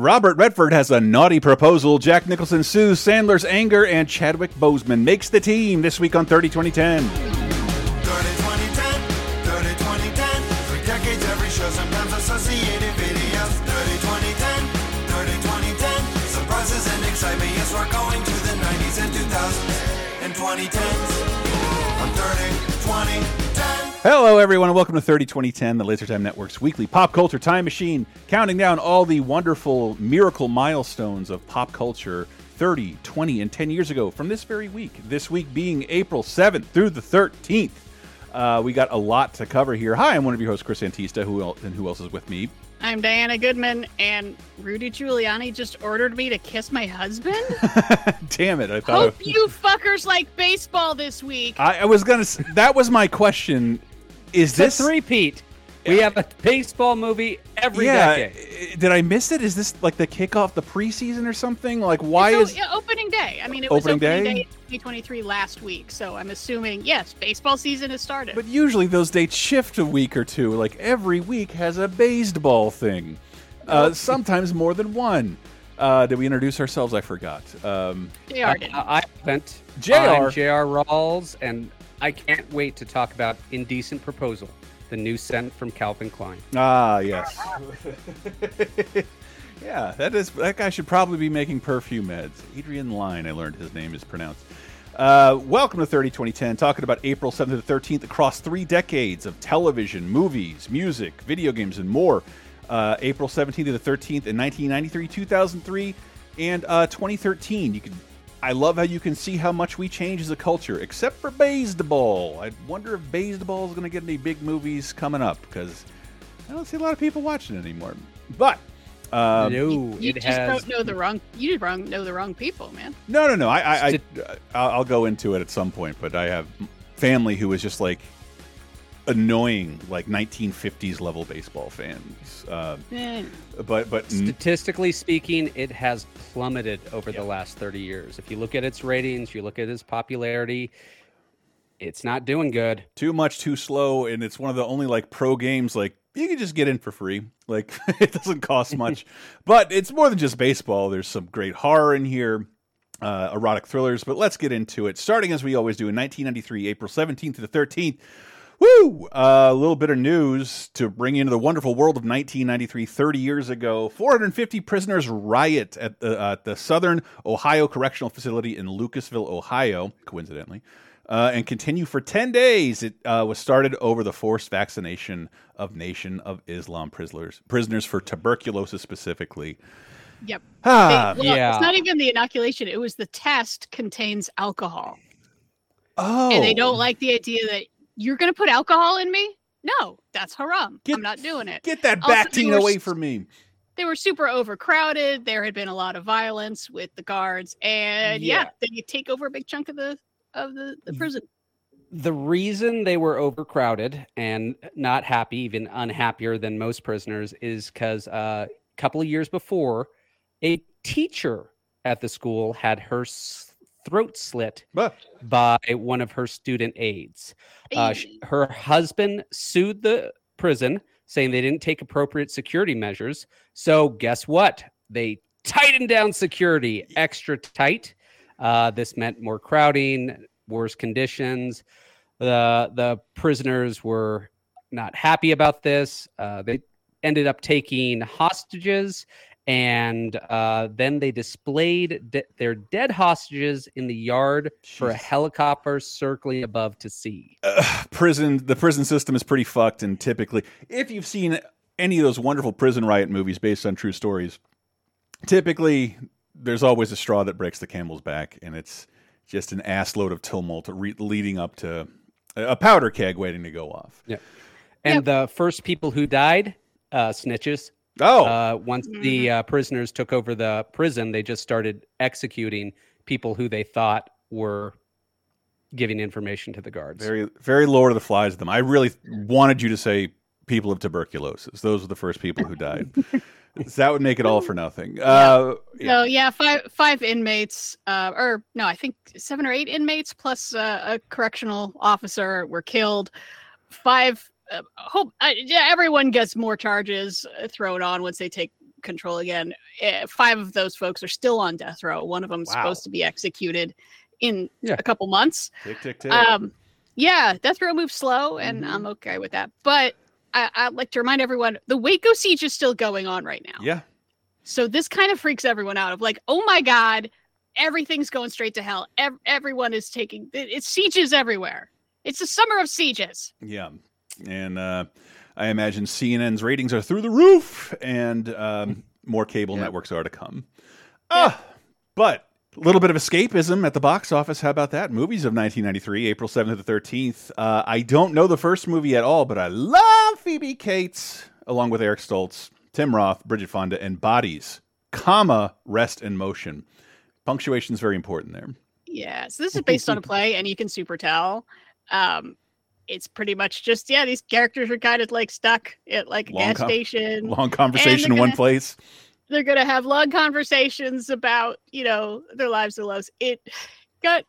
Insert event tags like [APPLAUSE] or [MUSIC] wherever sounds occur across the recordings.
Robert Redford has a naughty proposal. Jack Nicholson sues Sandler's anger, and Chadwick Boseman makes the team this week on 30 2010. 30 2010, 30 2010. Three decades, every show, sometimes associated videos. 30 2010, 30 2010. Surprises and excitement, yes, we're going to the 90s and 2000s and 2010s. Hello, everyone, and welcome to 30 2010, the Laser Time Network's weekly pop culture time machine, counting down all the wonderful miracle milestones of pop culture 30, 20, and 10 years ago from this very week. This week being April 7th through the 13th. Uh, we got a lot to cover here. Hi, I'm one of your hosts, Chris Antista. Who else, and who else is with me? I'm Diana Goodman, and Rudy Giuliani just ordered me to kiss my husband. [LAUGHS] Damn it! I thought Hope you fuckers like baseball this week. I, I was gonna. That was my question. Is It's a this three-peat. We have a baseball movie every yeah, decade. Did I miss it? Is this like the kickoff the preseason or something? Like, why So, is yeah, opening day? I mean, it was Opening opening, day? day? 2023 last week, so I'm assuming yes, baseball season has started. But usually those dates shift a week or two. Like every week has a baseball thing. Uh, sometimes more than one. Uh, did we introduce ourselves? I forgot. Um, JR Uh, didn't. I went. JR. I'm JR Rawls, and I can't wait to talk about Indecent Proposal, the new scent from Calvin Klein. ah, yes. [LAUGHS] yeah, that is that guy should probably be making perfume meds. Adrian Lyne, I learned his name is pronounced. Uh, welcome to 30 2010, talking about April 7th to the 13th across three decades of television, movies, music, video games, and more. Uh, April 17th to the 13th in 1993, 2003, and uh, 2013. You can, I love how you can see how much we change as a culture, except for baseball. I wonder if baseball is going to get any big movies coming up because I don't see a lot of people watching it anymore. But um, no, you it just has. don't know the wrong. You just wrong know the wrong people, man. No, no, no. I, I, I, I'll I'll go into it at some point. But I have family who is just like annoying, like 1950s level baseball fans. Uh, Eh, but, but Statistically speaking, it has plummeted over Yeah. the last 30 years. If you look at its ratings, you look at its popularity, it's not doing good. too much, too slow, and it's one of the only like pro games like you can just get in for free. Like [LAUGHS] it doesn't cost much, [LAUGHS] but it's more than just baseball. There's some great horror in here. Uh, erotic thrillers, but let's get into it. Starting as we always do in 1993, April 17th to the 13th, Woo! Uh, a little bit of news to bring you into the wonderful world of 1993, 30 years ago. 450 prisoners riot at the, uh, at the Southern Ohio Correctional Facility in Lucasville, Ohio, coincidentally, uh, and continue for 10 days. It uh, was started over the forced vaccination of Nation of Islam prisoners, prisoners for tuberculosis specifically. Yep. Ah, They- well, yeah. It's not even the inoculation. It was the test contains alcohol, oh, and they don't like the idea that you're going to put alcohol in me. No, that's haram. Get- I'm not doing it. Get that they away from me. they were super overcrowded. There had been a lot of violence with the guards, and yeah, Yeah. they take over a big chunk of the of the, the prison. The reason they were overcrowded and not happy, even unhappier than most prisoners, is because uh, a couple of years before, a teacher at the school had her throat slit But by one of her student aides. Uh, sh- her husband sued the prison, saying they didn't take appropriate security measures. So, guess what? They tightened down security extra tight. Uh, this meant more crowding, worse conditions. The the prisoners were not happy about this. Uh, they ended up taking hostages, and uh, then they displayed de- their dead hostages in the yard for a helicopter circling above to see. uh, prison the prison system is pretty fucked and typically if you've seen any of those wonderful prison riot movies based on true stories typically there's always a straw that breaks the camel's back and it's just an ass load of tumult re- leading up to a a powder keg waiting to go off Yeah, And the first people who died, uh, snitches. Oh Uh, once the uh, prisoners took over the prison, they just started executing people who they thought were giving information to the guards. very very lord of the flies of them i really wanted you to say people of tuberculosis those were the first people who died [LAUGHS] that would make it all for nothing uh yeah. So yeah, five five inmates, uh, or no, I think seven or eight inmates plus uh, a correctional officer were killed. Five. Uh, hope uh, yeah, everyone gets more charges uh, thrown on once they take control again. Eh, Five of those folks are still on death row. One of them's Wow. supposed to be executed in Yeah. a couple months. Tick tick tick. Um, yeah, death row moves slow, and Mhm. I'm okay with that. But I, I'd like to remind everyone the Waco siege is still going on right now. yeah. So this kind of freaks everyone out of like, oh my god, everything's going straight to hell. Ev- everyone is taking it- it's sieges everywhere. It's the summer of sieges. Yeah. And uh, I imagine CNN's ratings are through the roof and um, more cable Yeah. networks are to come. Ah, but a little bit of escapism at the box office. How about that? Movies of 1993, April 7th to the 13th. Uh, I don't know the first movie at all, but I love Phoebe Cates along with Eric Stoltz, Tim Roth, Bridget Fonda, and Bodies, comma, Rest in Motion. Punctuation is very important there. Yeah. So this is based on a play, and you can super tell. Um, it's pretty much just yeah, these characters are kind of like stuck at like a Long gas con- station. Long conversation in one place. they're gonna have long conversations about you know their lives and loves. It got.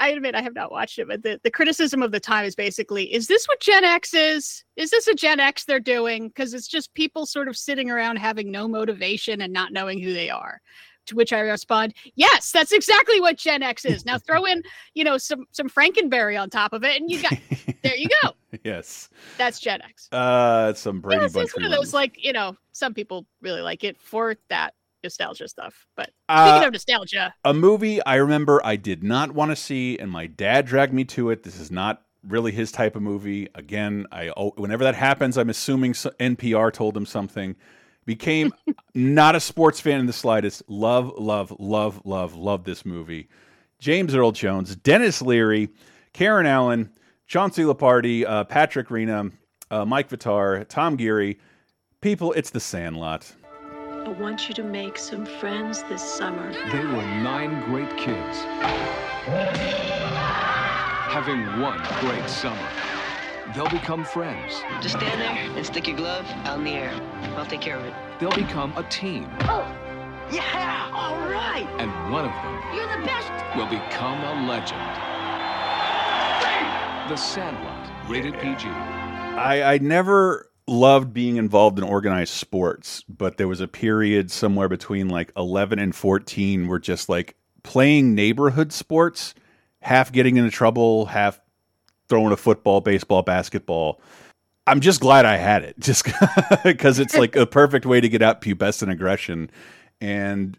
I admit I have not watched it, but the, the criticism of the time is basically: is this what Gen X is? Is this a Gen X they're doing? Because it's just people sort of sitting around having no motivation and not knowing who they are. To which I respond, yes, that's exactly what Gen X is. Now throw in, you know, some some Frankenberry on top of it, and you got there. You go. [LAUGHS] yes. That's Gen X. Uh, some Brady it's, Bunch it's one of those like you know, some people really like it for that nostalgia stuff. But Uh, speaking of nostalgia, a movie I remember I did not want to see, and my dad dragged me to it. This is not really his type of movie. Again, I oh, whenever that happens, I'm assuming NPR told him something. Became not a sports fan in the slightest. Love, love, love, love, love this movie. James Earl Jones, Denis Leary, Karen Allen, Chauncey Leopardi, uh, Patrick Renna, uh, Mike Vitar, Tom Guiry. People, it's The Sandlot. I want you to make some friends this summer. They were nine great kids. Having one great summer. They'll become friends. Just stand there and stick your glove out in the air. I'll take care of it. They'll become a team. Oh, yeah! All right! And one of them You're the best! will become a legend. The Sandlot, rated PG. I, I never loved being involved in organized sports, but there was a period somewhere between like 11 and 14 where just like playing neighborhood sports, half getting into trouble, half throwing a football, baseball, basketball. I'm just glad I had it, [LAUGHS] just because it's like a perfect way to get out pubescent aggression. And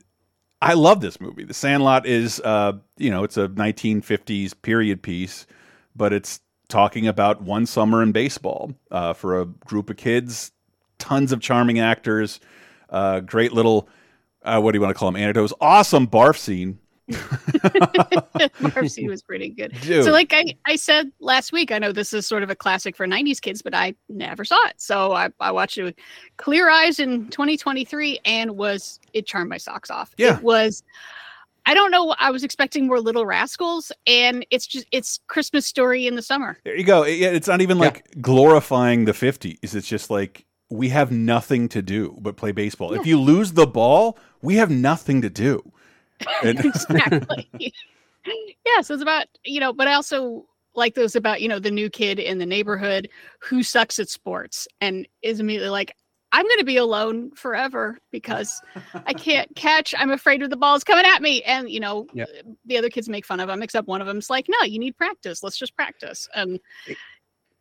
I love this movie. The Sandlot is, uh, you know, it's a 1950s period piece, but it's talking about one summer in baseball uh, for a group of kids, tons of charming actors, uh, great little, uh, what do you want to call them, anecdotes, awesome barf scene. [LAUGHS] [LAUGHS] Scene was pretty good. Dude. So, like I, I said last week, I know this is sort of a classic for 90s kids, but I never saw it. So I, I watched it with clear eyes in 2023 and was, it charmed my socks off. Yeah. It was, I don't know, I was expecting more Little Rascals, and it's just, it's Christmas story in the summer. There you go. It- it's not even Yeah. like glorifying the 50s. It's just like we have nothing to do but play baseball. If you lose the ball, we have nothing to do. [LAUGHS] And exactly. [LAUGHS] yeah, so it's about, you know, but I also like those about, you know, the new kid in the neighborhood who sucks at sports and is immediately like, I'm going to be alone forever because I can't [LAUGHS] catch. I'm afraid of the balls coming at me. And, you know, the other kids make fun of him, except one of them's like, no, you need practice. Let's just practice. And,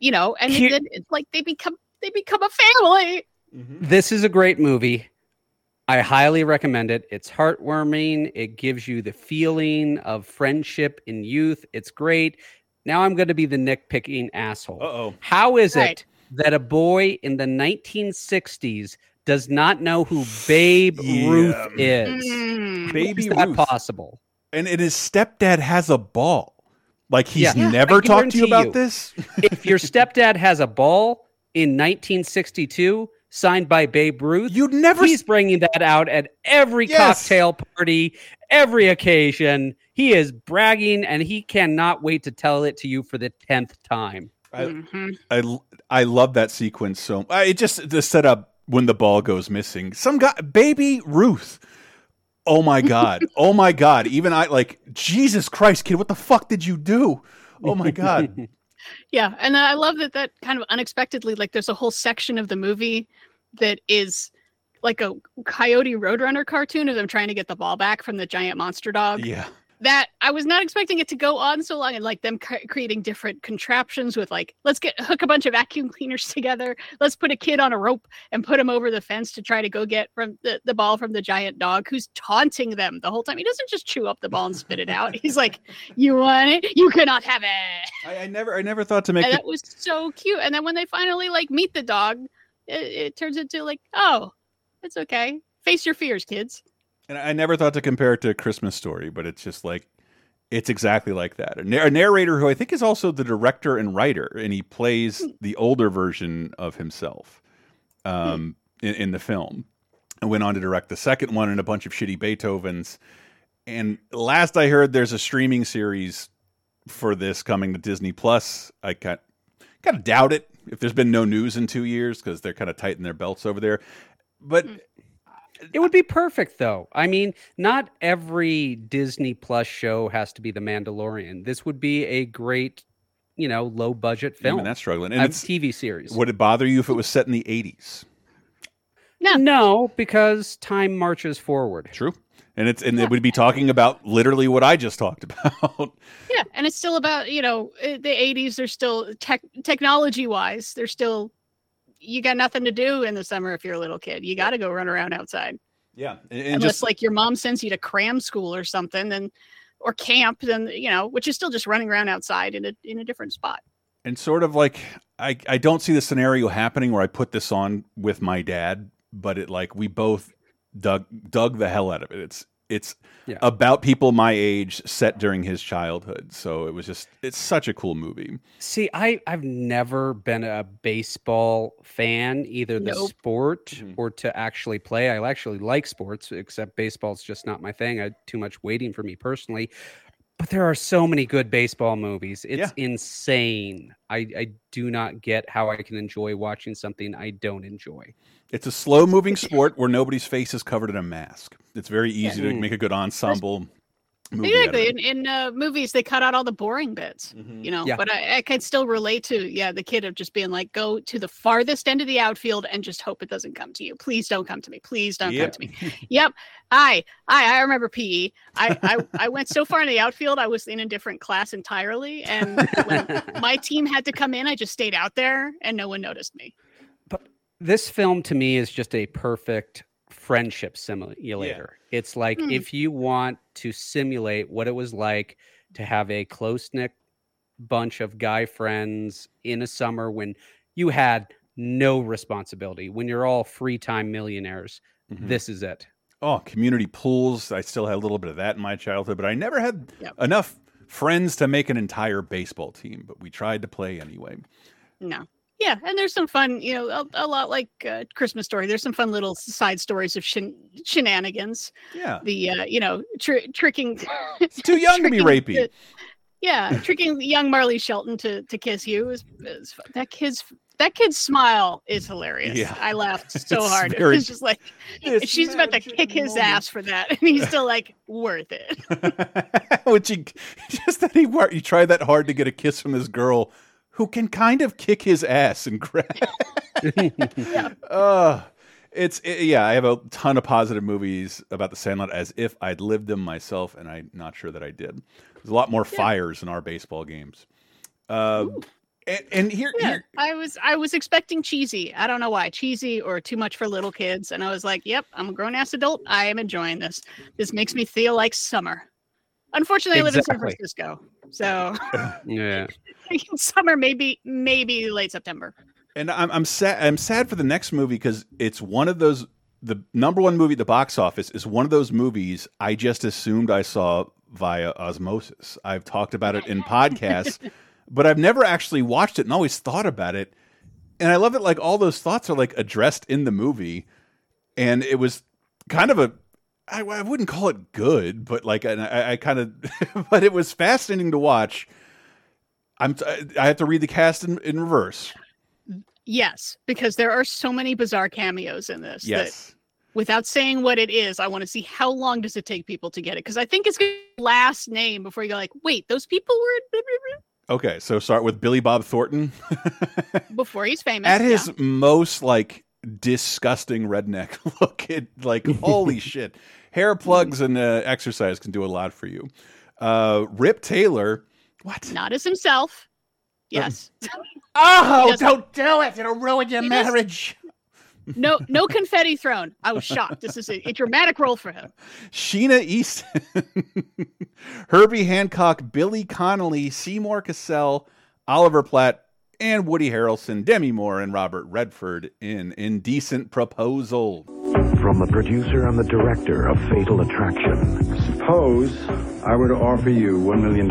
you know, and then it's like they become, they become a family. This is a great movie. I highly recommend it. It's heartwarming. It gives you the feeling of friendship in youth. It's great. Now I'm going to be the nitpicking asshole. Uh-oh. How is Right. it that a boy in the 1960s does not know who Babe Yeah. Ruth is? Mm. How Baby is that Ruth. possible? And, and his stepdad has a ball. Like he's Yeah. Yeah, never I talked to you about you. this? if your stepdad has a ball in 1962 signed by Babe Ruth, You'd never he's bringing that out at every Yes. cocktail party, every occasion. He is bragging and he cannot wait to tell it to you for the 10th time. I- Mhm. I l- I love that sequence so uh, it just the setup when the ball goes missing. Some guy, baby Ruth. Oh my god! [LAUGHS] oh my god! Even I like Jesus Christ, kid. What the fuck did you do? Oh my god! [LAUGHS] Yeah, and I love that that kind of unexpectedly like there's a whole section of the movie that is like a Coyote Roadrunner cartoon of them trying to get the ball back from the giant monster dog. Yeah. That I was not expecting it to go on so long and like them cre- creating different contraptions with like let's get hook a bunch of vacuum [LAUGHS] cleaners together. Let's put a kid on a rope and put him over the fence to try to go get from the, the ball from the giant dog who's taunting them the whole time. He doesn't just chew up the ball and spit it out. [LAUGHS] He's like, "You want it? You cannot have it." I, I never I never thought to make and the, that was so cute. And then when they finally like meet the dog, it, it turns into like, oh, it's okay. Face your fears, kids. And I never thought to compare it to a Christmas story, but it's just like it's exactly like that. A, a narrator who I think is also the director and writer, and he plays hmm. the older version of himself um, hmm. in, in the film. And went on to direct the second one and a bunch of shitty Beethovens. And last I heard, there's a streaming series for this coming to Disney Plus. I kind kind of doubt it if there's been no news in two years because they're kind of tightening their belts over there. But hmm. It would be perfect though. I mean, not every Disney Plus show has to be The Mandalorian. This would be a great, you know, low budget film. even that's struggling. And a it's, TV series. would it bother you if it was set in the 80s? No, No, because time marches forward. True. And it's and it would be talking about literally what I just talked [LAUGHS] about. yeah, and it's still about you know eh, the '80s. They're still tech technology wise. They're still you got nothing to do in the summer if you're a little kid. You got to go run around outside yeah. And, and unless just like your mom sends you to cram school or something, then or camp, then you know, which is still just running around outside in a in a different spot. and sort of like I I don't see the scenario happening where I put this on with my dad, but it like we both dug dug the hell out of it. It's it's Yeah. about people my age set during his childhood. So it was just it's such a cool movie. See, I I've never been a baseball fan, either the Nope. sport Mhm. or to actually play. I actually like sports, except baseball's just not my thing. I too much waiting for me personally. But there are so many good baseball movies. It's insane. I, I do not get how I can enjoy watching something I don't enjoy. It's a slow moving sport where nobody's face is covered in a mask. It's very easy to Mm. make a good ensemble movie. out of Exactly. In, in uh, movies, they cut out all the boring bits. Mhm. you know Yeah. but I, I can still relate to yeah the kid of just being like go to the farthest end of the outfield and just hope it doesn't come to you please don't come to me please don't Yep. come to me yep i i i remember pe I, I i went so far in the outfield i was in a different class entirely and when [LAUGHS] my team had to come in i just stayed out there and no one noticed me but this film to me is just a perfect friendship simulator. It's like Hmm. if you want to simulate what it was like to have a close knit bunch of guy friends in a summer when you had no responsibility, when you're all free time millionaires, Mhm. this is it. Oh, community pools. I still had a little bit of that in my childhood, but I never had Yep. enough friends to make an entire baseball team, but we tried to play anyway. no yeah and there's some fun you know a, a lot like uh, christmas story there's some fun little side stories of shen- shenanigans Yeah. the uh, you know tr- tricking [LAUGHS] It's too young to be tricking rapey. the- yeah [LAUGHS] tricking young marley shelton to to kiss you is, is that kid's that kid's smile is hilarious Yeah. i laughed [LAUGHS] so It's hard very- it's just like she's about to kick his moment. ass for that and he's still like worth it Which he just that he wor- he tried that hard to get a kiss from this girl who can kind of kick his ass and grab. [LAUGHS] Uh, [LAUGHS] it's it- yeah. I have a ton of positive movies about the Sandlot as if I'd lived them myself, and I'm not sure that I did. There's a lot more fires in our baseball games. Uh, and, and here, yeah here i was i was expecting cheesy. I don't know why. Cheesy or too much for little kids and i was like yep i'm a grown-ass adult. I am enjoying this. This makes me feel like summer. Unfortunately i live in san francisco so [LAUGHS] Yeah. [LAUGHS] summer maybe maybe late september and I'm I'm sad. I'm sad for the next movie because it's one of those. The number one movie at the box office is one of those movies I just assumed I saw via osmosis. I've talked about it in podcasts, [LAUGHS] but I've never actually watched it and always thought about it. And I love it. Like all those thoughts are like addressed in the movie, and it was kind of a. I, I wouldn't call it good, but like I, I kind of, [LAUGHS] but it was fascinating to watch. I'm. I have to read the cast in, in reverse. yes because there are so many bizarre cameos in this that Yes. without saying what it is i want to see how long does it take people to get it because i think it's gonna be last name before you go like wait those people were Okay, so start with Billy Bob Thornton. [LAUGHS] before he's famous At yeah. his most like disgusting redneck [LAUGHS] look. It like holy shit. Hair plugs and uh, exercise can do a lot for you. Uh, Rip Taylor, what? Not as himself. Yes. [LAUGHS] Oh, He don't do it! It'll ruin your He does- marriage. [LAUGHS] No, no confetti thrown. I was shocked. This is a, a dramatic role for him. Sheena Easton, [LAUGHS] Herbie Hancock, Billy Connolly, Seymour Cassel, Oliver Platt, and Woody Harrelson, Demi Moore, and Robert Redford in Indecent Proposal. From the producer and the director of Fatal Attraction. Suppose I were to offer you $1 million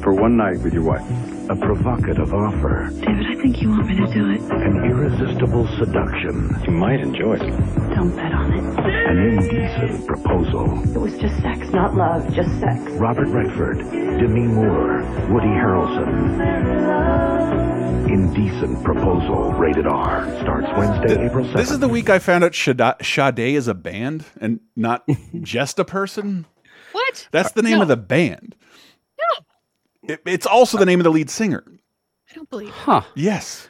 for one night with your wife. A provocative offer. David, I think you want me to do it. An irresistible seduction. You might enjoy it. Don't bet on it. An indecent proposal. It was just sex, not love, just sex. Robert Redford, Demi Moore, Woody Harrelson. Indecent Proposal, rated R. Starts Wednesday, April 7th. This is the week I found out Shada- Sade is a band and not [LAUGHS] just a person. What? That's the name No. of the band. No, It, it's also the name of the lead singer. I don't believe. it. Huh. Yes.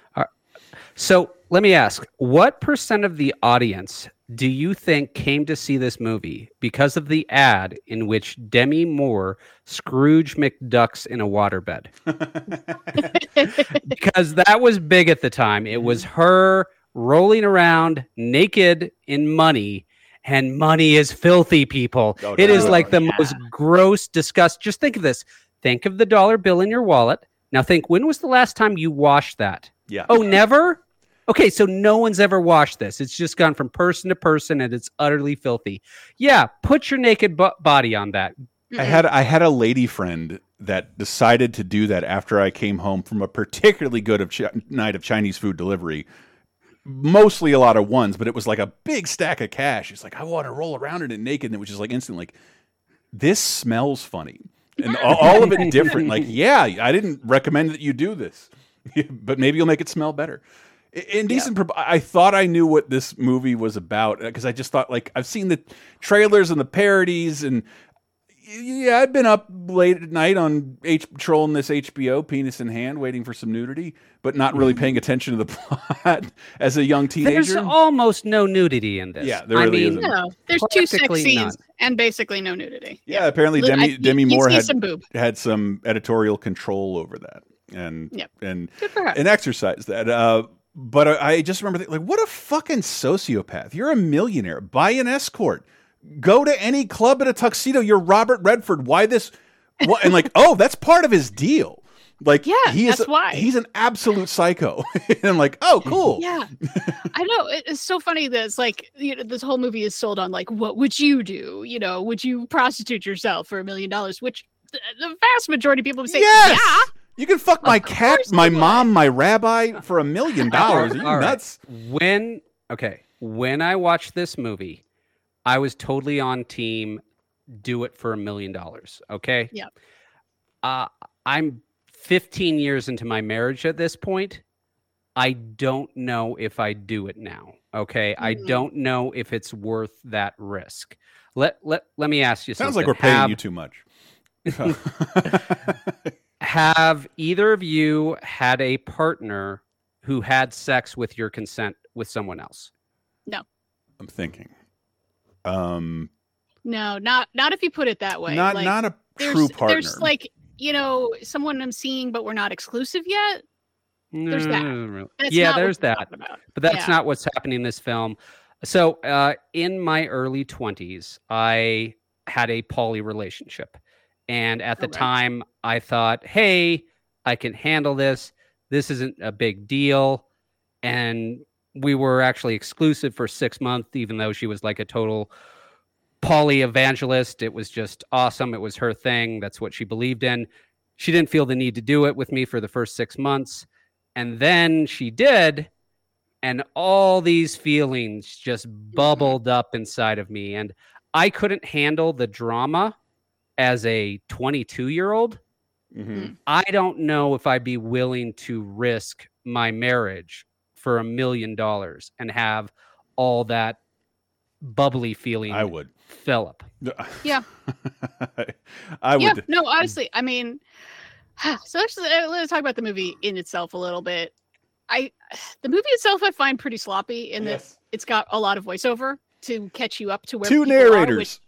So let me ask, what percent of the audience do you think came to see this movie because of the ad in which Demi Moore Scrooge McDucks in a waterbed? [LAUGHS] because that was big at the time. It was her rolling around naked in money. And money is filthy, people. Oh, it is no. like the most gross, disgust. Just think of this. Think of the dollar bill in your wallet. Now think, when was the last time you washed that? Yeah. Oh, never? Okay, so no one's ever washed this. It's just gone from person to person and it's utterly filthy. Yeah, put your naked bu- body on that. I had I had a lady friend that decided to do that after I came home from a particularly good of chi- night of Chinese food delivery. Mostly a lot of ones, but it was like a big stack of cash. It's like I want to roll around in it naked, and it was just like instant like this smells funny, and all, all of it different. Like, [LAUGHS] yeah, I didn't recommend that you do this, [LAUGHS] but maybe you'll make it smell better. Indecent. Pro- I thought I knew what this movie was about because I just thought like I've seen the trailers and the parodies and yeah, I've been up late at night on H trolling this HBO penis in hand, waiting for some nudity, but not really paying attention to the [LAUGHS] plot as a young teenager. There's almost no nudity in this. Yeah, there I really mean, isn't. No, there's two sex scenes none. and basically no nudity. yeah, apparently Look, I- Demi you- Demi you Moore had some boob. had some editorial control over that, and Yep. and Good for her. and exercise that. Uh, but I, I just remember thinking, like, what a fucking sociopath! You're a millionaire. Buy an escort. Go to any club in a tuxedo. You're Robert Redford. Why this? What? And like, oh, that's part of his deal. Like, Yeah, he is that's why. he's an absolute psycho. [LAUGHS] and I'm like, oh, cool. Yeah, I know. It's so funny that it's like you know, this whole movie is sold on like, what would you do? You know, would you prostitute yourself for a million dollars? Which the, the vast majority of people would say, Yes. yeah. You can fuck my cat, my I would. mom, my rabbi for a million [LAUGHS] dollars. Are you nuts? When okay, when I watched this movie, I was totally on team do it for a million dollars. Okay. Yep. Uh, I'm 15 years into my marriage at this point. I don't know if I do it now. Okay. I Mhm. don't know if it's worth that risk. Let let let me ask you something. Sounds something. like we're paying Have- you too much. [LAUGHS] [LAUGHS] Have either of you had a partner who had sex with your consent with someone else? No. I'm thinking. Um, No, not not if you put it that way. not like, not a there's, true partner. There's like you know someone I'm seeing, but we're not exclusive yet. There's that. Mm, That's yeah, not what there's that. But that's Yeah. not what's happening in this film. So, uh, in my early 20s, I had a poly relationship. And at the Okay. time, I thought, hey, I can handle this. This isn't a big deal. And we were actually exclusive for six months, even though she was like a total poly evangelist. It was just awesome. It was her thing. That's what she believed in. She didn't feel the need to do it with me for the first six months. And then she did. And all these feelings just bubbled up inside of me. And I couldn't handle the drama as a 22 year old. Mhm. I don't know if I'd be willing to risk my marriage for a million dollars and have all that bubbly feeling I would. Philip. [LAUGHS] Yeah. I would. yeah, no, honestly, I mean, [SIGHS] so let's uh, let's talk about the movie in itself a little bit. I [SIGHS] the movie itself I find pretty sloppy in that it's got a lot of voiceover to catch you up to where Two people are, narrators.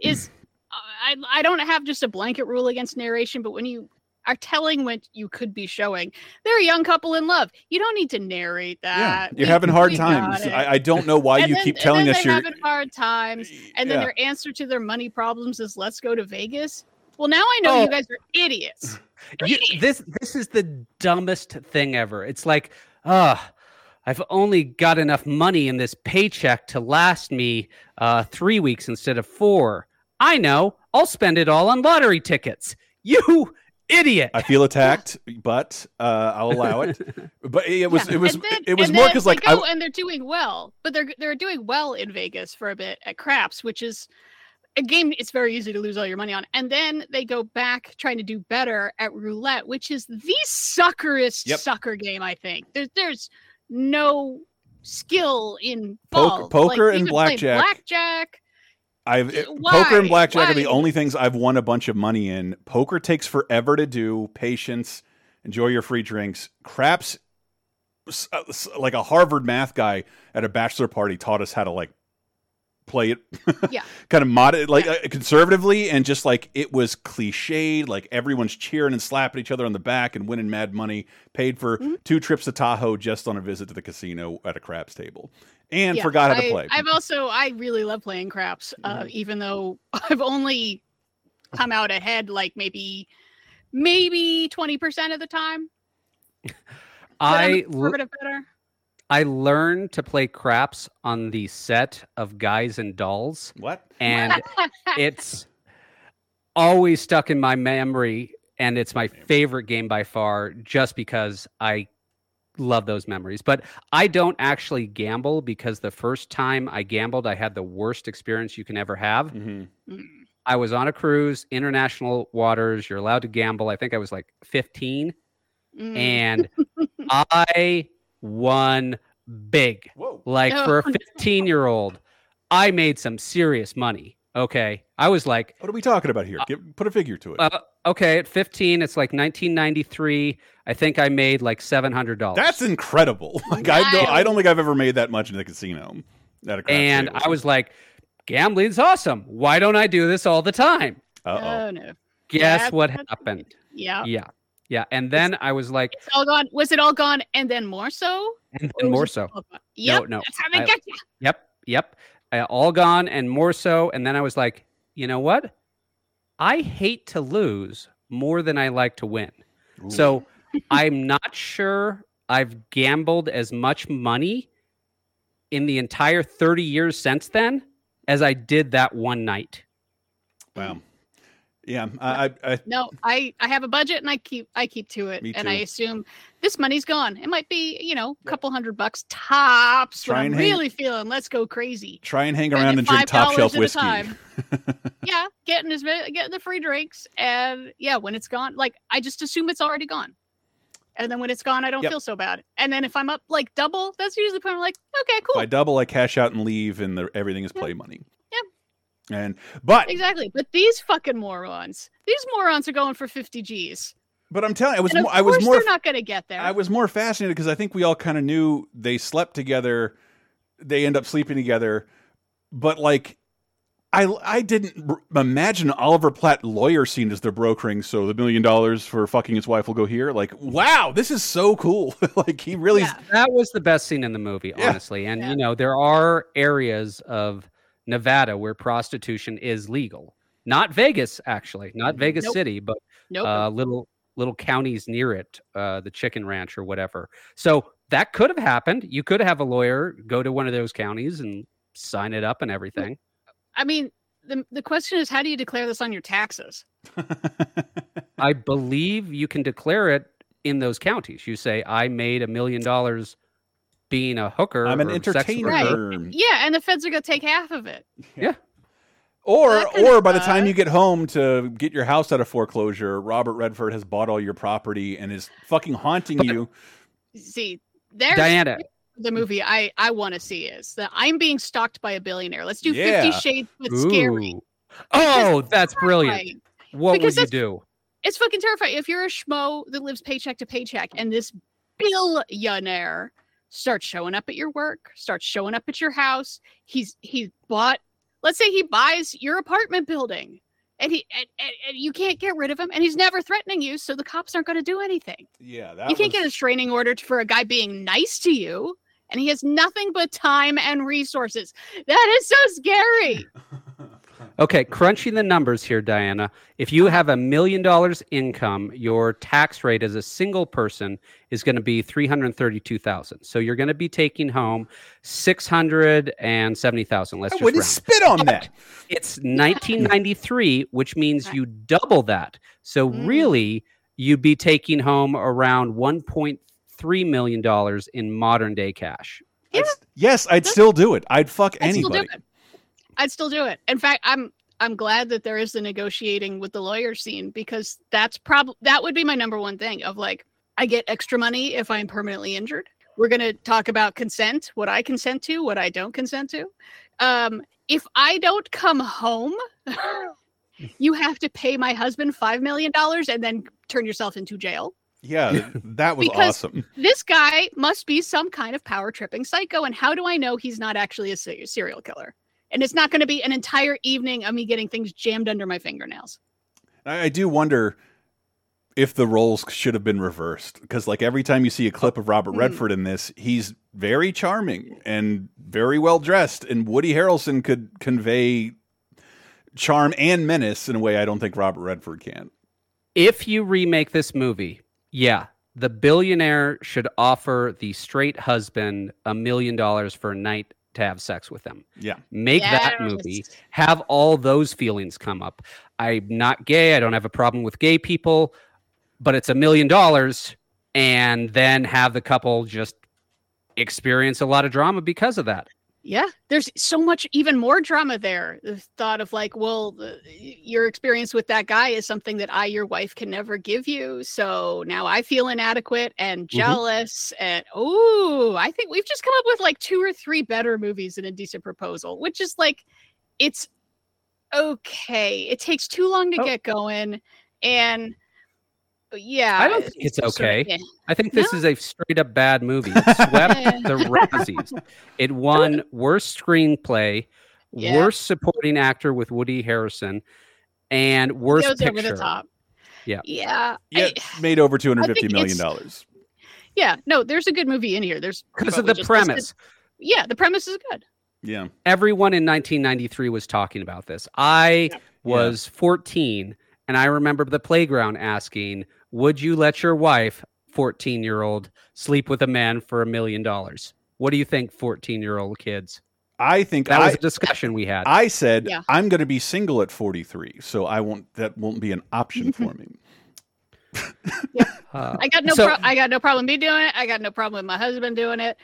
is I I don't have just a blanket rule against narration, but when you are telling what you could be showing, they're a young couple in love. You don't need to narrate that. Yeah, that. you're We- having [LAUGHS] hard we times. I, I don't know why And you then- keep and telling then us they're you're. having hard times, and then Yeah. their answer to their money problems is "Let's go to Vegas." Well, now I know Oh. you guys are idiots. [LAUGHS] You- this this is the dumbest thing ever. It's like, ah, I've only got enough money in this paycheck to last me uh, three weeks instead of four. I know. I'll spend it all on lottery tickets. [LAUGHS] You idiot. I feel attacked, but uh, I'll allow it. [LAUGHS] But it was Yeah, it was then- it was more because they like I, and they're doing well, but they're they're doing well in Vegas for a bit at craps, which is a game it's very easy to lose all your money on. And then they go back trying to do better at roulette, which is the suckerest Yep. sucker game. I think there's there's no skill in Poker- poker and blackjack. Blackjack. I've it- poker and blackjack are the only things I've won a bunch of money in. Poker takes forever to do. Patience, enjoy your free drinks. Craps, uh, like a Harvard math guy at a bachelor party taught us how to like play it [LAUGHS] Yeah. kind of mod like uh, conservatively and just like it was cliched like everyone's cheering and slapping each other on the back and winning mad money paid for Mm-hmm. two trips to tahoe just on a visit to the casino at a craps table and Yeah, forgot how to I- play I've also I really love playing craps, uh, even though [LAUGHS] I've only come out ahead like maybe maybe twenty percent of the time. [LAUGHS] I'm I a l- conservative better. I learned to play craps on the set of Guys and Dolls, what [LAUGHS] and it's always stuck in my memory and it's my favorite game by far just because I love those memories. But I don't actually gamble because the first time I gambled, I had the worst experience you can ever have. Mhm. Mm. I was on a cruise, international waters. You're allowed to gamble. I think I was like 15, Mm. and [LAUGHS] I won big. Whoa. Like for a Oh, 15 year old, I made some serious money. Okay. I was like, What are we talking about here? Give, put a figure to it. uh, okay, at 15, it's like 1993. I think I made like $700. That's incredible. [LAUGHS] Like I don't, I don't think I've ever made that much in the casino. At a and table. I was like, gambling's awesome. Why don't I do this all the time? Uh-oh. Oh no. Guess That's- what happened? Yeah. Yeah. Yeah. And then I was like, It's all gone. Was it all gone and then more so? and then more so. Yep. no, That's how I- get you. Yep. Yep. Uh, all gone and more so. And then I was like, you know what? I hate to lose more than I like to win. So I'm not sure I've gambled as much money in the entire 30 years since then as I did that one night. wow. Yeah, I, I, I No, I I have a budget and I keep I keep to it, Me and I assume this money's gone. It might be you know a couple hundred bucks tops. Try I'm hang- really feeling let's go crazy. try and hang around and drink top shelf whiskey. time. [LAUGHS] yeah, getting his getting the free drinks, and yeah, when it's gone, like I just assume it's already gone. And then when it's gone, I don't Yep. feel so bad. And then if I'm up like double, that's usually the point. I'm like, okay, cool, I double, I cash out and leave, and the, everything is play money. Yep. And but exactly. But these fucking morons, these morons are going for 50 G's. but I'm telling you, I was more, I was more they're not going to get there. I was more fascinated because I think we all kind of knew they slept together. They end up sleeping together, but like, I I didn't r- imagine Oliver Platt lawyer scene as they're brokering. So the million dollars for fucking his wife will go here. Like, wow, this is so cool. [LAUGHS] like he really. Yeah. That was the best scene in the movie, Yeah. honestly. And Yeah. you know, there are areas of Nevada where prostitution is legal. Not Vegas, actually, not Vegas Nope. City, but nope. uh, little little counties near it, uh, the Chicken Ranch or whatever. So that could have happened. You could have a lawyer go to one of those counties and sign it up and everything. I mean, the the question is, how do you declare this on your taxes? [LAUGHS] I believe you can declare it in those counties. You say, "I made a million dollars being a hooker." I'm an or sex entertainer. worker." Yeah, and the feds are going to take half of it. Yeah. Or, or of by the time you get home to get your house out of foreclosure, Robert Redford has bought all your property and is fucking haunting you. See, there's Diana, the movie I I want to see is that I'm being stalked by a billionaire. Let's do Yeah. Fifty Shades, but scary. Ooh. Oh, that's brilliant. What Because would you do? It's fucking terrifying. If you're a schmo that lives paycheck to paycheck, and this billionaire starts showing up at your work, starts showing up at your house. He's he bought. Let's say he buys your apartment building, and he and, and, and you can't get rid of him, and he's never threatening you, so the cops aren't going to do anything. Yeah, that you can't was- get a restraining order for a guy being nice to you, and he has nothing but time and resources. That is so scary. [LAUGHS] Okay, crunching the numbers here, Diana. If you have a million dollars income, your tax rate as a single person is going to be three hundred thirty-two thousand. So you're going to be taking home six hundred and seventy thousand. Let's I just round. spit on that. It's 1993, which means you double that. So Mm. really, you'd be taking home around 1.3 million dollars in modern day cash. Yeah, Yes, I'd still do it. I'd fuck I'd still do anybody. It. I'd still do it. In fact, I'm I'm glad that there is the negotiating with the lawyer scene because that's probably that would be my number one thing of like I get extra money if I'm permanently injured. We're gonna talk about consent, what I consent to, what I don't consent to. Um, if I don't come home, [LAUGHS] you have to pay my husband five million dollars and then turn yourself into jail. Yeah, [LAUGHS] that was Because- awesome. This guy must be some kind of power tripping psycho. And how do I know he's not actually a serial killer? And it's not going to be an entire evening of me getting things jammed under my fingernails. I, I do wonder if the roles should have been reversed because, like, every time you see a clip of Robert Hmm. Redford in this, he's very charming and very well dressed, and Woody Harrelson could convey charm and menace in a way I don't think Robert Redford can. If you remake this movie, yeah, the billionaire should offer the straight husband a million dollars for a night to have sex with them. Yeah, Make that movie, have all those feelings come up. I'm not gay. I don't have a problem with gay people, but it's a million dollars. And then have the couple just experience a lot of drama because of that. Yeah, there's so much even more drama there. The thought of like, well, the, your experience with that guy is something that I, your wife, can never give you. So now I feel inadequate and mm-hmm. jealous. And oh, I think we've just come up with like two or three better movies than a decent proposal, which is like, it's okay. It takes too long to Oh. get going, and yeah, I don't think it's sort of, okay. eh. I think this No. is a straight up bad movie. It swept [LAUGHS] the Razzies. It won worst screenplay, Yeah. worst supporting actor with Woody Harrelson, and worst goes picture. over the top. Yeah. Yeah, yeah, I- made over two hundred I fifty think million it's- dollars. yeah. No, there's a good movie in here. There's Because of the just listed- premise. Yeah, the premise is good. Yeah, Everyone in 1993 was talking about this. I was 14, and I remember the playground asking, Would you let your wife, 14 year old, sleep with a man for a million dollars? What do you think, 14 year old kids? I think That I, was a discussion we had. I said Yeah. I'm going to be single at forty three, so I won't. That won't be an option for [LAUGHS] me. Uh, I got no so- pro- I got no problem me doing it. I got no problem with my husband doing it.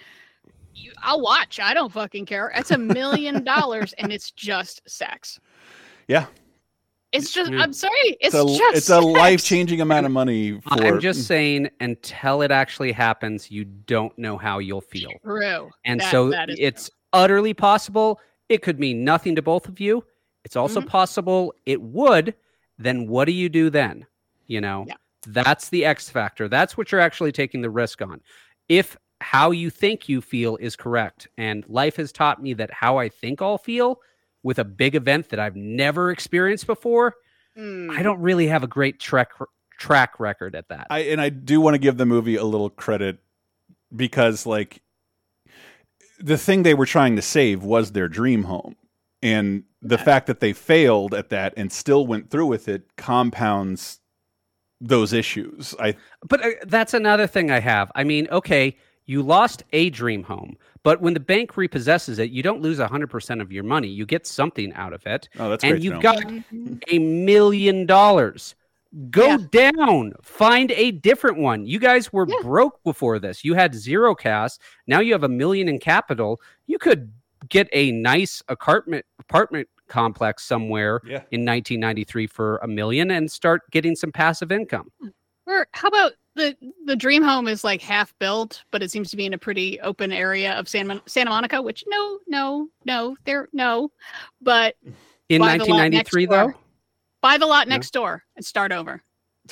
You, I'll watch. I don't fucking care. It's a million dollars and it's just sex. Yeah, It's just Yeah. I'm sorry. It's, it's a just it's a life changing amount of money. [LAUGHS] For I'm just saying, until it actually happens, you don't know how you'll feel. true. And That- so that is true. it's utterly possible. It could mean nothing to both of you. It's also Mhm. possible it would. Then what do you do then? You know, Yeah. that's the X factor. That's what you're actually taking the risk on. If how you think you feel is correct, and life has taught me that how I think I'll feel with a big event that I've never experienced before, Mm. I don't really have a great track track record at that. I and I do want to give the movie a little credit because like the thing they were trying to save was their dream home. And the fact that they failed at that and still went through with it compounds those issues. I But uh, that's another thing I have. I mean, okay, you lost a dream home, but when the bank repossesses it, you don't lose 100% of your money. You get something out of it. oh that's and to you've know. got a million dollars. Go Yeah. down, find a different one. You guys were Yeah. broke before this. You had zero cash. Now you have a million in capital. You could get a nice apartment apartment complex somewhere yeah. in 1993 for a million and start getting some passive income. Hmm. Or how about the the dream home is like half built, but it seems to be in a pretty open area of San Santa Monica. Which no, no, no, there no, but In Buy the lot next 1993 though, door. buy the lot No. next door and start over.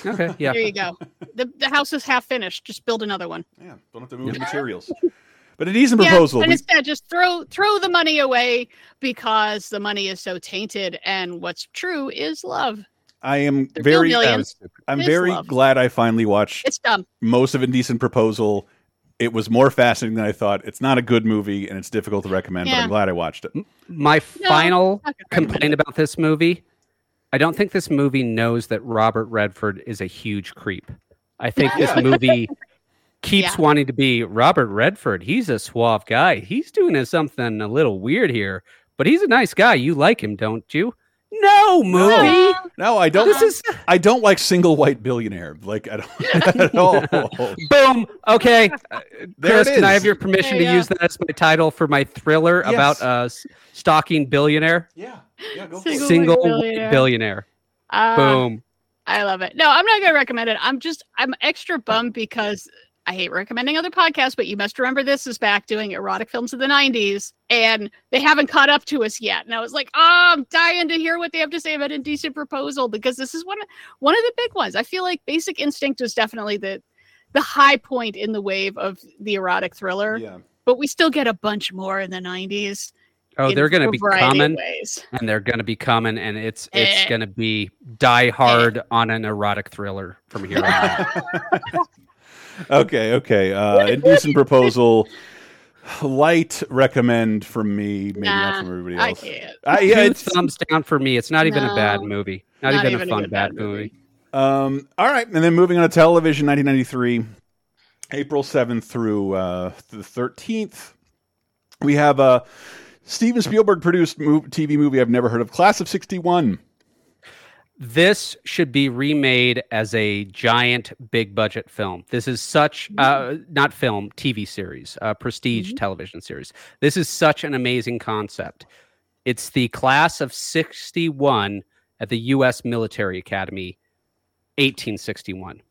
Okay, [LAUGHS] yeah. There you go. The the house is half finished. Just build another one. Yeah, don't have to move the materials. But a decent Yeah, proposal. and instead, just throw throw the money away because the money is so tainted. And what's true is love. I am The real very, millions uh, I'm very love. glad I finally watched It's dumb. most of Indecent Proposal. It was more fascinating than I thought. It's not a good movie and it's difficult to recommend, but I'm glad I watched it. My No, final not gonna recommend complaint about this movie I don't think this movie knows that Robert Redford is a huge creep. I think this movie [LAUGHS] keeps Yeah. wanting to be Robert Redford. He's a suave guy. He's doing something a little weird here, but he's a nice guy. You like him, don't you? No, movie. No, I don't. This is I don't like single white billionaire. Like I don't [LAUGHS] at all. boom. Okay, Uh, There Chris, can I have your permission There to you use that as my title for my thriller Yes. about a s- stalking billionaire? Yeah, yeah, go Single Single white white billionaire. billionaire. Uh, Boom. I love it. No, I'm not going to recommend it. I'm just, I'm extra bummed because I hate recommending other podcasts, but you must remember this is back doing erotic films of the 90s and they haven't caught up to us yet. And I was like, oh, I'm dying to hear what they have to say about Indecent Proposal because this is one of, one of the big ones. I feel like Basic Instinct was definitely the, the high point in the wave of the erotic thriller, Yeah. but we still get a bunch more in the 90s. Oh, they're going to be variety coming, ways. and they're going to be coming, and it's it's Eh. going to be die hard on an erotic thriller from here on out. [LAUGHS] Okay, okay. Uh, indecent proposal. Light recommend from me, maybe not from everybody I else. can't. Uh, yeah, Two it's thumbs down for me. It's not even a bad movie. Not, not even, even a a fun good bad bad movie. Um, all right, and then moving on to television, 1993, April 7th through uh, the 13th, we have a Steven Spielberg produced TV movie I've never heard of, Class of 61. This should be remade as a giant, big budget film. This is such, uh, not film, TV series, uh, prestige television series. This is such an amazing concept. It's the class of 61 at the U.S. Military Academy, 1861.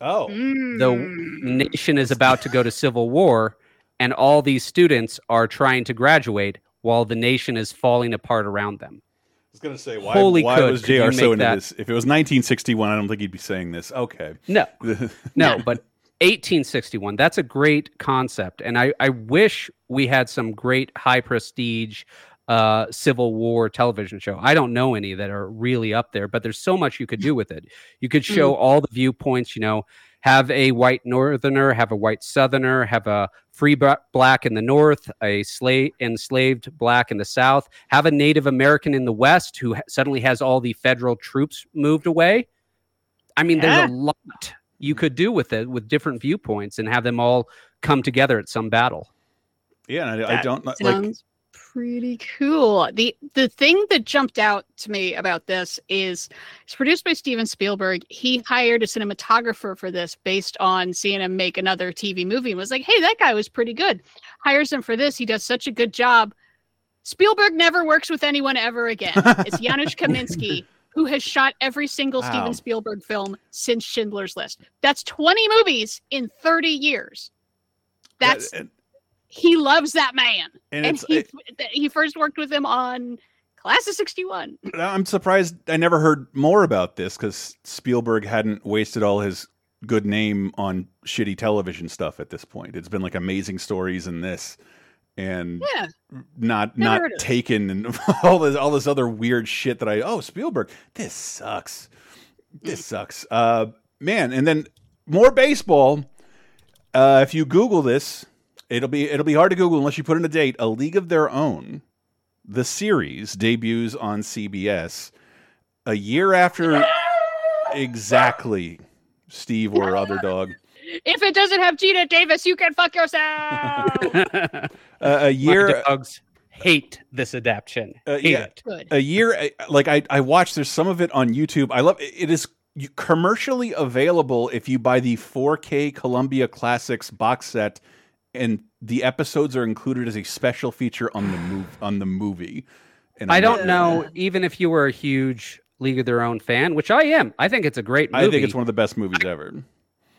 Oh, The Mm. nation is about to go to civil war, and all these students are trying to graduate while the nation is falling apart around them. I was going to say, why, Holy why could, was JR so into that- this? If it was 1961, I don't think he'd be saying this. Okay. No, [LAUGHS] no, but 1861, that's a great concept. And I, I wish we had some great high prestige uh, Civil War television show. I don't know any that are really up there, but there's so much you could do with it. You could show all the viewpoints, you know, have a white northerner, have a white southerner, have a free black in the north, a slave enslaved black in the south, have a Native American in the west who suddenly has all the federal troops moved away. I mean, Yeah. there's a lot you could do with it with different viewpoints and have them all come together at some battle. Yeah, and I, I don't like. Pretty cool. The the thing that jumped out to me about this is it's produced by Steven Spielberg. He hired a cinematographer for this based on seeing him make another TV movie and was like, "Hey, that guy was pretty good." Hires him for this. He does such a good job. Spielberg never works with anyone ever again. It's [LAUGHS] Janusz Kaminski who has shot every single Wow. Steven Spielberg film since Schindler's List. That's 20 movies in 30 years. That's he loves that man and and he he first worked with him on Class of '61. I'm surprised I never heard more about this because Spielberg hadn't wasted all his good name on shitty television stuff at this point. It's been like amazing stories in this, and Yeah, not Never not it. taken and [LAUGHS] all this all this other weird shit that I oh Spielberg this sucks this sucks uh man and then more baseball uh if you google this it'll be it'll be hard to google unless you put in a date a league of their own the series debuts on CBS a year after [LAUGHS] exactly Steve or other dog if it doesn't have Geena Davis, you can fuck yourself. uh, [LAUGHS] a year dogs hate this adaptation. Uh, hate yeah. it. Good. a year like I I watched there's some of it on YouTube. I love it is commercially available if you buy the 4K Columbia Classics box set and the episodes are included as a special feature on the move on the movie. And I I'm don't know, even if you were a huge League of Their Own fan, which I am. I think it's a great movie. I think it's one of the best movies ever.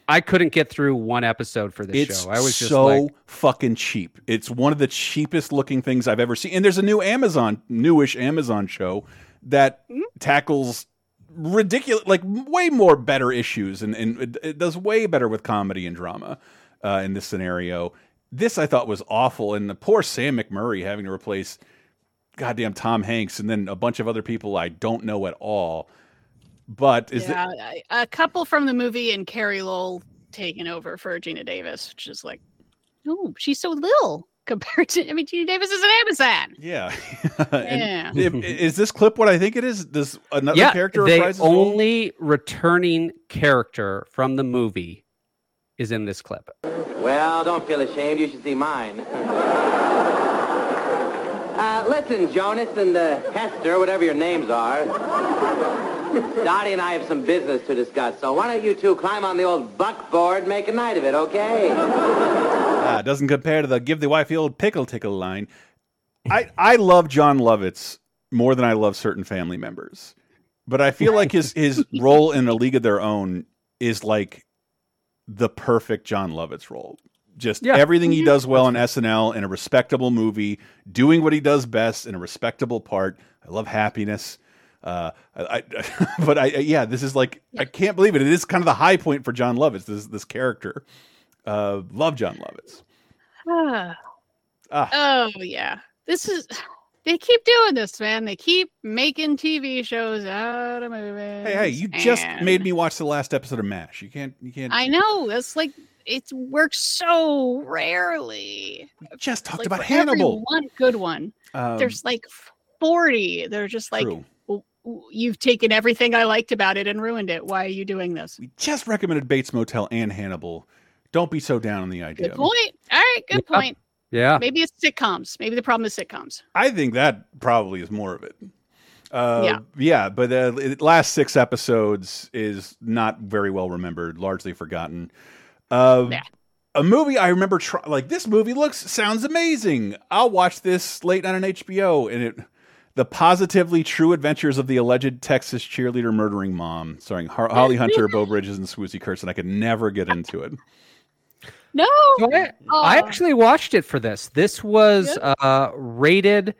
I couldn't get through one episode for this It's show. I was just so like, fucking cheap. It's one of the cheapest looking things I've ever seen. And there's a new Amazon, newish Amazon show that Hmm? tackles ridiculous, like way more better issues, and, and it, it does way better with comedy and drama uh, in this scenario. This I thought was awful, and the poor Sam McMurray having to replace goddamn Tom Hanks and then a bunch of other people I don't know at all. But is yeah, it? I- a couple from the movie and Carey Lowell taking over for Geena Davis, which is like, oh, she's so little [LAUGHS] compared to. I mean, Geena Davis is an Amazon. Yeah. [LAUGHS] Yeah. If- is this clip what I think it is? Does another yeah, character the reprise his role? only returning character from the movie is in this clip. Well, don't feel ashamed. You should see mine. [LAUGHS] Uh, listen, Jonas and uh, Hester, whatever your names are. Dottie and I have some business to discuss, so why don't you two climb on the old buckboard and make a night of it, okay? Ah, it doesn't compare to the give the wife the old pickle tickle line. I I love Jon Lovitz more than I love certain family members, but I feel like his his [LAUGHS] role in a league of their own is like the perfect Jon Lovitz role. Just Yeah. everything he does well in SNL in a respectable movie, doing what he does best in a respectable part. I love happiness. Uh, I, I [LAUGHS] but I, yeah, this is like I can't believe it. It is kind of the high point for Jon Lovitz. This this character. Uh, love Jon Lovitz. Ah. [SIGHS] Ah. Oh yeah, this is. They keep doing this, man. They keep making TV shows out of movies. Hey, hey, you just made me watch the last episode of MASH. You can't, you can't. I know that's like it works so rarely. We just talked Like, about for every Hannibal. One good one. Um, There's like forty. They're just like, True. You've taken everything I liked about it and ruined it. Why are you doing this? We just recommended Bates Motel and Hannibal. Don't be so down on the idea. Good point. All right, good Yeah. point. Yeah. Maybe it's sitcoms. Maybe the problem is sitcoms. I think that probably is more of it. Uh, Yeah. yeah, but the last six episodes is not very well remembered, largely forgotten. Uh, Yeah. A movie I remember, try, like this movie looks sounds amazing. I'll watch this late night on HBO, and it, the positively true adventures of the alleged Texas cheerleader murdering mom, starring Holly Hunter, Beau Bridges, and Swoosie and I could never get into it. No. So I, I actually watched it for this. This was uh, rated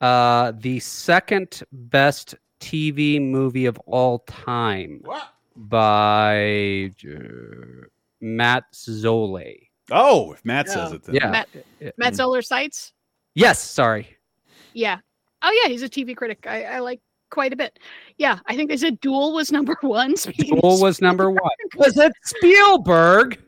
uh, the second best TV movie of all time by uh, Matt Zole. Oh, if Matt says it, then Yeah. Matt, Matt Zoller Seitz. Yes, sorry. Yeah. Oh yeah, he's a TV critic. I, I like quite a bit. Yeah, I think they said Duel was number [LAUGHS] one. Duel was number one. Was it Spielberg?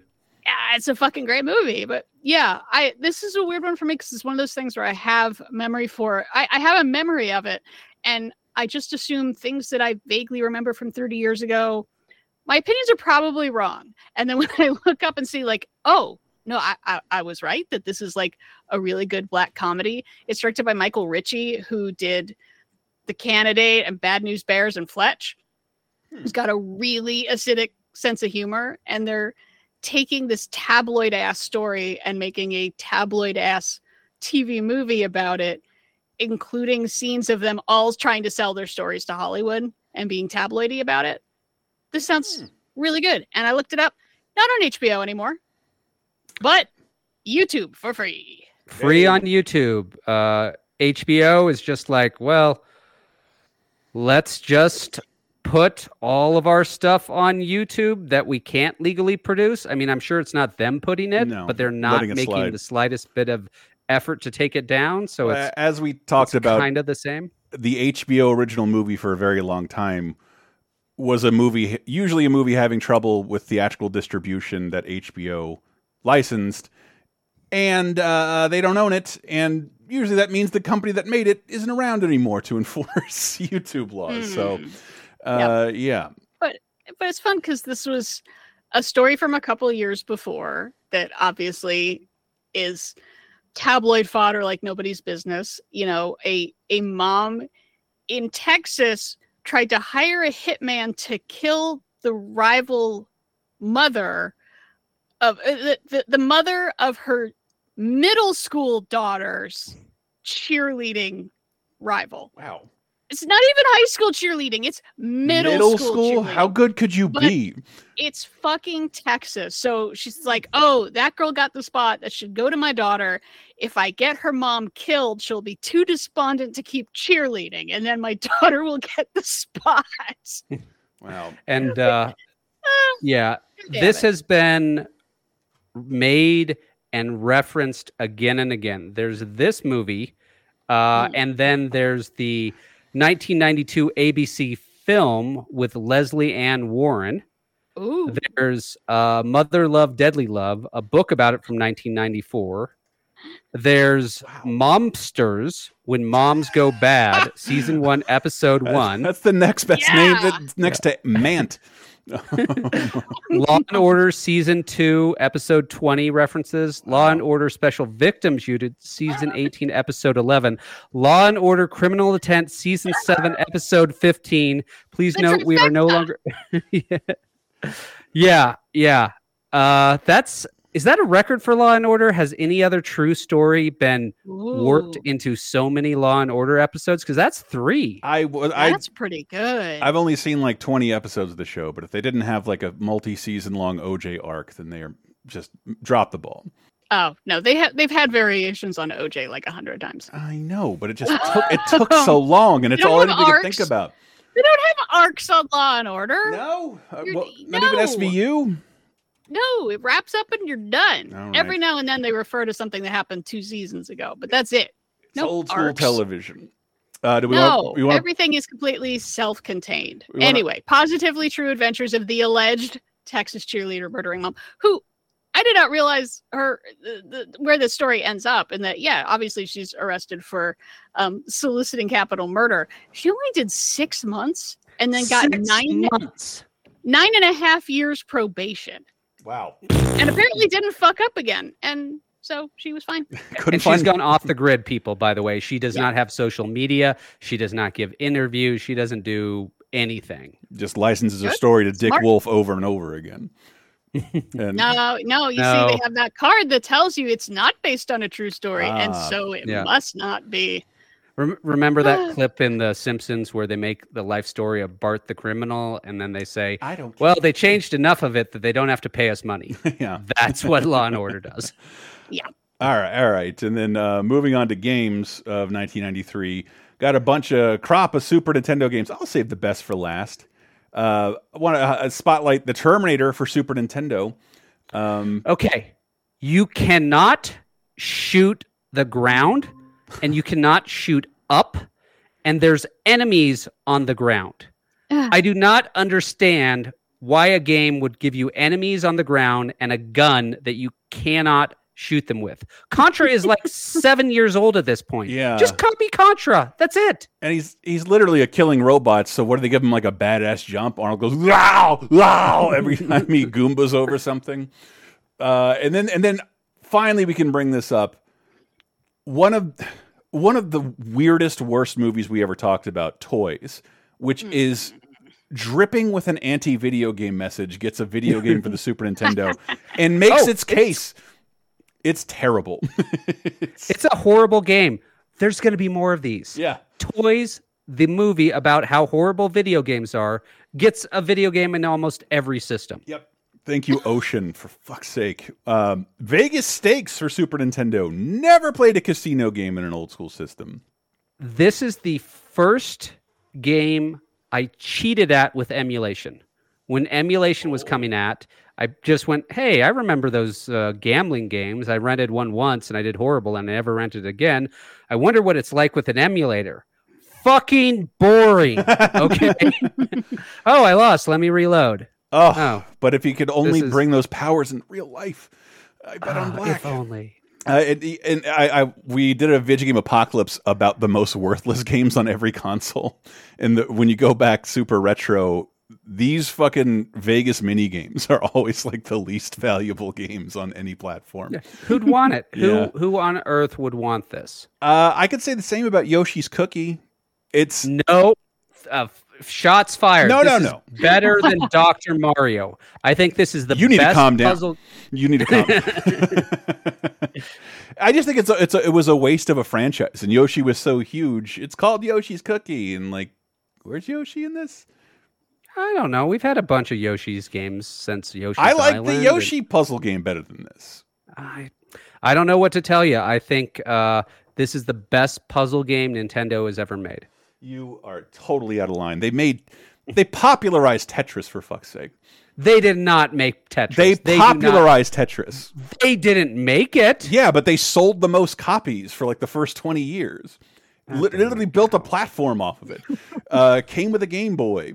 Yeah, it's a fucking great movie. But yeah, I this is a weird one for me because it's one of those things where I have memory for I, I have a memory of it, and I just assume things that I vaguely remember from 30 years ago. My opinions are probably wrong. And then [LAUGHS] when I look up and see, like, oh, no, I, I, I was right that this is like a really good black comedy. It's directed by Michael Ritchie, who did The Candidate and Bad News Bears and Fletch. Hmm. He's got a really acidic sense of humor, and they're taking this tabloid ass story and making a tabloid ass TV movie about it, including scenes of them all trying to sell their stories to Hollywood and being tabloidy about it. This sounds really good. And I looked it up, not on HBO anymore, but YouTube for free. Free on YouTube. Uh, HBO is just like, well, let's just put all of our stuff on YouTube that we can't legally produce. I mean, I'm sure it's not them putting it, No, but they're not making slide. the slightest bit of effort to take it down. So Uh, as we talked about kind of the same. the HBO original movie for a very long time was a movie usually a movie having trouble with theatrical distribution that HBO licensed and uh, they don't own it and usually that means the company that made it isn't around anymore to [LAUGHS] enforce [LAUGHS] YouTube laws so uh, yeah. But but it's fun because this was a story from a couple of years before that obviously is tabloid fodder like nobody's business. You know a a mom in texas tried to hire a hitman to kill the rival mother of uh, the, the, the mother of her middle school daughter's cheerleading rival. Wow it's not even high school cheerleading it's middle, school, cheerleading. how good could you But- be it's fucking Texas. So she's like, "Oh, that girl got the spot. That should go to my daughter. If I get her mom killed, she'll be too despondent to keep cheerleading, and then my [LAUGHS] daughter will get the spot." [LAUGHS] Wow. And [LAUGHS] uh, yeah, damn this it. has been made and referenced again and again. There's this movie, uh, and then there's the 1992 ABC film with Lesley Ann Warren. Ooh. There's uh, Mother Love, Deadly Love, a book about it from 1994. There's Momsters, When Moms Go Bad, season one, episode one. That's the next best name. That's next to Mant. [LAUGHS] Law and Order season two, episode 20 references. Law and Order Special Victims Unit season 18, episode 11. Law and Order Criminal Intent season seven, episode 15. Please note we are no longer. yeah. [LAUGHS] yeah, yeah. Uh, that's is that a record for Law and Order? Has any other true story been worked Ooh. into so many Law and Order episodes? Because that's three. I w- I That's pretty good. I've only seen like 20 episodes of the show, but if they didn't have like a multi-season long OJ arc, then they are just drop the ball. oh no, they have they've had variations on OJ like a hundred times. I know, but it just [GASPS] took it took so long, and it's all have anything to think about. They don't have arcs on Law and Order. No, uh, You're- well, not even. SVU. No, it wraps up and you're done. All Every now and then they refer to something that happened two seasons ago, but that's it. It's No old school arcs. television. Uh, do we no, want? We want everything is completely self-contained. Wanna- Anyway, positively true adventures of the alleged Texas cheerleader murdering mom, who I did not realize her the, the, where the story ends up, and that yeah, obviously she's arrested for um, soliciting capital murder. She only did six months, and then got Six nine months. nine and a half years probation, wow. and apparently didn't fuck up again, and so she was fine. [LAUGHS] Couldn't and find she's gone off the grid, people, by the way. She does not have social media. She does not give interviews. She doesn't do anything. just licenses her story to Dick Smart. Wolf over and over again. [LAUGHS] and No, no, you see, they have that card that tells you it's not based on a true story, and Ah, so it yeah. must not be. Rem- remember that [GASPS] clip in The Simpsons where they make the life story of Bart the criminal, and then they say, I don't. "Well, they changed enough of it that they don't have to pay us money." [LAUGHS] yeah. [LAUGHS] That's what Law and Order does. [LAUGHS] Yeah. All right, all right. And then uh, moving on to games of 1993, got a bunch of crop of Super Nintendo games. I'll save the best for last. Uh, I want to uh, spotlight the Terminator for Super Nintendo. Um, Okay, you cannot shoot the ground, and you cannot shoot up, and there's enemies on the ground. I do not understand why a game would give you enemies on the ground and a gun that you cannot shoot them with. Contra is like [LAUGHS] seven years old at this point. Yeah. Just copy Contra. That's it. and he's he's literally a killing robot. So what do they give him like a badass jump? Arnold goes wow wow [LAUGHS] every time he goombas over something. Uh, and then and then finally we can bring this up. One of one of the weirdest worst movies we ever talked about, Toys, which hmm. is dripping with an anti-video game message, gets a video game for the Super [LAUGHS] Nintendo and makes Oh, its case. It's terrible. [LAUGHS] It's a horrible game. There's going to be more of these. yeah. Toys, the movie about how horrible video games are, gets a video game in almost every system. Yep. Thank you, Ocean, for fuck's sake. Um, Vegas Stakes for Super Nintendo. Never played a casino game in an old school system. This is the first game I cheated at with emulation. When emulation was coming at, I just went, "Hey, I remember those uh, gambling games. I rented one once and I did horrible, and I never rented again. I wonder what it's like with an emulator. Fucking boring. [LAUGHS] Okay. [LAUGHS] oh, I lost. Let me reload. Oh, Oh. but if you could only is- bring those powers in real life, I bet on Ah, black. if only. Uh, and and I, I we did a video game apocalypse about the most worthless [LAUGHS] games on every console, and the, when you go back super retro, these fucking Vegas mini games [LAUGHS] are always like the least valuable games on any platform. Who'd want it? [LAUGHS] Yeah. Who who on earth would want this? Uh, I could say the same about Yoshi's Cookie. It's No, uh, shots fired. No, This no, no. Better [LAUGHS] than Doctor Mario. I think this is the You need to best calm down. puzzle. You need to calm. Down. [LAUGHS] I just think it's a, it's a, it was a waste of a franchise, and Yoshi was so huge. It's called Yoshi's Cookie, and like, where's Yoshi in this? I don't know. We've had a bunch of Yoshi's games since Yoshi. I like Island, the and Yoshi puzzle game better than this. I, I don't know what to tell you. I think uh, this is the best puzzle game Nintendo has ever made. You are totally out of line. They made they popularized Tetris for fuck's sake. They did not make Tetris. They, not- popularized Tetris. They didn't make it. Yeah, but they sold the most copies for like the first 20 years. Lit- Literally built a platform off of it. Uh, [LAUGHS] came with a Game Boy.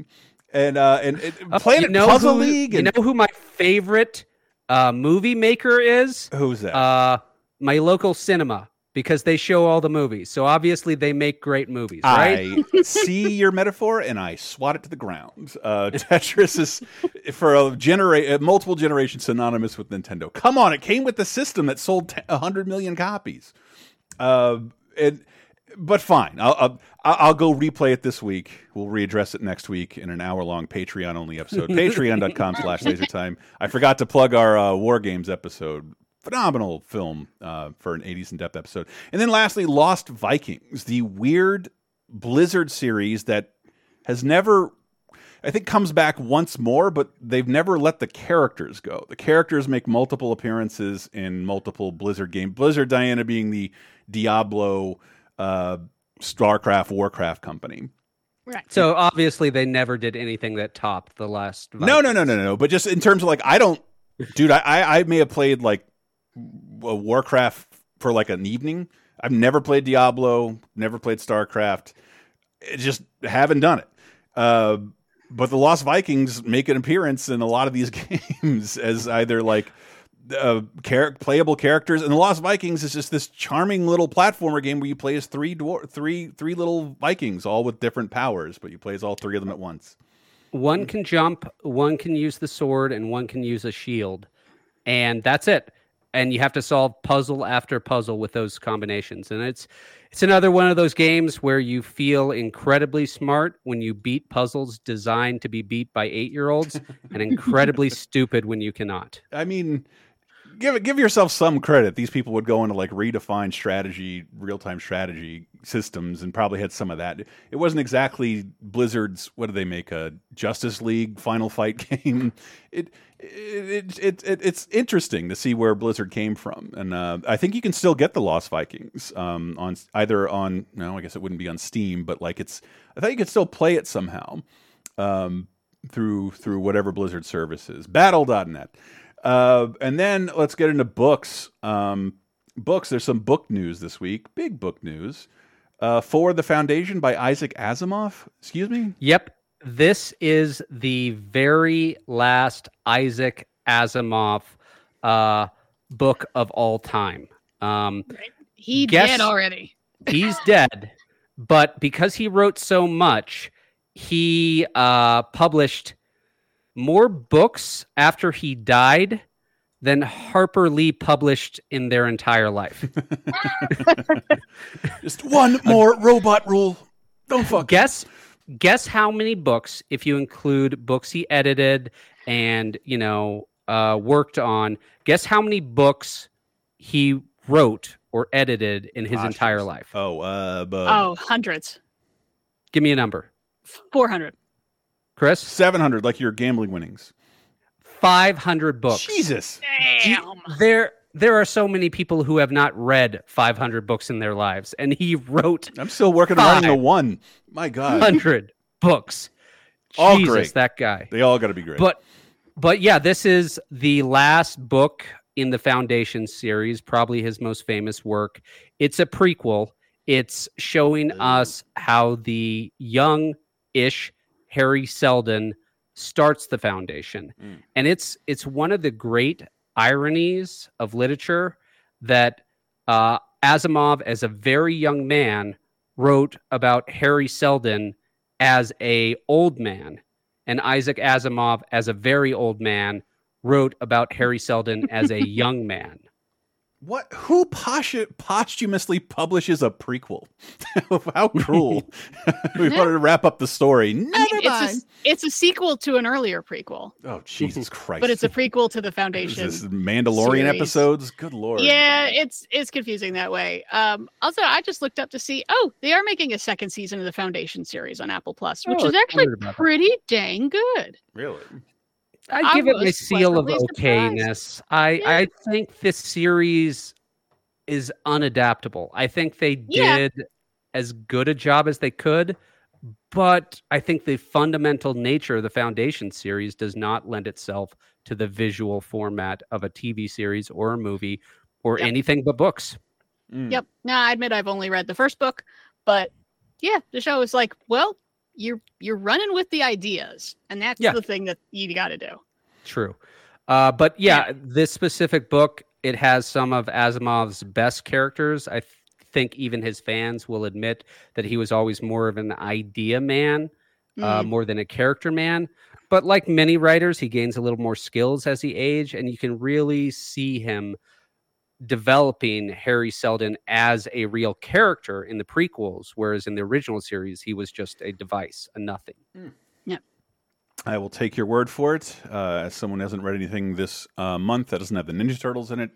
And uh, and, and Oh, Planet you know Puzzle who- League. You know who my favorite uh, movie maker is? who's that? Uh, my local cinema because they show all the movies. So obviously they make great movies, right? I [LAUGHS] see your metaphor and I swat it to the ground. Uh, [LAUGHS] Tetris is for a genera- multiple generations synonymous with Nintendo. Come on, it came with the system that sold te- 100 million copies. Uh, and but fine, I'll, I'll I'll go replay it this week. We'll readdress it next week in an hour long [LAUGHS] Patreon only episode. Patreon.com slash lasertime. I forgot to plug our uh, War Games episode. Phenomenal film uh, for an 80s in depth episode. And then lastly, Lost Vikings, the weird Blizzard series that has never I think comes back once more, but they've never let the characters go. The characters make multiple appearances in multiple Blizzard games. Blizzard Diana being the Diablo, uh, StarCraft, Warcraft company. Right. So obviously they never did anything that topped the last. No, no, no, no, no, no. But just in terms of like, I don't, dude. I, I, I may have played like a Warcraft for like an evening. I've never played Diablo, never played StarCraft. It just haven't done it. Uh, but the Lost Vikings make an appearance in a lot of these [LAUGHS] games as either like uh, char- playable characters, and the Lost Vikings is just this charming little platformer game where you play as three three three little Vikings, all with different powers, but you play as all three of them at once. One can jump, one can use the sword, and one can use a shield, and that's it. And you have to solve puzzle after puzzle with those combinations, and it's it's another one of those games where you feel incredibly smart when you beat puzzles designed to be beat by eight year olds, [LAUGHS] and incredibly stupid when you cannot. I mean, give give yourself some credit. These people would go into like redefined strategy, real time strategy systems, and probably had some of that. It wasn't exactly Blizzard's. What do they make a Justice League Final Fight [LAUGHS] game? It it, it, it it's interesting to see where Blizzard came from, and uh, I think you can still get the Lost Vikings um, on either on no, I guess it wouldn't be on Steam, but like it's I thought you could still play it somehow um, through through whatever Blizzard services. Battle.net. Uh, and then let's get into books. Um, books. There's some book news this week. Big book news. Uh, for the Foundation by Isaac Asimov. Excuse me. Yep. This is the very last Isaac Asimov uh, book of all time. Um, He Guess- dead already. [LAUGHS] he's dead, but because he wrote so much, he uh, published more books after he died than Harper Lee published in their entire life. [LAUGHS] [LAUGHS] Just one more robot rule. Don't fuck. guess guess how many books if you include books he edited and you know uh, worked on guess how many books he wrote or edited in his Gosh, entire life Oh, uh, but Oh, hundreds. give me a number 400. Chris 700, like your gambling winnings. 500 books Jesus. Damn. there there are so many people who have not read 500 books in their lives and he wrote I'm still working on running a one. My God. 100 books All Jesus, great. that guy They all got to be great. But but yeah, this is the last book in the Foundation series, probably his most famous work. It's a prequel. It's showing us how the young-ish Hari Seldon starts the Foundation. Mm. And it's it's one of the great ironies of literature that uh, Asimov, as a very young man, wrote about Hari Seldon as a old man and Isaac Asimov, as a very old man, wrote about Hari Seldon as a [LAUGHS] young man. What? Who posh posthumously publishes a prequel? [LAUGHS] How cruel! [LAUGHS] we wanted to wrap up the story. Never I mean, mind. it's a, it's a sequel to an earlier prequel, oh Jesus [LAUGHS] Christ! but it's a prequel to the Foundation. this Mandalorian series. episodes. Good lord. Yeah, it's it's confusing that way. Um, also, I just looked up to see. Oh, they are making a second season of the Foundation series on Apple Plus, which Oh, is actually wondered about that. pretty dang good. Really. I I give it my seal of pleasantly surprised. okayness. I Yeah. I think this series is unadaptable. I think they Yeah. did as good a job as they could, but I think the fundamental nature of the Foundation series does not lend itself to the visual format of a TV series or a movie or Yep. anything but books. Mm. Yep. Now I admit I've only read the first book, but yeah, the show is like, well, you're you're running with the ideas, and that's Yeah. the thing that you got to do. True. Uh, but yeah, this specific book, it has some of Asimov's best characters. I th- think even his fans will admit that he was always more of an idea man, uh, Mm. more than a character man. But like many writers, he gains a little more skills as he age, and you can really see him developing Hari Seldon as a real character in the prequels, whereas in the original series, he was just a device, a nothing. Yeah. I will take your word for it. Uh, as someone who hasn't read anything this uh, month that doesn't have the Ninja Turtles in it.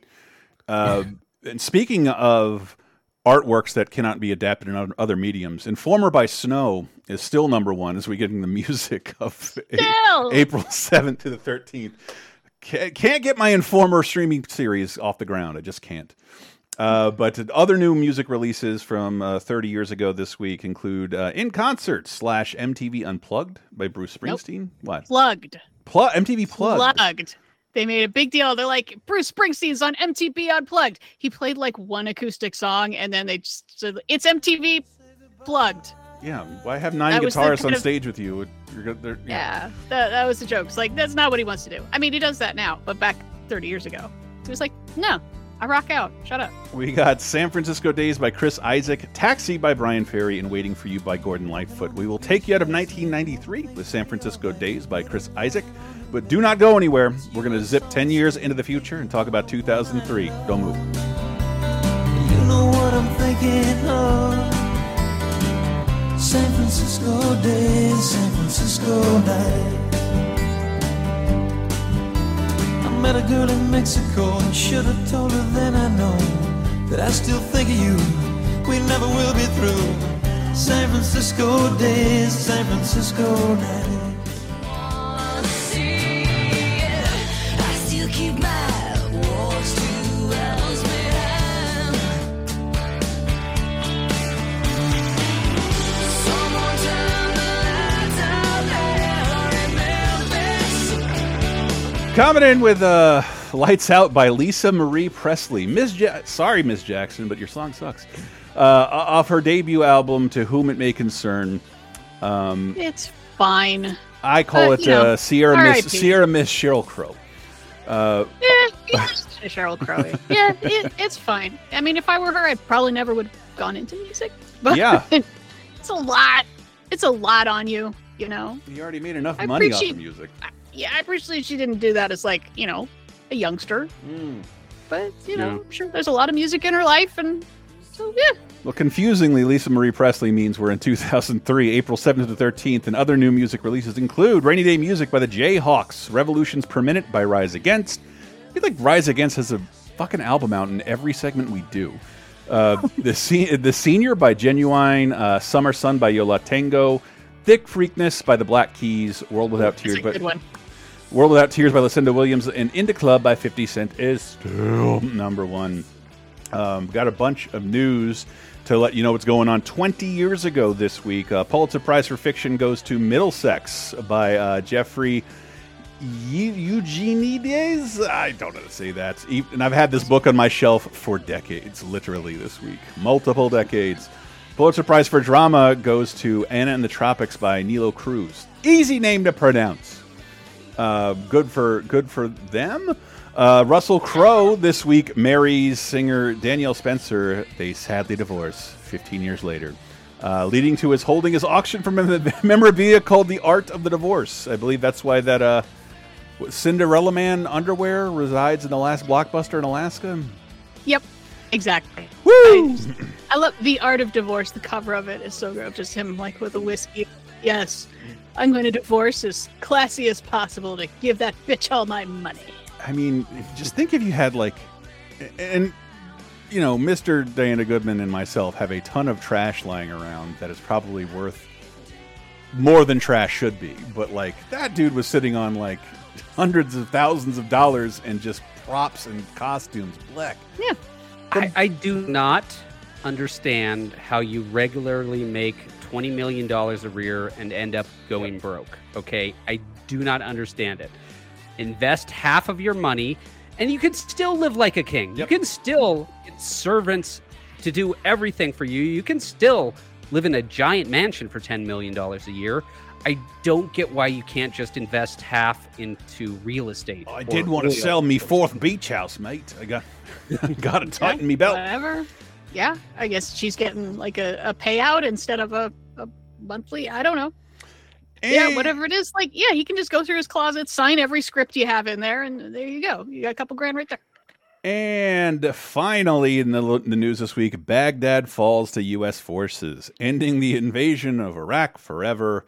Uh, [LAUGHS] and speaking of artworks that cannot be adapted in other mediums, Informer by Snow is still number one as we get in the [LAUGHS] music of A- April 7th to the 13th. Ca- Can't get my Informer streaming series off the ground. I just can't. Uh, but other new music releases from uh, 30 years ago this week include uh, In Concert slash MTV Unplugged by Bruce Nope. Springsteen. What? Plugged. Plu- MTV Plugged. Plugged. They made a big deal. They're like, Bruce Springsteen's on MTV Unplugged. He played like one acoustic song, and then they just said, it's MTV Plugged. Yeah, why have nine That guitarists on of- stage with you? You're good. they're- Yeah, that, that was the joke. It's like, that's not what he wants to do. I mean, he does that now, but back 30 years ago, he was like, no, I rock out. Shut up. We got San Francisco Days by Chris Isaak, Taxi by Bryan Ferry, and Waiting for You by Gordon Lightfoot. We will take you out of 1993 with San Francisco Days by Chris Isaak, but do not go anywhere. We're going to zip 10 years into the future and talk about 2003. Don't move. You know San Francisco day, San Francisco nights. I met a girl in Mexico and should have told her then I know that I still think of you. We never will be through. San Francisco days, San Francisco nights. I still keep my Coming in with uh, Lights Out by Lisa Marie Presley. Miss ja Sorry, Miss Jackson, but your song sucks. Uh, off her debut album, To Whom It May Concern. Um, It's fine. I call Uh, it uh, Sierra Miss. Sierra Miss Sheryl Crow. Uh, Yeah, yeah, Sheryl Crow. [LAUGHS] Yeah, it, it's fine. I mean, if I were her, I probably never would have gone into music. But Yeah. [LAUGHS] it's a lot. It's a lot on you, you know? you already made enough I money off of music. Yeah, I appreciate she didn't do that as, like, you know, a youngster. Mm. But, you know, Yeah. I'm sure there's a lot of music in her life. And so, yeah. Well, confusingly, Lisa Marie Presley means we're in 2003, April 7th to 13th, and other new music releases include Rainy Day Music by the Jayhawks, Revolutions Per Minute by Rise Against. I feel like Rise Against has a fucking album out in every segment we do. Uh, [LAUGHS] the, se the Senior by Ginuwine, uh, Summer Sun by Yo La Tengo, Thick Freakness by the Black Keys, World Without Tears That's World Without Tears by Lucinda Williams, and In da Club by 50 Cent is still number one. Um, got a bunch of news to let you know what's going on. 20 years ago this week, uh, Pulitzer Prize for Fiction goes to Middlesex by uh, Jeffrey Eu- Eugenides. I don't know how to say that. And I've had this book on my shelf for decades, literally this week. Multiple decades. Pulitzer Prize for Drama goes to Anna in the Tropics by Nilo Cruz. Easy name to pronounce. Uh, good for good for them. Uh, Russell Crowe this week marries singer Danielle Spencer. They sadly divorce 15 years later, uh, leading to his holding his auction for mem- [LAUGHS] memorabilia called "The Art of the Divorce." I believe that's why that uh, Cinderella Man underwear resides in the last blockbuster in Alaska. Yep, exactly. Woo! I, just- I love the art of divorce. The cover of it is so great. Just him like with a whiskey. Yes, I'm going to divorce as classy as possible to give that bitch all my money. I mean, just think if you had like, and you know, Mr. Diana Goodman and myself have a ton of trash lying around that is probably worth more than trash should be. But like that dude was sitting on like hundreds of thousands of dollars and just props and costumes. Black. Yeah. I, I do not understand how you regularly make $20 million a year and end up going broke. Okay. I do not understand it. Invest half of your money and you can still live like a king. You can still get servants to do everything for you. You can still live in a giant mansion for $10 million a year. I don't get why you can't just invest half into real estate. I did want to sell me fourth beach house, mate. I got [LAUGHS] got to tighten me belt. Whatever. Yeah, I guess she's getting like a, a payout instead of a, a monthly. I don't know. yeah, whatever it is. Like, yeah, he can just go through his closet, sign every script you have in there, and there you go. You got a couple grand right there. And finally, in the, the news this week, Baghdad falls to U.S. forces, ending the invasion of Iraq forever,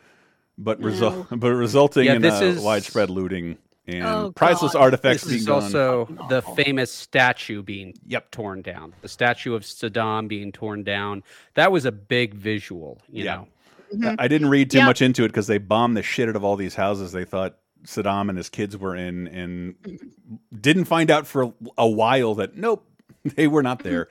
but result [LAUGHS] but resulting Yeah, in this uh, is- widespread looting and Oh, priceless God. artifacts This being is gone. also the famous statue being Yep. torn down. The statue of Saddam being torn down. That was a big visual, you Yeah. know. Mhm. I didn't read too Yeah. much into it because they bombed the shit out of all these houses they thought Saddam and his kids were in, and didn't find out for a while that nope, [LAUGHS] they were not there.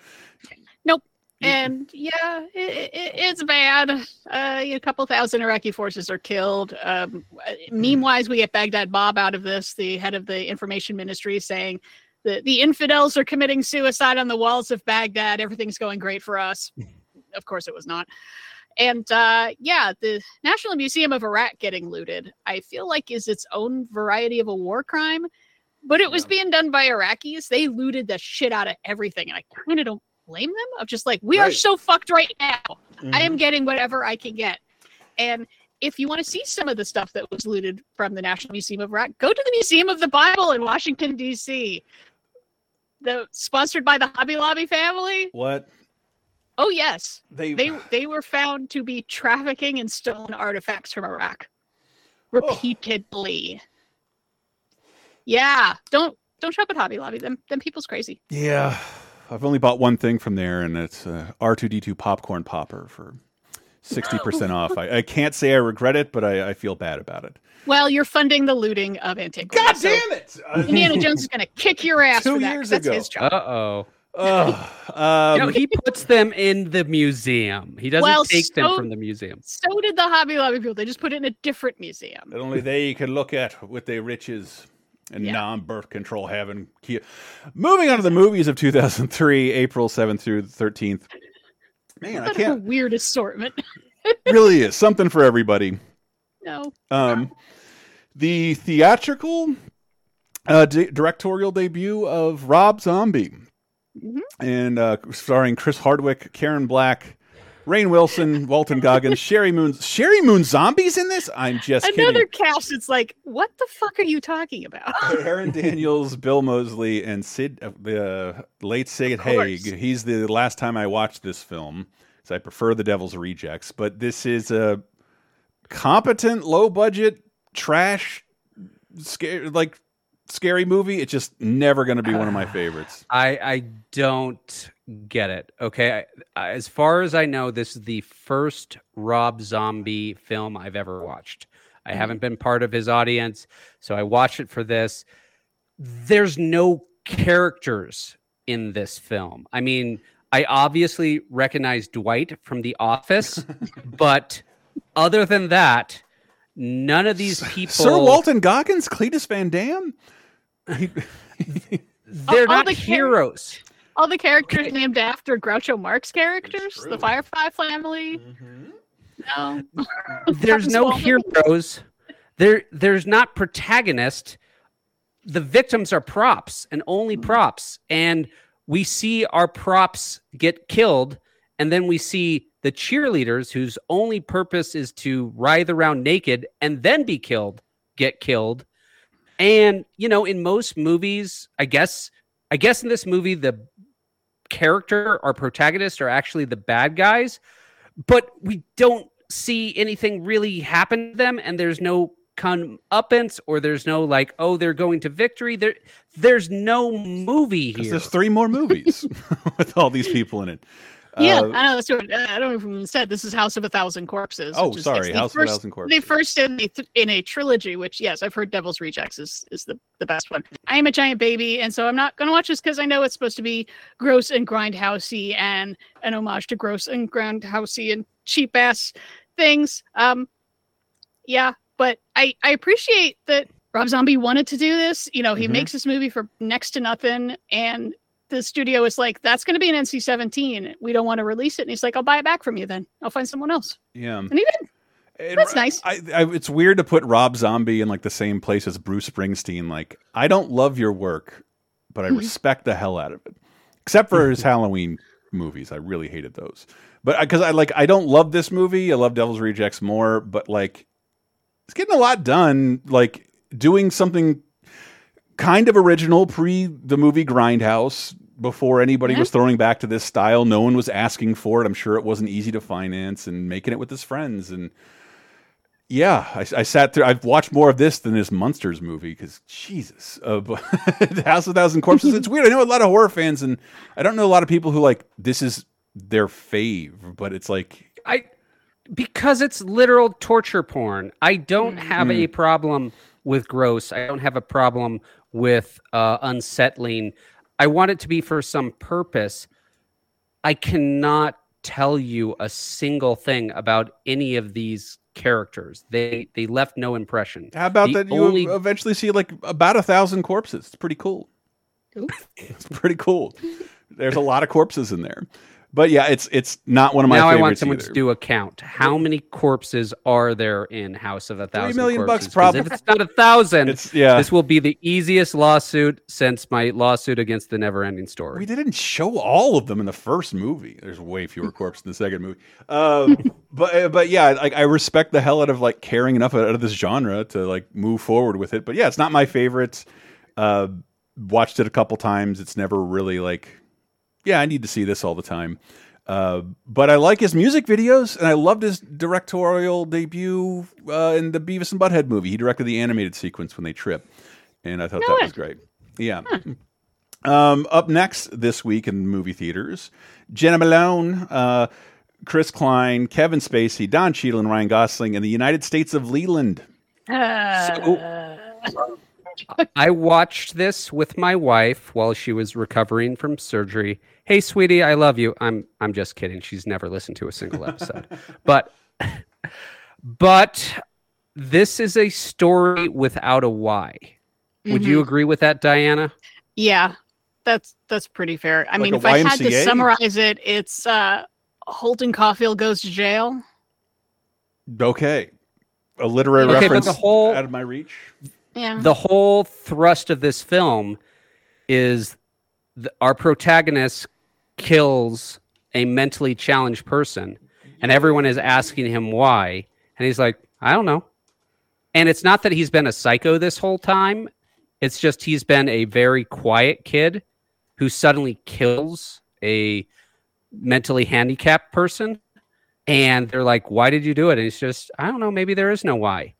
Nope. And yeah, it, it, it's bad. Uh, a couple thousand Iraqi forces are killed. Um, meme-wise, we get Baghdad Bob out of this, the head of the information ministry, saying the the infidels are committing suicide on the walls of Baghdad. Everything's going great for us. of course, it was not. And uh, yeah, the National Museum of Iraq getting looted, I feel like is its own variety of a war crime. But it was being done by Iraqis. They looted the shit out of everything. And I kind of don't blame them of just like, we are so fucked right now. I am getting whatever I can get. And if you want to see some of the stuff that was looted from the National Museum of Iraq, go to the Museum of the Bible in Washington, D.C. The sponsored by the Hobby Lobby family. What Oh yes, they they they were found to be trafficking in stolen artifacts from Iraq Oh. repeatedly. Yeah, don't don't shop at Hobby Lobby. Them them people's crazy. Yeah, I've only bought one thing from there, and it's a R2D2 popcorn popper for sixty percent [LAUGHS] off. I, I can't say I regret it, but I, I feel bad about it. Well, you're funding the looting of antiquities. God so damn it! Indiana Jones is going to kick your ass Two for that. 'cause years That's ago. his job. Uh oh. Ugh, um, no, he puts them in the museum. He doesn't Well, take them from the museum. So did the Hobby Lobby people. They just put it in a different museum. that only they can look at with their riches and Yeah. non-birth control having. Key. Moving on to the movies of 2003, April 7th through 13th. Man, I That's a can't. A weird assortment. [LAUGHS] really is something for everybody. no. Um, the theatrical uh, di- directorial debut of Rob Zombie, Mhm. and uh, starring Chris Hardwick, Karen Black, Rainn Wilson, [LAUGHS] Walton Goggins, Sheri Moon. Sheri Moon Zombies in this? I'm just Another kidding. cast. It's like, what the fuck are you talking about? [LAUGHS] Erin Daniels, Bill Moseley, and Sid, uh, the late Sid. Haig. He's the last time I watched this film, so I prefer The Devil's Rejects. But this is a competent, low budget, trash, scary, like scary movie. It's just never going to be one of my [SIGHS] favorites. I I don't get it. Okay, I, as far as I know, this is the first Rob Zombie film I've ever watched. I mm-hmm. haven't been part of his audience, so I watched it for this. There's no characters in this film. I mean, I obviously recognize Dwight from The Office, [LAUGHS] but other than that, none of these people. Sir Walton Goggins, Cletus Van Dam. He- [LAUGHS] they're All not the char- heroes. All the characters named after Groucho Marx characters, the Firefly family. Mm-hmm. No, [LAUGHS] there's no heroes. There, there's not protagonist. The victims are props and only mm-hmm. props, and we see our props get killed, and then we see the cheerleaders whose only purpose is to writhe around naked and then be killed, get killed. And you know, in most movies, I guess, I guess in this movie, the character, our protagonist, are actually the bad guys, but we don't see anything really happen to them, and there's no comeuppance or there's no like, oh, they're going to victory. There, there's no movie here. There's three more movies [LAUGHS] with all these people in it. Yeah, Uh, I know. That's what, I don't know if we said this is House of a Thousand Corpses. Oh, sorry, House of a first- Thousand Corpses. They first in a, in a trilogy, which yes, I've heard Devil's Rejects is, is the, the best one. I am a giant baby, and so I'm not going to watch this because I know it's supposed to be gross and grindhousey and an homage to gross and grindhousey and cheap ass things. Um, yeah, but I I appreciate that Rob Zombie wanted to do this. You know, he Mhm. makes this movie for next to nothing, and the studio is like, "That's going to be an NC-17. We don't want to release it." And he's like, "I'll buy it back from you. Then I'll find someone else." yeah. And he did. And That's nice. I, I, it's weird to put Rob Zombie in like the same place as Bruce Springsteen. Like, I don't love your work, but I Mhm. respect the hell out of it. Except for [LAUGHS] his Halloween movies, I really hated those. But because I like, I don't love this movie. I love Devil's Rejects more. But like, it's getting a lot done. Like doing something kind of original pre the movie Grindhouse. Before anybody Yeah. was throwing back to this style, no one was asking for it. I'm sure it wasn't easy to finance and making it with his friends and yeah, I, I sat through. I've watched more of this than this Monsters movie because Jesus, uh, [LAUGHS] House of a Thousand Corpses. It's weird. I know a lot of horror fans, and I don't know a lot of people who like this is their fave. But it's like I because it's literal torture porn. I don't have Mm. a problem with gross. I don't have a problem with uh, unsettling. I want it to be for some purpose. I cannot tell you a single thing about any of these characters. They they left no impression. how about The that? You only- eventually see like about a thousand corpses. It's pretty cool. Ooh. [LAUGHS] It's pretty cool. There's a lot of corpses in there. But yeah, it's it's not one of my now I want someone either. to do a count. How many corpses are there in House of a Thousand? million bucks, probably. If it's not a thousand, It's yeah. this will be the easiest lawsuit since my lawsuit against the Never-Ending Story. We didn't show all of them in the first movie. There's way fewer [LAUGHS] corpses in the second movie. Um, but uh, but yeah, like I respect the hell out of like caring enough out of this genre to like move forward with it. But yeah, it's not my favorite. Uh, watched it a couple times. It's never really like, yeah, I need to see this all the time. Uh, but I like his music videos, and I loved his directorial debut uh, in the Beavis and Butthead movie. He directed the animated sequence when they trip, and I thought No that way. was great. Yeah. Um, up next this week in movie theaters, Jena Malone, uh, Chris Klein, Kevin Spacey, Don Cheadle, and Ryan Gosling in the United States of Leland. Uh, [LAUGHS] I watched this with my wife while she was recovering from surgery. Hey, sweetie, I love you. I'm I'm just kidding. She's never listened to a single episode. [LAUGHS] but but this is a story without a why. Would you agree with that, Diana? yeah, that's that's pretty fair. I Like mean, a if I had to summarize it, it's uh, Holden Caulfield goes to jail. Okay, a literary Okay, but reference the whole- out of my reach. Yeah. the whole thrust of this film is our protagonist kills a mentally challenged person and everyone is asking him why and he's like i don't know and it's not that he's been a psycho this whole time it's just he's been a very quiet kid who suddenly kills a mentally handicapped person and they're like why did you do it and he's just i don't know maybe there is no why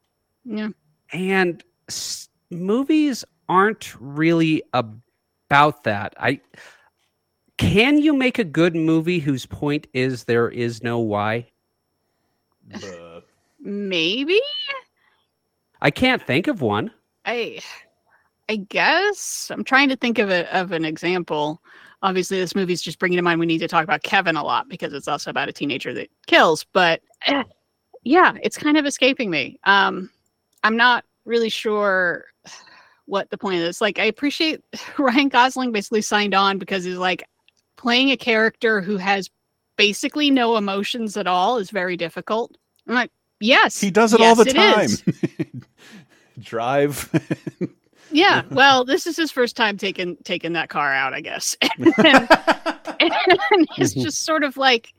yeah. and s- movies aren't really about that i can you make a good movie whose point is there is no why Buh. Maybe. i can't think of one I I guess I'm trying to think of a of an example. Obviously, this movie's just bringing to mind we need to talk about Kevin a lot because it's also about a teenager that kills. But eh, yeah, it's kind of escaping me. Um, I'm not really sure what the point is. Like, I appreciate [LAUGHS] Ryan Gosling basically signed on because he's like playing a character who has basically no emotions at all is very difficult. I'm like, yes, He does it all the time. [LAUGHS] Drive. Yeah, [LAUGHS] well, this is his first time taking taking that car out, I guess. and, and it's just sort of like,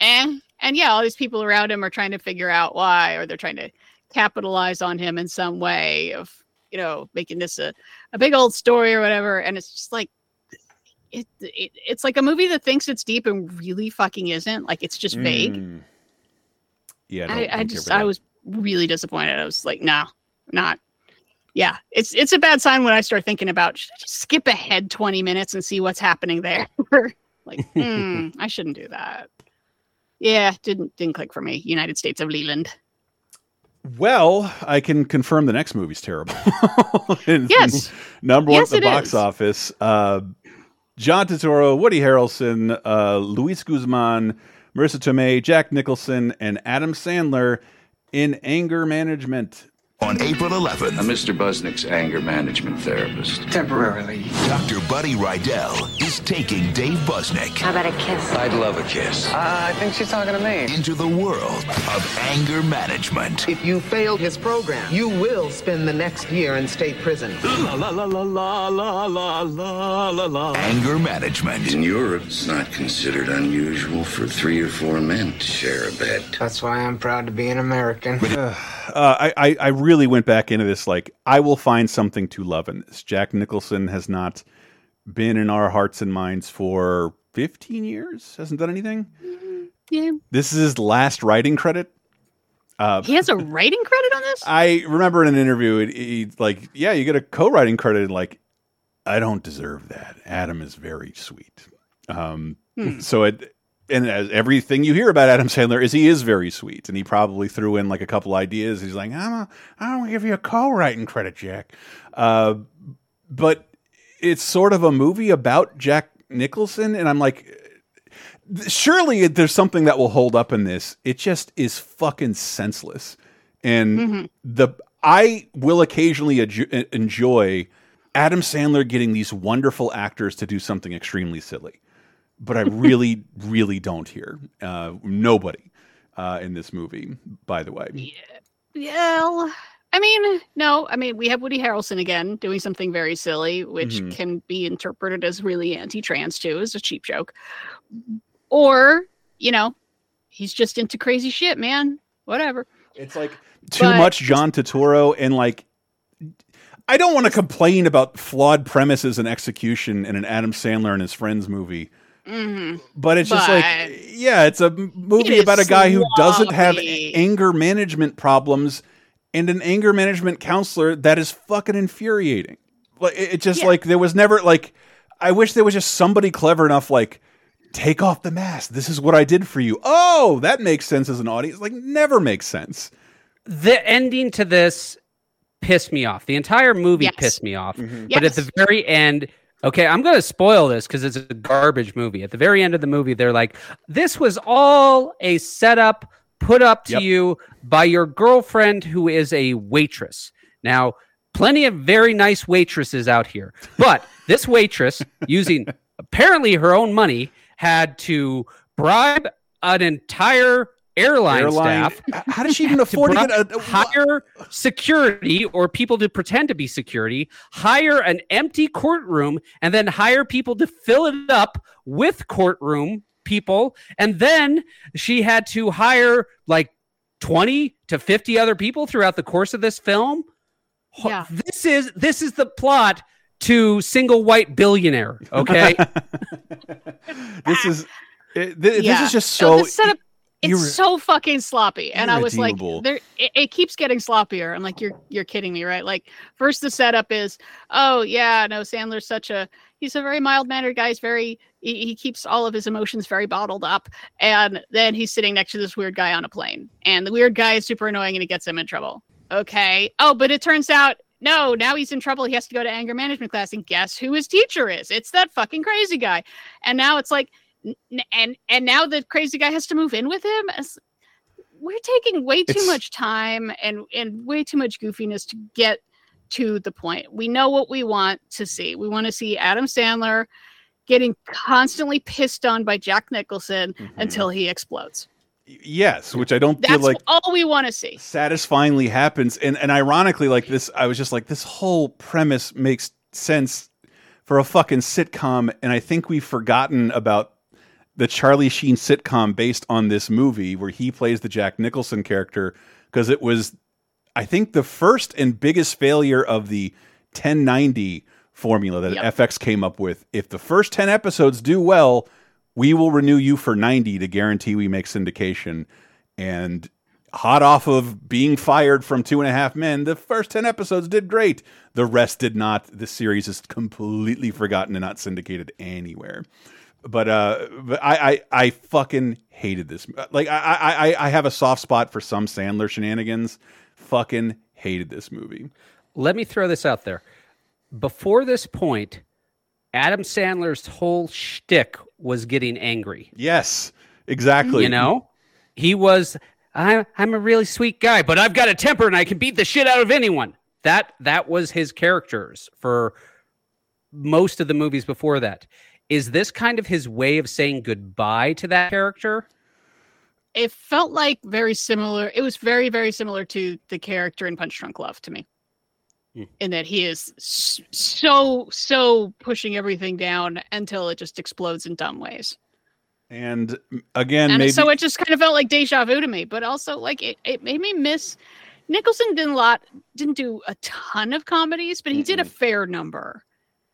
eh. And yeah, all these people around him are trying to figure out why, or they're trying to capitalize on him in some way of, you know, making this a, a big old story or whatever. And it's just like, it, it it's like a movie that thinks it's deep and really fucking isn't. Like it's just vague. Mm. Yeah, I, I just I was really disappointed. I was like, no, not. Yeah, it's it's a bad sign when I start thinking about should I just skip ahead twenty minutes and see what's happening there. [LAUGHS] like, [LAUGHS] hmm, I shouldn't do that. Yeah, didn't didn't click for me. United States of Leland. Well, I can confirm the next movie's terrible. [LAUGHS] Yes. number one Yes, at the box is. office. Uh, John Turturro, Woody Harrelson, uh, Luis Guzman, Marisa Tomei, Jack Nicholson, and Adam Sandler in Anger Management. On April 11th, I'm Mr. Buznik's anger management therapist. Temporarily. Dr. Buddy Rydell is taking Dave Buznik. How about a kiss? I'd love a kiss. Uh, I think she's talking to me. Into the world of anger management. If you fail his program, you will spend the next year in state prison. La la la la la la la la la la. Anger management. In Europe, it's not considered unusual for three or four men to share a bed. That's why I'm proud to be an American. Uh, I, I I really went back into this like I will find something to love in this. Jack Nicholson has not been in our hearts and minds for 15 years. Hasn't done anything. Yeah, This is his last writing credit. Uh, he has a [LAUGHS] writing credit on this. I remember in an interview, he, like, yeah, you get a co-writing credit. and, Like, I don't deserve that. Adam is very sweet. Um, Hmm. so it, and as everything you hear about Adam Sandler is he is very sweet, and he probably threw in like a couple ideas. He's like, I'm a, I don't give you a co-writing credit, Jack. Uh, but it's sort of a movie about Jack Nicholson, and I'm like, surely there's something that will hold up in this. It just is fucking senseless. And Mhm. the I will occasionally enjoy Adam Sandler getting these wonderful actors to do something extremely silly, but I really, really don't hear Uh, nobody uh, in this movie, by the way. Well, I mean, no, I mean, we have Woody Harrelson again doing something very silly, which Mhm. can be interpreted as really anti trans too, as a cheap joke. Or, you know, he's just into crazy shit, man. Whatever. It's like too But- much John Turturro and like I don't want to complain about flawed premises and execution in an Adam Sandler and his friends movie. Hmm But it's just But- like, yeah, it's a movie is about a guy who doesn't have anger management problems and an anger management counselor that is fucking infuriating. Like it, it just Yeah. like there was never like I wish there was just somebody clever enough like take off the mask. This is what I did for you. Oh, that makes sense as an audience. Like never makes sense. the ending to this pissed me off. The entire movie Yes. pissed me off. Mm-hmm. But at the very end, okay, I'm going to spoil this because it's a garbage movie. At the very end of the movie, they're like, this was all a setup put up to Yep. you by your girlfriend who is a waitress. Now, plenty of very nice waitresses out here, but this waitress, [LAUGHS] using apparently her own money, had to bribe an entire airline, Airline- staff How does she even [LAUGHS] afford to bri- get a, hire security or people to pretend to be security, hire an empty courtroom, and then hire people to fill it up with courtroom people. And then she had to hire like 20 to 50 other people throughout the course of this film. Yeah. This is this is the plot to single white billionaire, okay? [LAUGHS] this is it, th- Yeah. this is just No, so the setup, it's irre- so fucking sloppy. And I was like, there it, it keeps getting sloppier. I'm like, you're you're kidding me, right? Like first the setup is, oh yeah, no, Sandler's such a he's a very mild mannered guy. He's very he, he keeps all of his emotions very bottled up. And then he's sitting next to this weird guy on a plane. And the weird guy is super annoying and he gets him in trouble. Okay. Oh, but it turns out no, now he's in trouble. He has to go to anger management class. And guess who his teacher is? It's that fucking crazy guy. And now it's like and and now the crazy guy has to move in with him? We're taking way too It's- much time and and way too much goofiness to get to the point. We know what we want to see. We want to see adam sandler getting constantly pissed on by jack nicholson Mm-hmm. until he explodes. Yes, which I don't that's feel like all we want to see. satisfyingly happens. And and ironically, like this, I was just like, this whole premise makes sense for a fucking sitcom, and I think we've forgotten about the Charlie Sheen sitcom based on this movie where he plays the Jack Nicholson character because it was, I think, the first and biggest failure of the 1090 formula that Yep. FX came up with. If the first 10 episodes do well, we will renew you for 90 to guarantee we make syndication. And hot off of being fired from Two and a Half Men, the first 10 episodes did great. The rest did not. The series is completely forgotten and not syndicated anywhere. But uh, but I, I I fucking hated this. Like I I I- I have a soft spot for some Sandler shenanigans. Fucking hated this movie. Let me throw this out there. Before this point, Adam Sandler's whole shtick was getting angry. Yes, exactly. You know, he was. I'm I'm a really sweet guy, but I've got a temper and I can beat the shit out of anyone. That that was his characters for most of the movies before that. Is this kind of his way of saying goodbye to that character? It felt like very similar. It was very, very similar to the character in Punch Drunk Love to me. Hmm. In that he is so, so pushing everything down until it just explodes in dumb ways. And mm, again, and maybe so it just kind of felt like deja vu to me, but also like it, it made me miss Nicholson didn't lot didn't do a ton of comedies, but he did a fair number.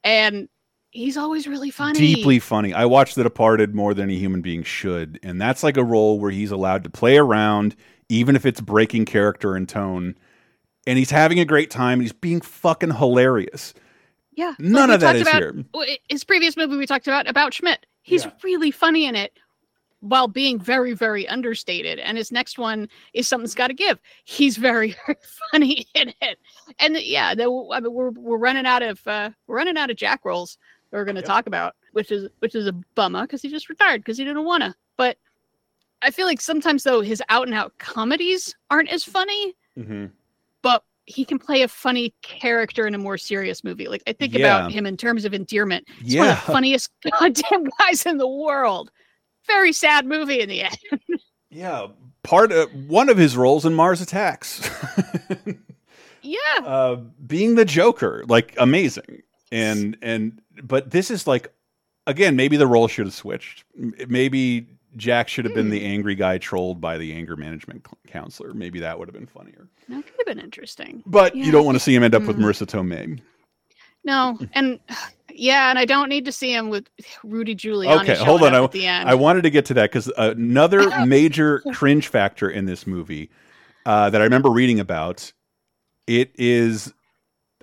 And he's always really funny. deeply funny. I watched The Departed more than a human being should, and that's like a role where he's allowed to play around, even if it's breaking character and tone. And he's having a great time. He's being fucking hilarious. Yeah. None of that is about, here. His previous movie we talked about about Schmidt. He's really funny in it while being very, very understated. And his next one is something's got to give. He's very, [LAUGHS] very funny in it. And yeah, the, I mean, we're we're running out of uh, we're running out of Jack rolls that we're going to talk about, which is which is a bummer because he just retired because he didn't want to. But I feel like sometimes though his out and out comedies aren't as funny Mm-hmm. but he can play a funny character in a more serious movie. Like I think Yeah. about him in terms of endearment. He's one of Yeah. the [LAUGHS] funniest [LAUGHS] goddamn guys in the world. Very sad movie in the end. [LAUGHS] Yeah, part of one of his roles in Mars Attacks, yeah. uh, being the Joker, like amazing. And and but this is like again, maybe the role should have switched. Maybe Jack should have been the angry guy trolled by the anger management counselor. Maybe that would have been funnier. That could have been interesting. But Yeah. you don't want to see him end up with Mm. Marisa Tomei. No, and yeah, and I don't need to see him with Rudy Giuliani. Okay, hold on. I, at the end. I wanted to get to that because another major [LAUGHS] cringe factor in this movie uh, that I remember reading about it is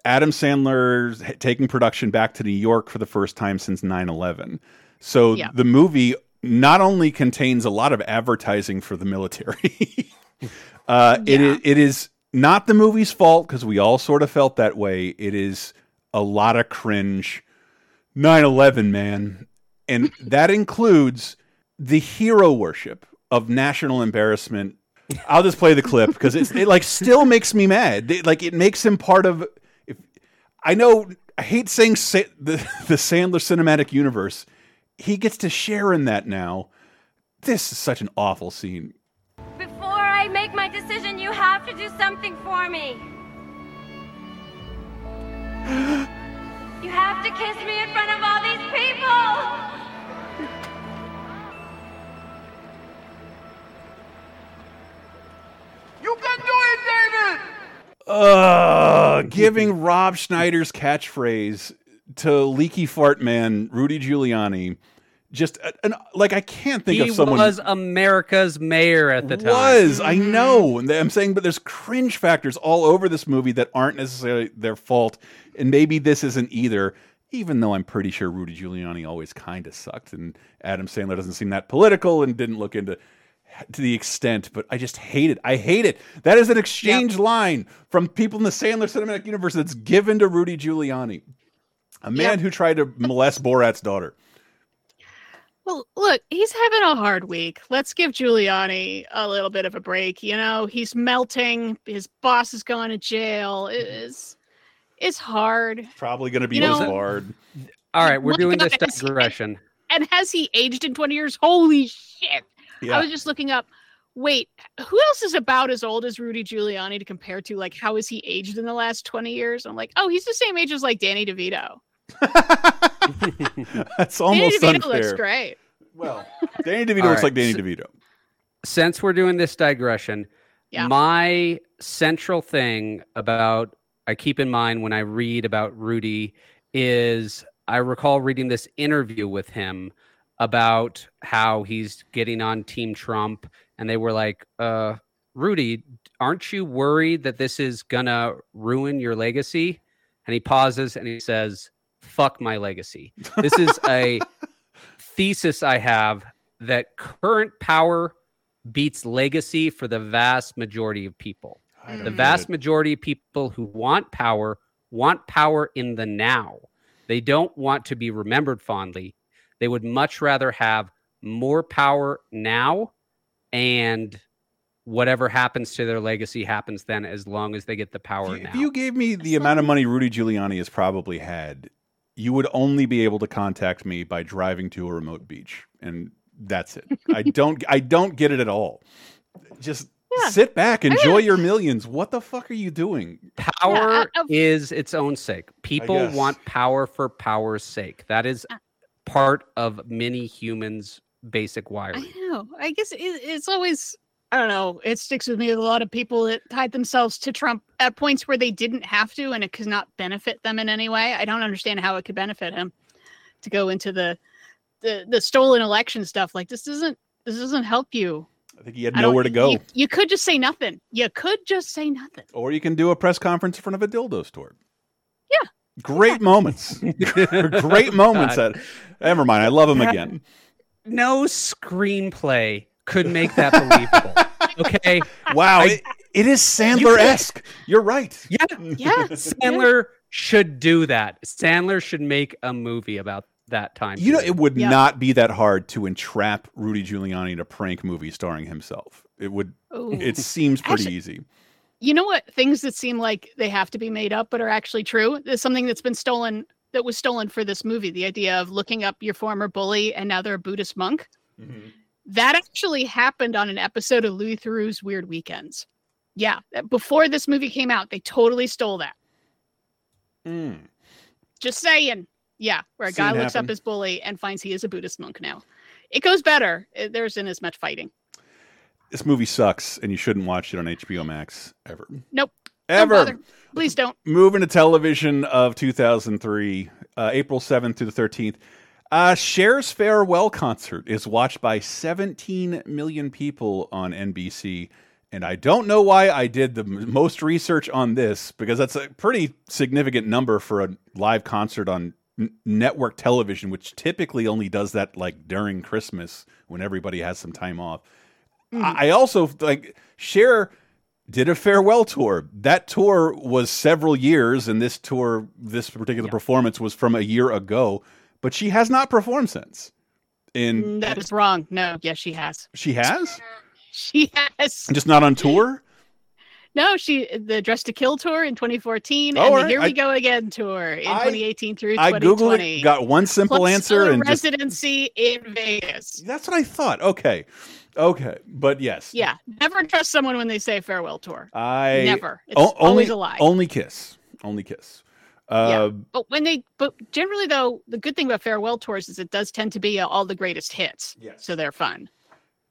Adam Sandler's taking production back to New York for the first time since 9/11. So Yeah. the movie not only contains a lot of advertising for the military, [LAUGHS] uh, it is it is not the movie's fault because we all sort of felt that way. It is a lot of cringe. 9/11, man, and [LAUGHS] that includes the hero worship of national embarrassment. I'll just play the clip because it like still makes me mad. It- like it makes him part of. If I know, I hate saying sa the [LAUGHS] the Sandler cinematic universe. He gets to share in that now. This is such an awful scene. Before I make my decision, you have to do something for me. [GASPS] You have to kiss me in front of all these people. You can do it, David! Uh, giving Rob Schneider's catchphrase to leaky fart man Rudy Giuliani. Just an, like I can't think he of someone who was America's mayor at the time. was I mm-hmm. know. And I'm saying, but there's cringe factors all over this movie that aren't necessarily their fault, and maybe this isn't either. Even though I'm pretty sure Rudy Giuliani always kind of sucked, and Adam Sandler doesn't seem that political and didn't look into to the extent, but I just hate it. I hate it. That is an exchange line from people in the Sandler cinematic universe that's given to Rudy Giuliani, a man Yep. who tried to molest Borat's daughter. Well, look, he's having a hard week. Let's give Giuliani a little bit of a break. You know, he's melting. His boss is going to jail. It is, it's hard. Probably going to be You know- disbarred. All right, we're My doing this God, he- digression. And has he aged in 20 years? Holy shit. Yeah. I was just looking up. Wait, who else is about as old as Rudy Giuliani to compare to? Like, how has he aged in the last 20 years? I'm like, oh, he's the same age as like Danny DeVito. [LAUGHS] That's almost [LAUGHS] Danny DeVito unfair. looks great. Well, Danny DeVito All looks right, like Danny so- DeVito. Since we're doing this digression, Yeah. my central thing about I keep in mind when I read about Rudy is I recall reading this interview with him about how he's getting on Team Trump, and they were like, uh, Rudy, aren't you worried that this is gonna ruin your legacy? And he pauses and he says, Fuck my legacy. This is a [LAUGHS] thesis I have that current power beats legacy for the vast majority of people. The vast majority of people who want power want power in the now. They don't want to be remembered fondly. They would much rather have more power now and whatever happens to their legacy happens then as long as they get the power now. If you gave me the amount of money Rudy Giuliani has probably had, you would only be able to contact me by driving to a remote beach, and that's it. I [LAUGHS] don't, I don't get it at all. Just sit back, enjoy your millions. What the fuck are you doing? Power is its own sake. People want power for power's sake. That is part of many humans' basic wiring. I know. I guess it, it's always I don't know. It sticks with me with a lot of people that tied themselves to Trump at points where they didn't have to, and it could not benefit them in any way. I don't understand how it could benefit him to go into the the the stolen election stuff. Like this doesn't this doesn't help you. I think he had nowhere to go. You, you could just say nothing. You could just say nothing. Or you can do a press conference in front of a dildo store. Yeah. [LAUGHS] Great moments. Great moments. God. At, [LAUGHS] never mind. I love him That- again. [LAUGHS] No screenplay could make that believable. okay. Wow. I- it, it is Sandler esque. You're right. Yeah. Yeah. Sandler should do that. Sandler should make a movie about that time. You know, it would Yeah. not be that hard to entrap Rudy Giuliani in a prank movie starring himself. It would. Ooh. It seems pretty Actually- easy. You know what? Things that seem like they have to be made up but are actually true. There's something that's been stolen that was stolen for this movie. The idea of looking up your former bully and now they're a Buddhist monk. That actually happened on an episode of Louis Theroux's Weird Weekends. Yeah, before this movie came out, they totally stole that. Mm. Just saying. Yeah, where a guy looks happen. up his bully and finds he is a Buddhist monk now. It goes better. Uh, There isn't as much fighting. This movie sucks, and you shouldn't watch it on HBO Max ever. Nope. Don't Ever. Please don't. Moving to television of 2003, uh, April 7th through the 13th. Uh, Cher's farewell concert is watched by 17 million people on NBC. And I don't know why I did the most research on this because that's a pretty significant number for a live concert on n- network television, which typically only does that like during Christmas when everybody has some time off. I I also like Cher did a farewell tour. That tour was several years, and this tour, this particular performance was from a year ago. But she has not performed since. Mm, That is wrong. No, yes, she has. she has, [LAUGHS] She has. just not on tour. No, she the Dress to Kill tour in 2014 Oh, and the alright. Here We Go Again tour in 2018 through I 2020. googled it, got one simple Plus answer, and just residency in Vegas. that's what I thought. Okay, okay, but yes, Yeah, never trust someone when they say farewell tour. I Never. It's o- only always a lie. only kiss, only kiss. Uh, But when they, but generally though, the good thing about farewell tours is it does tend to be uh, all the greatest hits. Yes. So they're fun.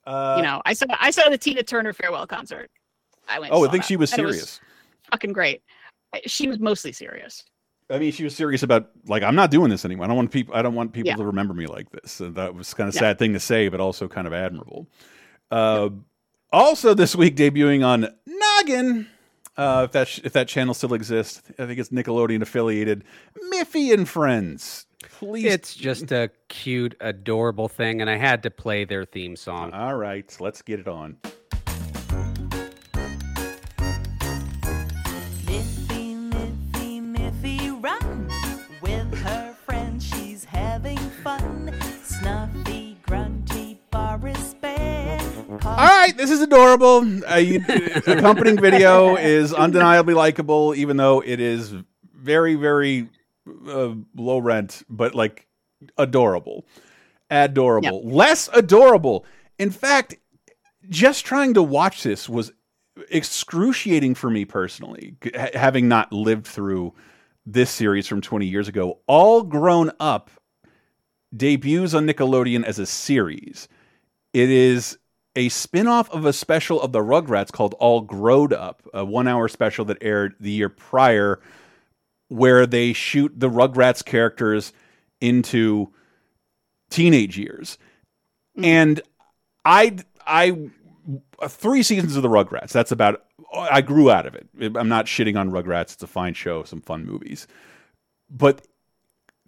uh, you know, I saw I saw the Tina Turner farewell concert. I went. Oh, I think that, she was and it serious. fucking great. She was mostly serious. I mean, she was serious about like I'm not doing this anymore. I don't want people. I don't want people Yeah. to remember me like this. And that was kind of Yeah. sad thing to say, but also kind of admirable. Uh, Also, this week debuting on Noggin. Uh, if that sh- if that channel still exists, I think it's Nickelodeon affiliated. Miffy and Friends. Please, It's just a cute, adorable thing, and I had to play their theme song. All right, let's get it on. All right, this is adorable. Uh, you, accompanying video is undeniably likable, even though it is very, very uh, low rent, but like adorable, adorable, less adorable. In fact, just trying to watch this was excruciating for me personally, ha- having not lived through this series from 20 years ago. All grown up debuts on Nickelodeon as a series. It is a spin-off of a special of the Rugrats called All Growed Up, a one-hour special that aired the year prior. where they shoot the Rugrats characters into teenage years. Mm-hmm. And I I three seasons of the Rugrats. That's about I grew out of it. I'm not shitting on Rugrats. It's a fine show, some fun movies. But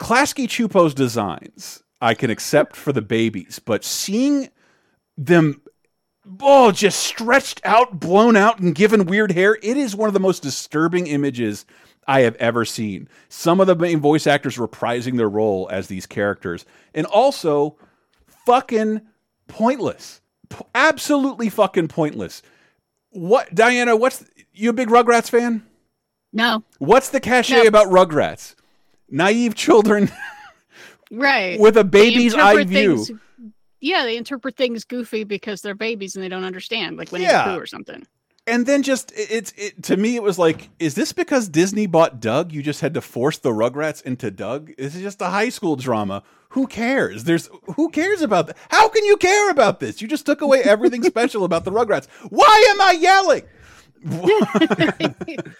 Klasky Csupo's designs I can accept for the babies, but seeing them oh just stretched out, blown out, and given weird hair, it is one of the most disturbing images I have ever seen. Some of the main voice actors reprising their role as these characters, and also fucking pointless. P- absolutely fucking pointless. What Diana, what's you a big Rugrats fan? No. What's the cachet No. about Rugrats? Naive children [LAUGHS] Right. with a baby's eye view. Things- yeah, they interpret things goofy because they're babies and they don't understand, like Winnie Yeah. the Pooh or something. And then just it's it, to me it was like, is this because Disney bought Doug? You just had to force the Rugrats into Doug? This is just a high school drama. Who cares? There's who cares about that? How can you care about this? You just took away everything [LAUGHS] special about the Rugrats. Why am I yelling? [LAUGHS]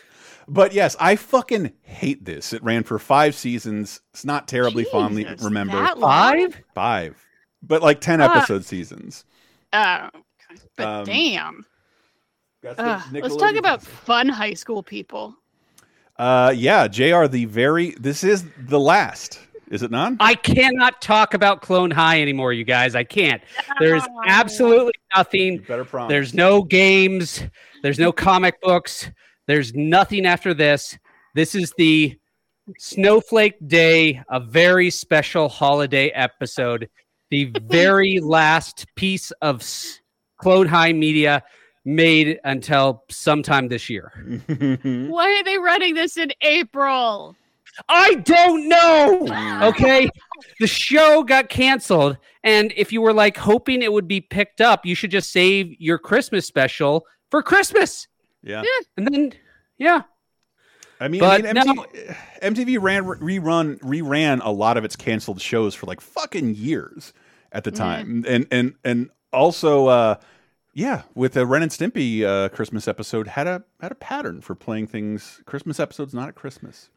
but yes, I fucking hate this. It ran for five seasons. It's not terribly fondly Jesus, remember. that long? Five? Five, but like ten Ah. episode seasons. Oh, but Um, damn. That's the let's talk about fun high school people. Uh, yeah, Jr. The very this is the last, is it not? I cannot talk about Clone High anymore, you guys. I can't. There's absolutely nothing. better promise. There's no games. There's no comic books. There's nothing after this. This is the Snowflake Day, a very special holiday episode. The very [LAUGHS] last piece of s- Clone High media made until sometime this year. [LAUGHS] Why are they running this in April? I don't know. [LAUGHS] Okay. the show got canceled. And if you were like hoping it would be picked up, you should just save your Christmas special for Christmas. Yeah. yeah. And then, yeah. I mean, But I mean MTV, MTV ran rerun reran a lot of its canceled shows for like fucking years at the time, and and and also, uh, yeah, with the Ren and Stimpy uh, Christmas episode had a had a pattern for playing things. Christmas episodes not at Christmas.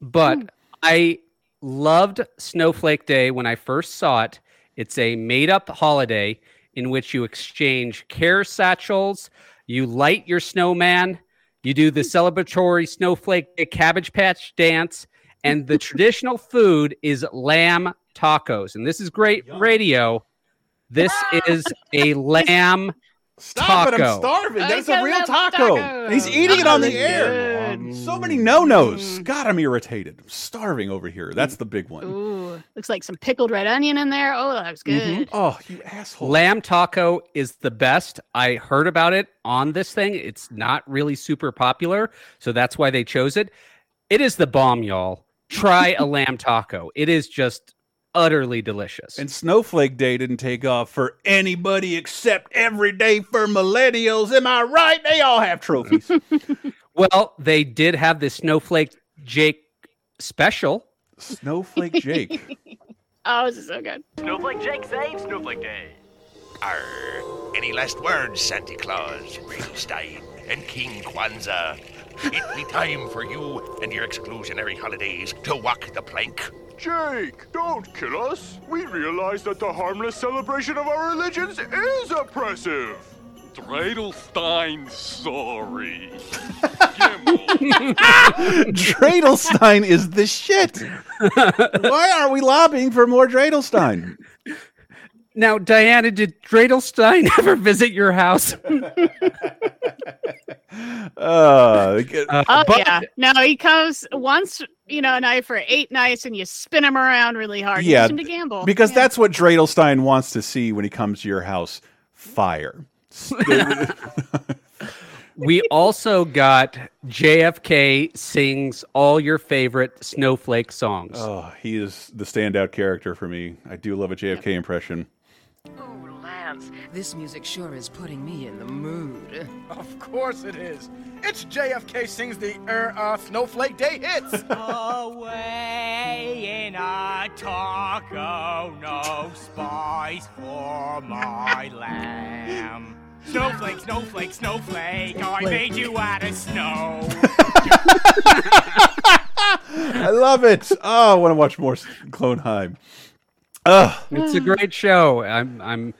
But I loved Snowflake Day when I first saw it. It's a made up holiday in which you exchange care satchels, you light your snowman, you do the celebratory Snowflake Day Cabbage Patch dance, and the traditional food is lamb tacos. And this is great radio. This ah. is a [LAUGHS] lamb Stop taco. it! I'm starving. I That's a real taco. taco. He's eating it on the air. good. So many no nos. Mm. God, I'm irritated. I'm starving over here. That's the big one. Ooh, looks like some pickled red onion in there. Oh, that was mm-hmm. good. Oh, you asshole. Lamb taco is the best. I heard about it on this thing. It's not really super popular, so that's why they chose it. It is the bomb, y'all. Try a lamb taco. It is just utterly delicious. And Snowflake Day didn't take off for anybody except every day for millennials. Am I right? They all have trophies. [LAUGHS] well, they did have the Snowflake Jake special. Snowflake Jake. [LAUGHS] Oh, this is so good. Snowflake Jake saves Snowflake Day. Arr, any last words, Santa Claus, Greenstein, and King Kwanzaa? It be time for you and your exclusionary holidays to walk the plank. Jake, don't kill us. We realize that the harmless celebration of our religions is oppressive. Dreidelstein, sorry. [LAUGHS] Dreidelstein is the shit. [LAUGHS] Why aren't we lobbying for more Dreidelstein? Now, Diana, did Dreidelstein [LAUGHS] ever visit your house? [LAUGHS] Uh, Oh yeah, no, he comes once, you know, a night for eight nights, and you spin him around really hard. yeah, Use him to gamble because Yeah. that's what Dreidelstein wants to see when he comes to your house. Fire. [LAUGHS] we also got JFK sings all your favorite snowflake songs. Oh, he is the standout character for me. I do love a JFK impression. Lance, this music sure is putting me in the mood. Of course it is. It's JFK sings the er, uh, Snowflake Day hits. [LAUGHS] Away in a taco, no spice for my lamb. Snowflake, snowflake, snowflake, I made you out of snow. I love it. Oh, I want to watch more Clone Cloneheim. Ugh. It's a great show. I'm I'm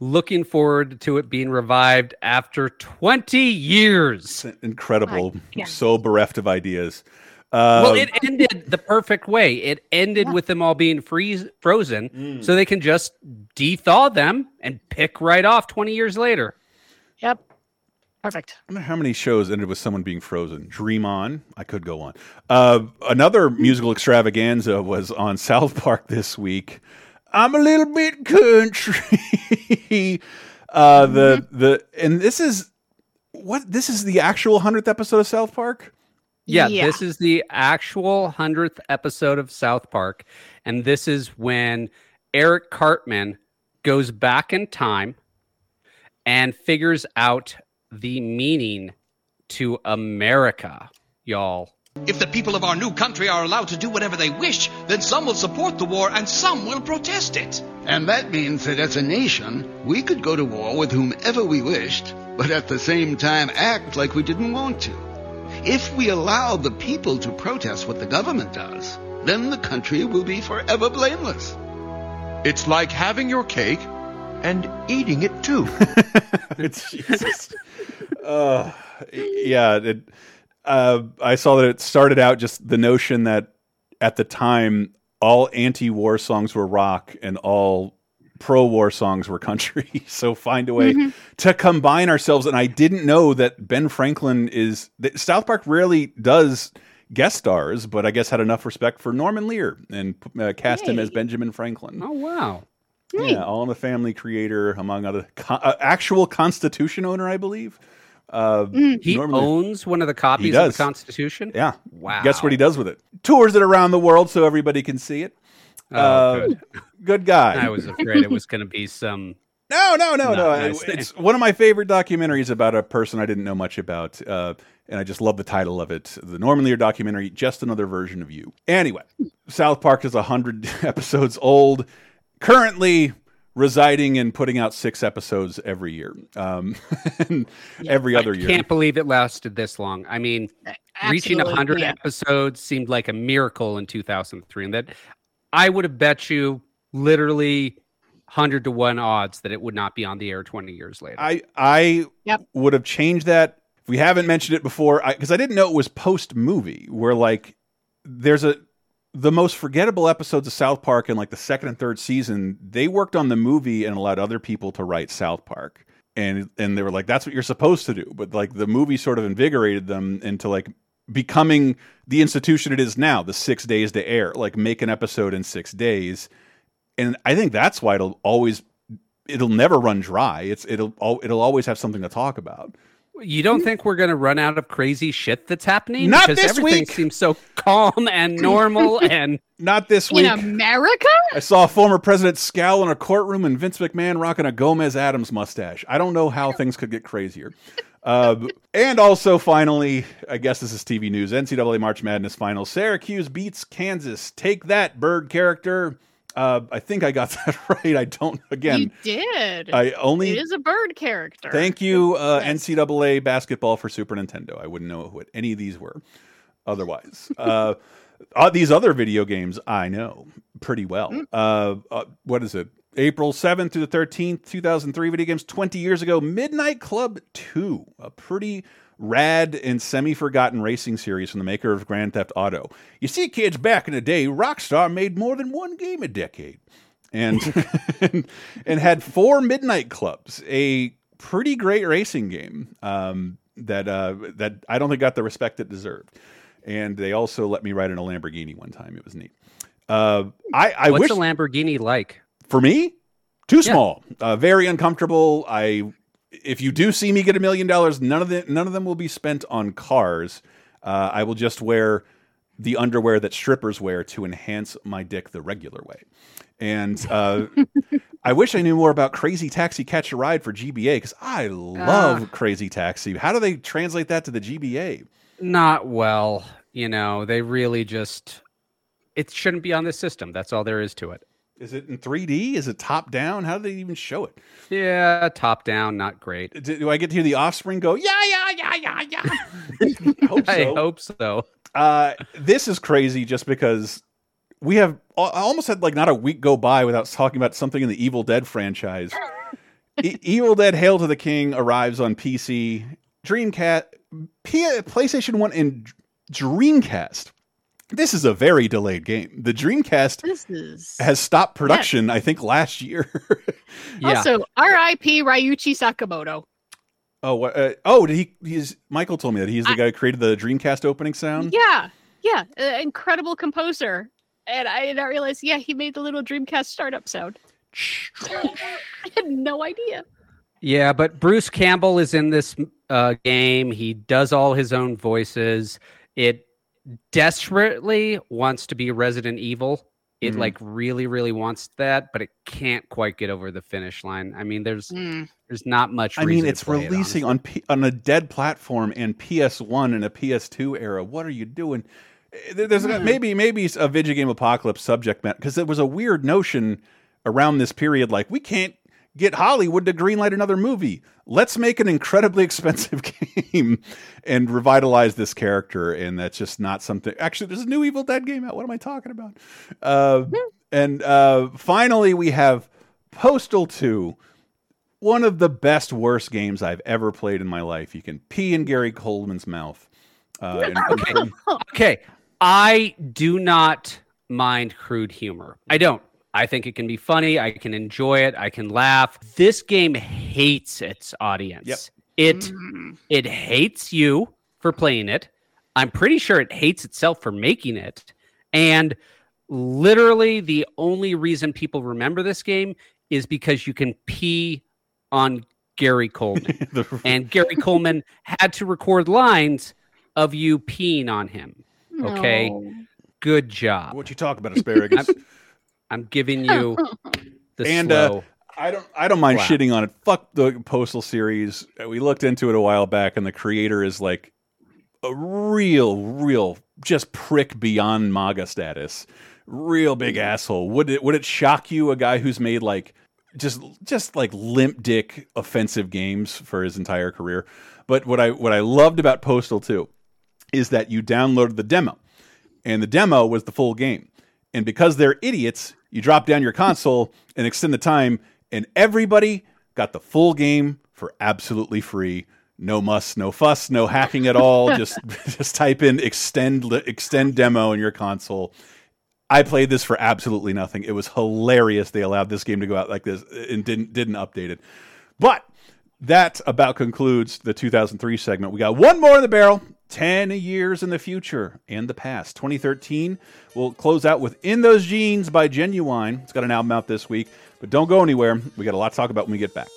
looking forward to it being revived after 20 years. Incredible. Yeah. So bereft of ideas. Uh, well, it ended the perfect way. It ended with them all being freeze frozen, so they can just dethaw them and pick right off 20 years later. Yep. Perfect. I wonder how many shows ended with someone being frozen. Dream On. I could go on. Uh, another musical extravaganza was on South Park this week. I'm a little bit country. [LAUGHS] uh, the the and this is what this is the actual hundredth episode of South Park. Yeah, Yeah. this is the actual 100th episode of South Park. And this is when Eric Cartman goes back in time and figures out the meaning to America, y'all. If the people of our new country are allowed to do whatever they wish, then some will support the war and some will protest it. And that means that as a nation, we could go to war with whomever we wished, but at the same time act like we didn't want to. If we allow the people to protest what the government does, then the country will be forever blameless. It's like having your cake and eating it too. [LAUGHS] it's Jesus. uh, yeah, it, uh, I saw that it started out just the notion that at the time all anti-war songs were rock and all pro-war songs were country. [LAUGHS] so find a way Mhm. to combine ourselves. And I didn't know that Ben Franklin is that South Park rarely does guest stars, but I guess had enough respect for Norman Lear and uh, cast him as Benjamin Franklin. Oh, wow. Yeah, All in the Family creator, among other co- uh, actual Constitution owner, I believe. Uh, He Norman Lear- owns one of the copies of the Constitution? Yeah. Wow. Guess what he does with it? Tours it around the world so everybody can see it. Oh, Uh, good. good guy. I was afraid it was going to be some. [LAUGHS] No, no, no, Not no. nice thing. It's one of my favorite documentaries about a person I didn't know much about. Uh, and I just love the title of it. The Norman Lear documentary, Just Another Version of You. Anyway, South Park is 100 [LAUGHS] episodes old, currently residing and putting out six episodes every year. Um, [LAUGHS] and every other year. I can't believe it lasted this long. I mean, reaching absolutely 100 can't. episodes seemed like a miracle in 2003. And that I would have bet you literally 100 to 1 odds that it would not be on the air 20 years later. I I would have changed that. If we haven't mentioned it before, because I, didn't know it was post movie, where like there's a the most forgettable episodes of South Park in like the second and third season. They worked on the movie and allowed other people to write South Park, and and they were like, that's what you're supposed to do. But like the movie sort of invigorated them into like becoming the institution it is now, the six days to air, like make an episode in six days. And I think that's why it'll always it'll never run dry. It's it'll it'll always have something to talk about. You don't think we're going to run out of crazy shit that's happening? Not because this everything week. seems so calm and [LAUGHS] normal and Not this week. In. America? I saw a former president scowl in a courtroom and Vince McMahon rocking a Gomez Addams mustache. I don't know how things could get crazier. Uh, [LAUGHS] and also, finally, I guess this is TV news. NCAA March Madness final. Syracuse beats Kansas. Take that, bird character. Uh, I think I got [LAUGHS] that right. I don't. Again, you did. I only- It is a bird character. Thank you, uh, NCAA basketball for Super Nintendo. I wouldn't know what any of these were otherwise. [LAUGHS] uh, uh, these other video games I know pretty well. Uh, uh, what is it? April 7th through the 13th, 2003 video games 20 years ago. Midnight Club 2, a pretty rad and semi forgotten racing series from the maker of Grand Theft Auto. You see, kids, back in the day, Rockstar made more than one game a decade [LAUGHS] and and had four midnight clubs a pretty great racing game um, that uh, that I don't think got the respect it deserved and they also let me ride in a Lamborghini one time it was neat uh, I, I What's wish a Lamborghini like? for me too Yeah. small uh, very uncomfortable I if you do see me get a million dollars none of the none of them will be spent on cars uh, I will just wear the underwear that strippers wear to enhance my dick the regular way and uh, [LAUGHS] I wish I knew more about Crazy Taxi Catch a Ride for GBA because I love Ah. Crazy Taxi. How do they translate that to the GBA? Not well. You know, they really just. It shouldn't be on this system. That's all there is to it. Is it in 3D? Is it top down? How do they even show it? Yeah, top down, not great. Do, do I get to hear the offspring go, yeah, yeah, yeah, yeah, yeah? [LAUGHS] I hope so. I hope so. Uh, this is crazy just because we have I almost had like not a week go by without talking about something in the Evil Dead franchise. e [LAUGHS] Evil Dead Hail to the King arrives on PC, Dreamcast, P PlayStation 1 and Dreamcast. This is a very delayed game. The Dreamcast is... has stopped production, I think, last year. [LAUGHS] Also, R.I.P. Ryuichi Sakamoto. Oh, what? Uh, oh, did he? He's Michael told me that he's the guy who created the Dreamcast opening sound. Yeah, yeah, uh, incredible composer. And I did not realize, yeah, he made the little Dreamcast startup sound. [LAUGHS] I had no idea. Yeah, but Bruce Campbell is in this uh, game. He does all his own voices. It desperately wants to be Resident Evil. It Mhm. like really, really wants that, but it can't quite get over the finish line. I mean, there's Mm. there's not much. I mean, it's play it, releasing on P on a dead platform and PS1 and a PS2 era. What are you doing? Eh, there- There's a- Hmm. maybe maybe a video game apocalypse subject matter because there was a weird notion around this period, like we can't get Hollywood to greenlight another movie. Let's make an incredibly [LAUGHS] expensive game and revitalize this character. And that's just not something. Actually, there's a new Evil Dead game out. What am I talking about? Uh, and uh, finally, we have Postal 2 one of the best worst games I've ever played in my life. You can pee in Gary Coleman's mouth. Uh, and- Okay. [LAUGHS] okay. I do not mind crude humor. I don't. I think it can be funny. I can enjoy it. I can laugh. This game hates its audience. Yep. It mm-hmm. it hates you for playing it. I'm pretty sure it hates itself for making it. And literally the only reason people remember this game is because you can pee on Gary Coleman. [LAUGHS] and Gary Coleman had to record lines of you peeing on him. Okay. No. Good job. What you talk about asparagus? I'm, I'm giving you [LAUGHS] the and slow. uh, I don't I don't mind clap. shitting on it. Fuck the Postal series. Uh, We looked into it a while back, and the creator is like a real, real just prick beyond MAGA status. Real big asshole. Would it would it shock you a guy who's made like just just like limp dick offensive games for his entire career? But what I what I loved about Postal 2 is that you downloaded the demo and the demo was the full game. And because they're idiots, you drop down your console and extend the time, and everybody got the full game for absolutely free. No muss, no fuss, no hacking at all. [LAUGHS] just just type in extend extend demo in your console. I played this for absolutely nothing. It was hilarious. They allowed this game to go out like this uh, and didn't didn't update it. But that about concludes the 2003 segment. We got one more in the barrel. 10 years in the future and the past. 2013, we'll close out with In Those Jeans by Ginuwine. It's got an album out this week, but don't go anywhere. We got a lot to talk about when we get back.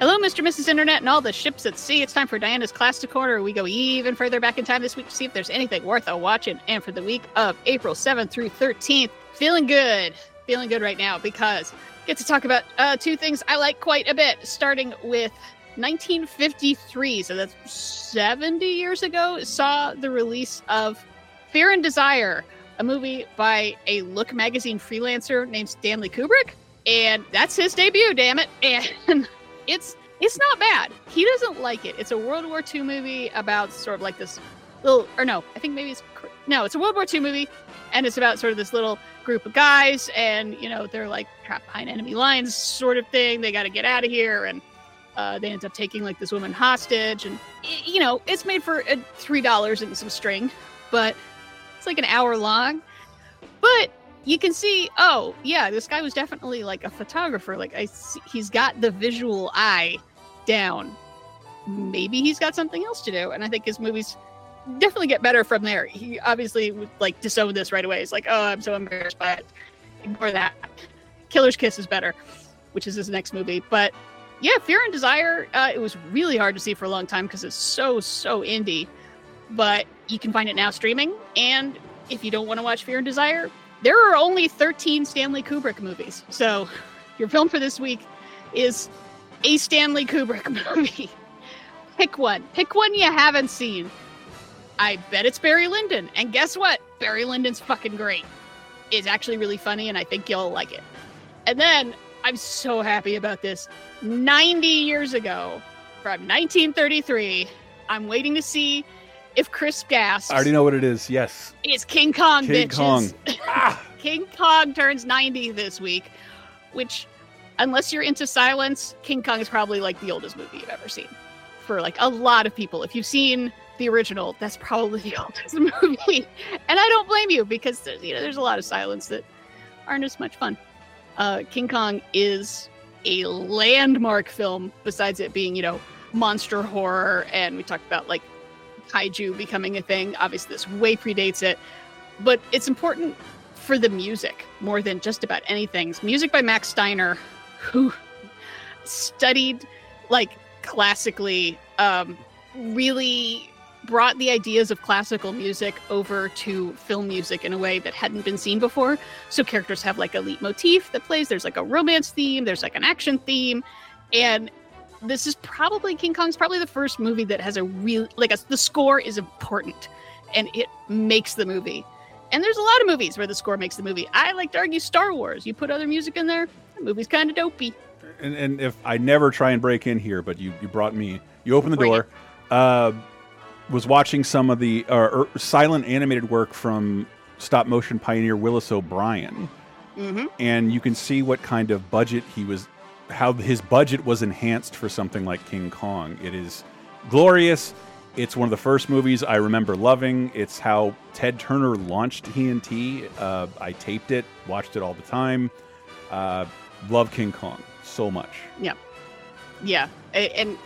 Hello, Mr. Mrs. Internet and all the ships at sea. It's time for Diana's Classic Corner. We go even further back in time this week to see if there's anything worth a watching. And for the week of April 7th through 13th, feeling good. Feeling good right now because I get to talk about uh, two things I like quite a bit, starting with 1953. So that's 70 years ago, saw the release of Fear and Desire, a movie by a Look magazine freelancer named Stanley Kubrick. And that's his debut, damn it. [LAUGHS] And it's it's not bad. He doesn't like it. It's a World War II movie about sort of like this little or no, I think maybe it's no, it's a World War II movie and it's about sort of this little group of guys and you know, they're like trapped behind enemy lines sort of thing. They got to get out of here and uh, they end up taking like this woman hostage and you know, it's made for uh, $3 and some string, but it's like an hour long. But you can see, oh yeah, this guy was definitely like a photographer. Like I, see, he's got the visual eye down. Maybe he's got something else to do, and I think his movies definitely get better from there. He obviously would like disown this right away. He's like, oh, I'm so embarrassed by it. Ignore that. Killer's Kiss is better, which is his next movie. But yeah, Fear and Desire. Uh, it was really hard to see for a long time because it's so so indie. But you can find it now streaming. And if you don't want to watch Fear and Desire, there are only 13 Stanley Kubrick movies. So your film for this week is a Stanley Kubrick [LAUGHS] movie. Pick one. Pick one you haven't seen. I bet it's Barry Lyndon. And guess what? Barry Lyndon's fucking great. It's actually really funny, and I think you'll like it. And then I'm so happy about this. 90 years ago, from 1933, I'm waiting to see if Chris Gass I already know what it is. Yes. It's King Kong, King bitches. Kong. [LAUGHS] King Kong turns 90 this week, which, unless you're into silence, King Kong is probably like the oldest movie you've ever seen. For like a lot of people, if you've seen the original, that's probably the [LAUGHS] oldest movie, and I don't blame you because there's, you know there's a lot of silence that aren't as much fun. Uh, King Kong is a landmark film. Besides it being you know monster horror, and we talked about like kaiju becoming a thing. Obviously, this way predates it, but it's important for the music more than just about anything. It's music by Max Steiner, who studied like classically, um, really brought the ideas of classical music over to film music in a way that hadn't been seen before. So characters have like a leitmotif that plays. There's like a romance theme. There's like an action theme, and this is probably King Kong's probably the first movie that has a real like a, the score is important and it makes the movie. And there's a lot of movies where the score makes the movie. I like to argue Star Wars. You put other music in there, the movie's kind of dopey. And, and if I never try and break in here, but you, you brought me, you opened the Bring door. Uh, was watching some of the uh, er, silent animated work from stop motion pioneer Willis O'Brien, Mm-hmm. and you can see what kind of budget he was, how his budget was enhanced for something like King Kong. It is glorious. It's one of the first movies I remember loving. It's how Ted Turner launched TNT. Uh, I taped it, watched it all the time. Uh, love King Kong so much. Yeah. Yeah. And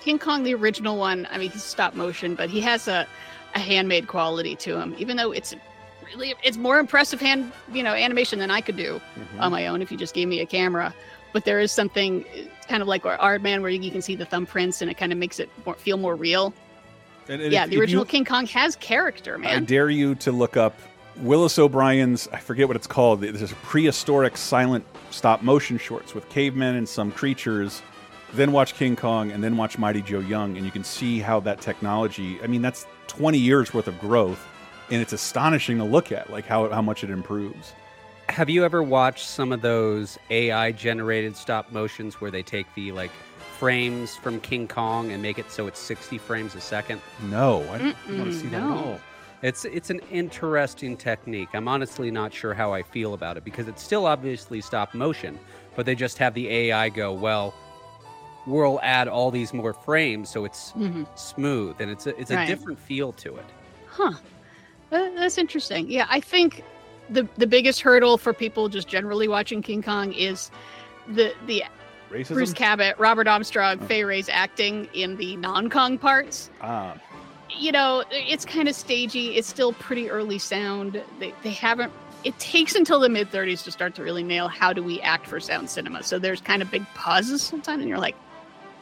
King Kong, the original one, I mean, he's stop motion, but he has a, a handmade quality to him, even though it's really, it's more impressive hand, you know, animation than I could do on my own if you just gave me a camera. But there is something uh, kind of like Aardman where you can see the thumbprints and it kind of makes it more, feel more real. And- and yeah, if- the original you- King Kong has character, man. I dare you to look up Willis O'Brien's, I forget what it's called, there's a prehistoric silent stop motion shorts with cavemen and some creatures. Then watch King Kong and then watch Mighty Joe Young, and you can see how that technology, I mean, that's 20 years worth of growth, and it's astonishing to look at, like how, how much it improves. Have you ever watched some of those AI generated stop motions where they take the like frames from King Kong and make it so it's 60 frames a second? No, I don't want to Mm-mm, see that no. at all. It's it's an interesting technique. I'm honestly not sure how I feel about it because it's still obviously stop motion, but they just have the AI go, well, we'll add all these more frames so it's Mhm. smooth and it's a, it's a Right. different feel to it. Huh. That's interesting. Yeah, I think the the biggest hurdle for people just generally watching King Kong is the the Racism? Bruce Cabot, Robert Armstrong, Fay Wray's acting in the non-Kong parts. Ah, You know, it's kind of stagey. It's still pretty early sound. They they haven't. It takes until the mid 30s to start to really nail how do we act for sound cinema. So there's kind of big pauses sometimes, and you're like,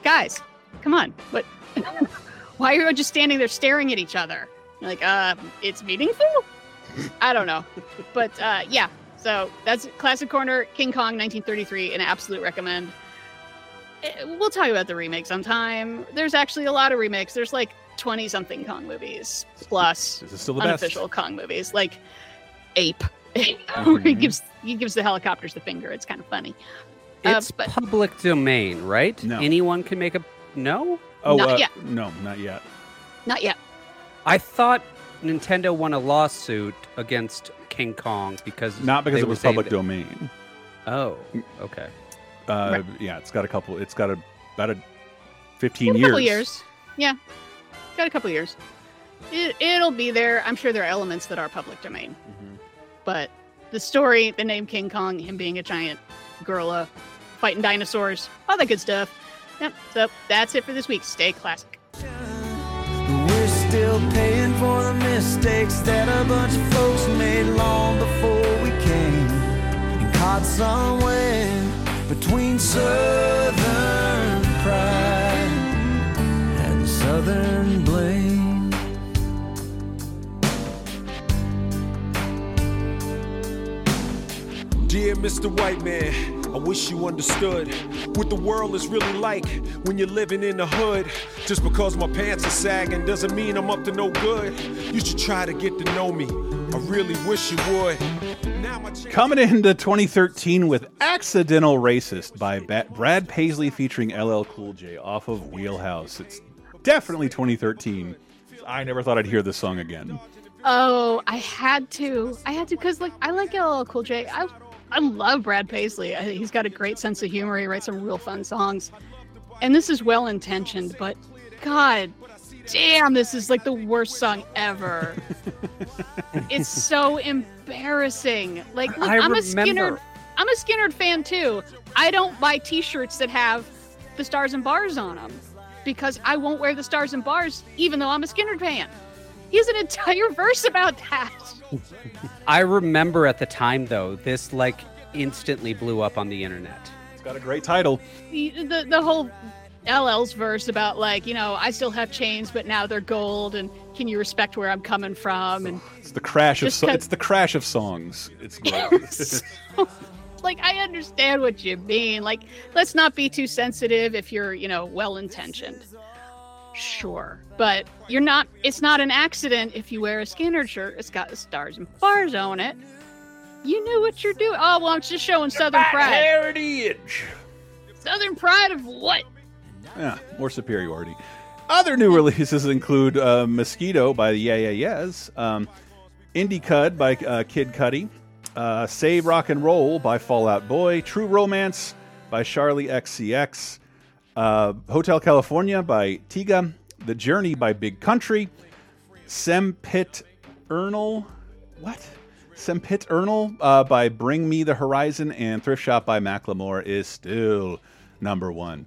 guys, come on, what? [LAUGHS] Why are you just standing there staring at each other? You're like, uh, it's meaningful. I don't know, but uh, yeah. So that's classic corner King Kong 1933, an absolute recommend. Eh, We'll talk about the remake sometime. There's actually a lot of remakes. There's like 20 something Kong movies plus This is still the best. unofficial Kong movies, like Ape, where [LAUGHS] he gives he gives the helicopters the finger. It's kind of funny. Uh, It's public domain, right? No. Anyone can make a no? oh, Not uh, yet. no, not yet. Not yet. I thought Nintendo won a lawsuit against King Kong because Not because it was public that- domain. Oh, okay. Uh, Right. Yeah, it's got a couple. It's got a about a fifteen a years. couple years. Yeah, got a couple years. It, it'll be there. I'm sure there are elements that are public domain, Mm-hmm. but the story, the name King Kong, him being a giant gorilla, fighting dinosaurs, all that good stuff. Yep. So that's it for this week. Stay classic for the mistakes that a bunch of folks made long before we came. And caught somewhere between southern pride and southern blame. Dear Mr. White Man. I wish you understood what the world is really like when you're living in the hood. Just because my pants are sagging doesn't mean I'm up to no good. You should try to get to know me. I really wish you would. Coming into 2013 with Accidental Racist by Ba- Brad Paisley featuring LL Cool J off of Wheelhouse. It's definitely 2013. I never thought I'd hear this song again. Oh, I had to. I had to because like I like LL Cool J. I I love Brad Paisley. I, he's got a great sense of humor. He writes some real fun songs, and this is well intentioned. But God damn, this is like the worst song ever. [LAUGHS] it's so embarrassing. Like, look, I'm a. Skynyrd. I'm a Skynyrd fan too. I don't buy T-shirts that have the stars and bars on them because I won't wear the stars and bars, even though I'm a Skynyrd fan. He has an entire verse about that. I remember at the time though, this like instantly blew up on the internet. It's got a great title. The, the, the whole LL's verse about like, you know, I still have chains, but now they're gold, and can you respect where I'm coming from? And It's the crash of Just so- it's the crash of songs. It's [LAUGHS] great. [LAUGHS] like, I understand what you mean. Like, let's not be too sensitive if you're, you know, well intentioned. Sure, but you're not. It's not an accident if you wear a Skynyrd shirt. It's got the stars and bars on it. You knew what you're doing. Oh well, I'm just showing Southern pride. heritage. Southern pride of what? Yeah, more superiority. Other new releases include uh, Mosquito by the Yeah Yeah Yeahs, um, Indicud by uh, Kid Cudi, uh, Save Rock and Roll by Fallout Boy, True Romance by Charli XCX, uh, Hotel California by Tiga, The Journey by Big Country, Sempit Ernal, what? Sempiternal uh, by Bring Me the Horizon, and Thrift Shop by Macklemore is still number one.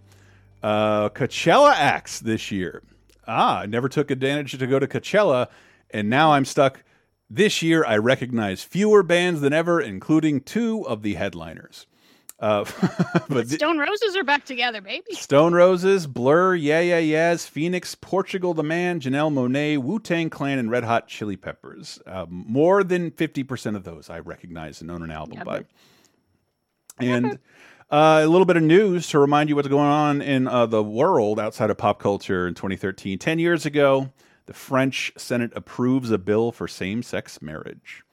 Uh, Coachella acts this year. Ah, I never took advantage to go to Coachella, and now I'm stuck. This year, I recognize fewer bands than ever, including two of the headliners. Uh, [LAUGHS] but Stone Roses are back together, baby. Stone Roses, Blur, Yeah Yeah Yeahs, Phoenix, Portugal the Man, Janelle Monáe, Wu Tang Clan, and Red Hot Chili Peppers. Uh, more than 50% of those I recognize and own an album Yeah, by. And uh, a little bit of news to remind you what's going on in uh, the world outside of pop culture in 2013. 10 years ago, the French Senate approves a bill for same sex marriage.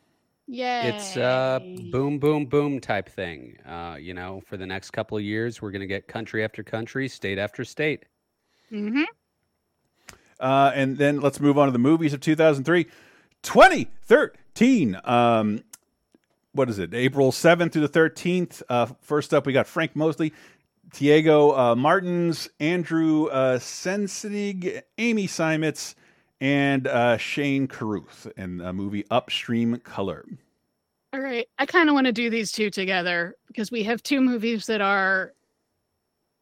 Yeah. It's a boom, boom, boom type thing. Uh, you know, for the next couple of years, we're going to get country after country, state after state. Mm-hmm. Uh, and then let's move on to the movies of 2003. 2013. Um, what is it? April 7th through the 13th. Uh, first up, we got Frank Mosley, Diego uh, Martins, Andrew uh, Sensenig, Amy Simons, and uh, Shane Carruth in the movie Upstream Color. All right. I kind of want to do these two together because we have two movies that are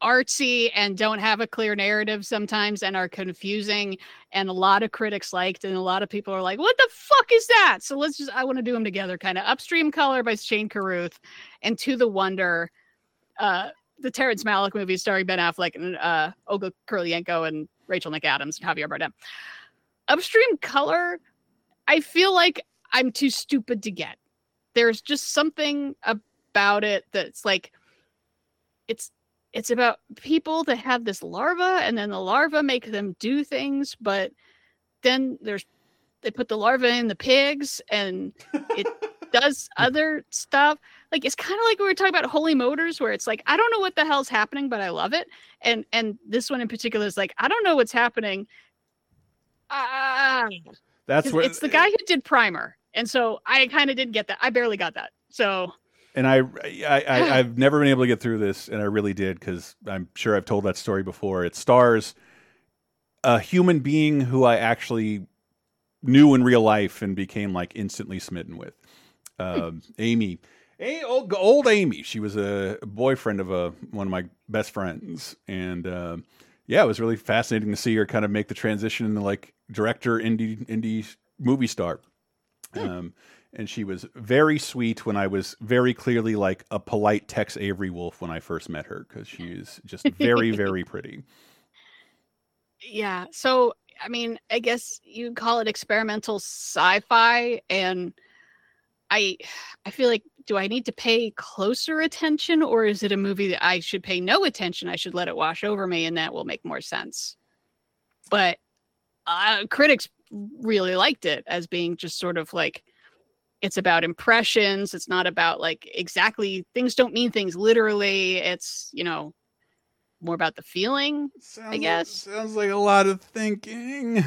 artsy and don't have a clear narrative sometimes and are confusing and a lot of critics liked and a lot of people are like what the fuck is that so let's just i want to do them together kind of upstream color by shane carruth and to the wonder uh the terrence malick movie starring ben affleck and uh olga kurylenko and rachel mcadams and javier bardem upstream color i feel like i'm too stupid to get. There's just something about it that's like it's it's about people that have this larva and then the larva make them do things but then there's they put the larva in the pigs and it [LAUGHS] does other stuff. Like it's kind of like we were talking about holy motors where it's like i don't know what the hell's happening but i love it. And and this one in particular is like i don't know what's happening ah That's where it's the guy who did primer and so i kind of didn't get that i barely got that so and I, I, I [SIGHS] I've never been able to get through this, and I really did because I'm sure I've told that story before. It stars a human being who I actually knew in real life and became like instantly smitten with. Um, Amy, A- old, old Amy. She was a boyfriend of a one of my best friends, and uh, yeah, it was really fascinating to see her kind of make the transition into like director, indie indie movie star. Um, and she was very sweet when I was very clearly like a polite Tex Avery Wolf when I first met her because she is just very, [LAUGHS] very pretty. yeah so i mean i guess you'd call it experimental sci-fi and i i feel like do I need to pay closer attention or is it a movie that I should pay no attention? I should let it wash over me and that will make more sense. But uh, critics really liked it as being just sort of like it's about impressions. It's not about like exactly things don't mean things literally. It's, you know, more about the feeling, I guess. Sounds like a lot of thinking.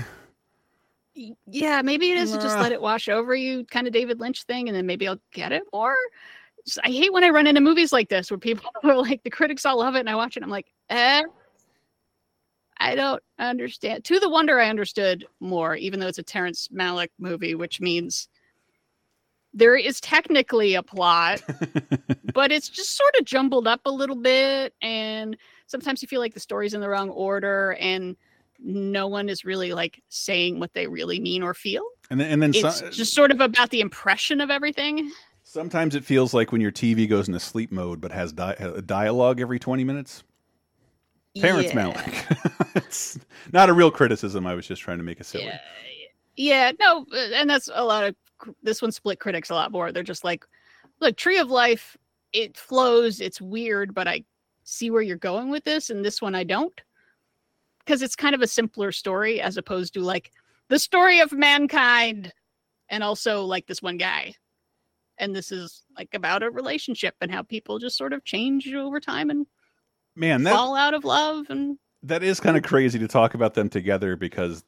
Yeah, maybe it is just let it wash over you, kind of David Lynch thing, and then maybe I'll get it more. Just- I hate when I run into movies like this where people [LAUGHS] are like, the critics all love it, and I watch it, and I'm like, eh, I don't understand. To the Wonder, I understood more, even though it's a Terrence Malick movie, which means there is technically a plot, [LAUGHS] but it's just sort of jumbled up a little bit, and sometimes you feel like the story's in the wrong order, and no one is really like saying what they really mean or feel. And then, and then It's some, just sort of about the impression of everything. sometimes it feels like when your TV goes into sleep mode but has di- a dialogue every 20 minutes. Terrence Yeah. Malick. [LAUGHS] it's not a real criticism. I was just trying to make a silly. Yeah, no, uh, and that's a lot of this one split critics a lot more. They're just like, look, Tree of Life, it flows, it's weird, but I see where you're going with this, and this one I don't. Because it's kind of a simpler story as opposed to like the story of mankind and also like this one guy. And this is like about a relationship and how people just sort of change over time and Man, that, fall out of love and that is kind of crazy to talk about them together because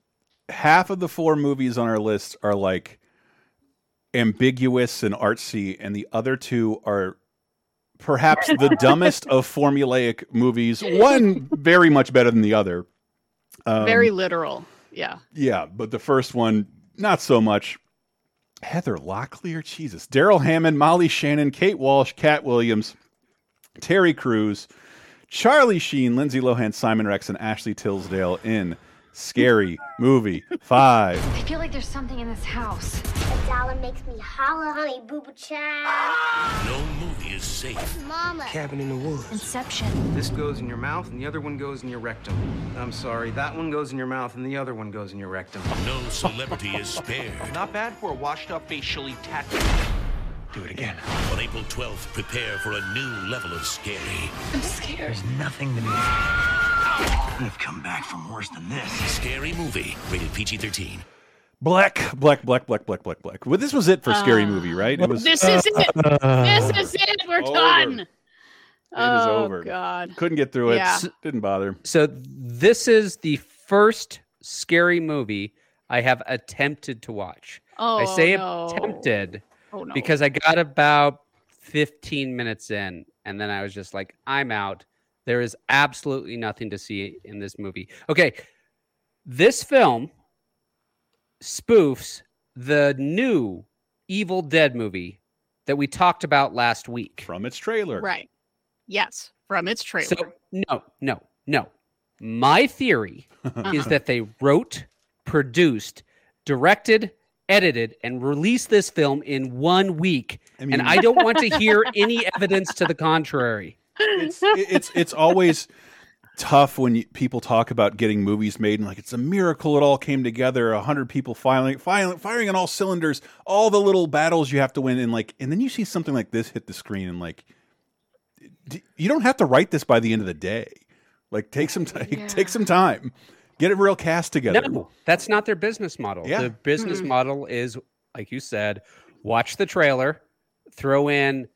half of the four movies on our list are like ambiguous and artsy, and the other two are perhaps the [LAUGHS] dumbest of formulaic movies. One very much better than the other. Um, very literal. Yeah. yeah, but the first one not so much. Heather Locklear, Jesus, Darrell Hammond, Molly Shannon, Kate Walsh, Katt Williams, Terry Crews, Charlie Sheen, Lindsay Lohan, Simon Rex, and Ashley Tisdale in Scary Movie Five. I feel like there's something in this house. The dollar makes me holler, honey, boo boo child. No movie is safe. Mama. Cabin in the woods. Inception. This goes in your mouth, and the other one goes in your rectum. I'm sorry, that one goes in your mouth, and the other one goes in your rectum. No celebrity is spared. Not bad for a washed up facially tattooed. Do it again. On April 12th, prepare for a new level of scary. I'm scared. There's nothing to me. We've come back from worse than this. Scary movie, rated PG-13. Black, black, black, black, black, black, black. Well, this was it for Scary Uh, Movie, right? It was. This is it. this is it. We're Over. done. It is oh over. God. Couldn't get through it. Yeah. Didn't bother. So this is the first scary movie I have attempted to watch. Oh, I say no. attempted Oh no. because I got about 15 minutes in and then I was just like, I'm out. There is absolutely nothing to see in this movie. Okay. This film spoofs the new Evil Dead movie that we talked about last week. From its trailer. Right. Yes. From its trailer. So no, no, no. My theory [LAUGHS] is Uh-huh. that they wrote, produced, directed, edited, and released this film in one week. mean- and I don't want to hear any evidence to the contrary. it's it's it's always tough when you, people talk about getting movies made and like it's a miracle it all came together a hundred people filing, filing firing on all cylinders all the little battles you have to win and like and then you see something like this hit the screen and like you don't have to write this by the end of the day like take some time take some time get a real cast together No, that's not their business model. Yeah. The business Mm-mm. model is, like you said, watch the trailer, throw in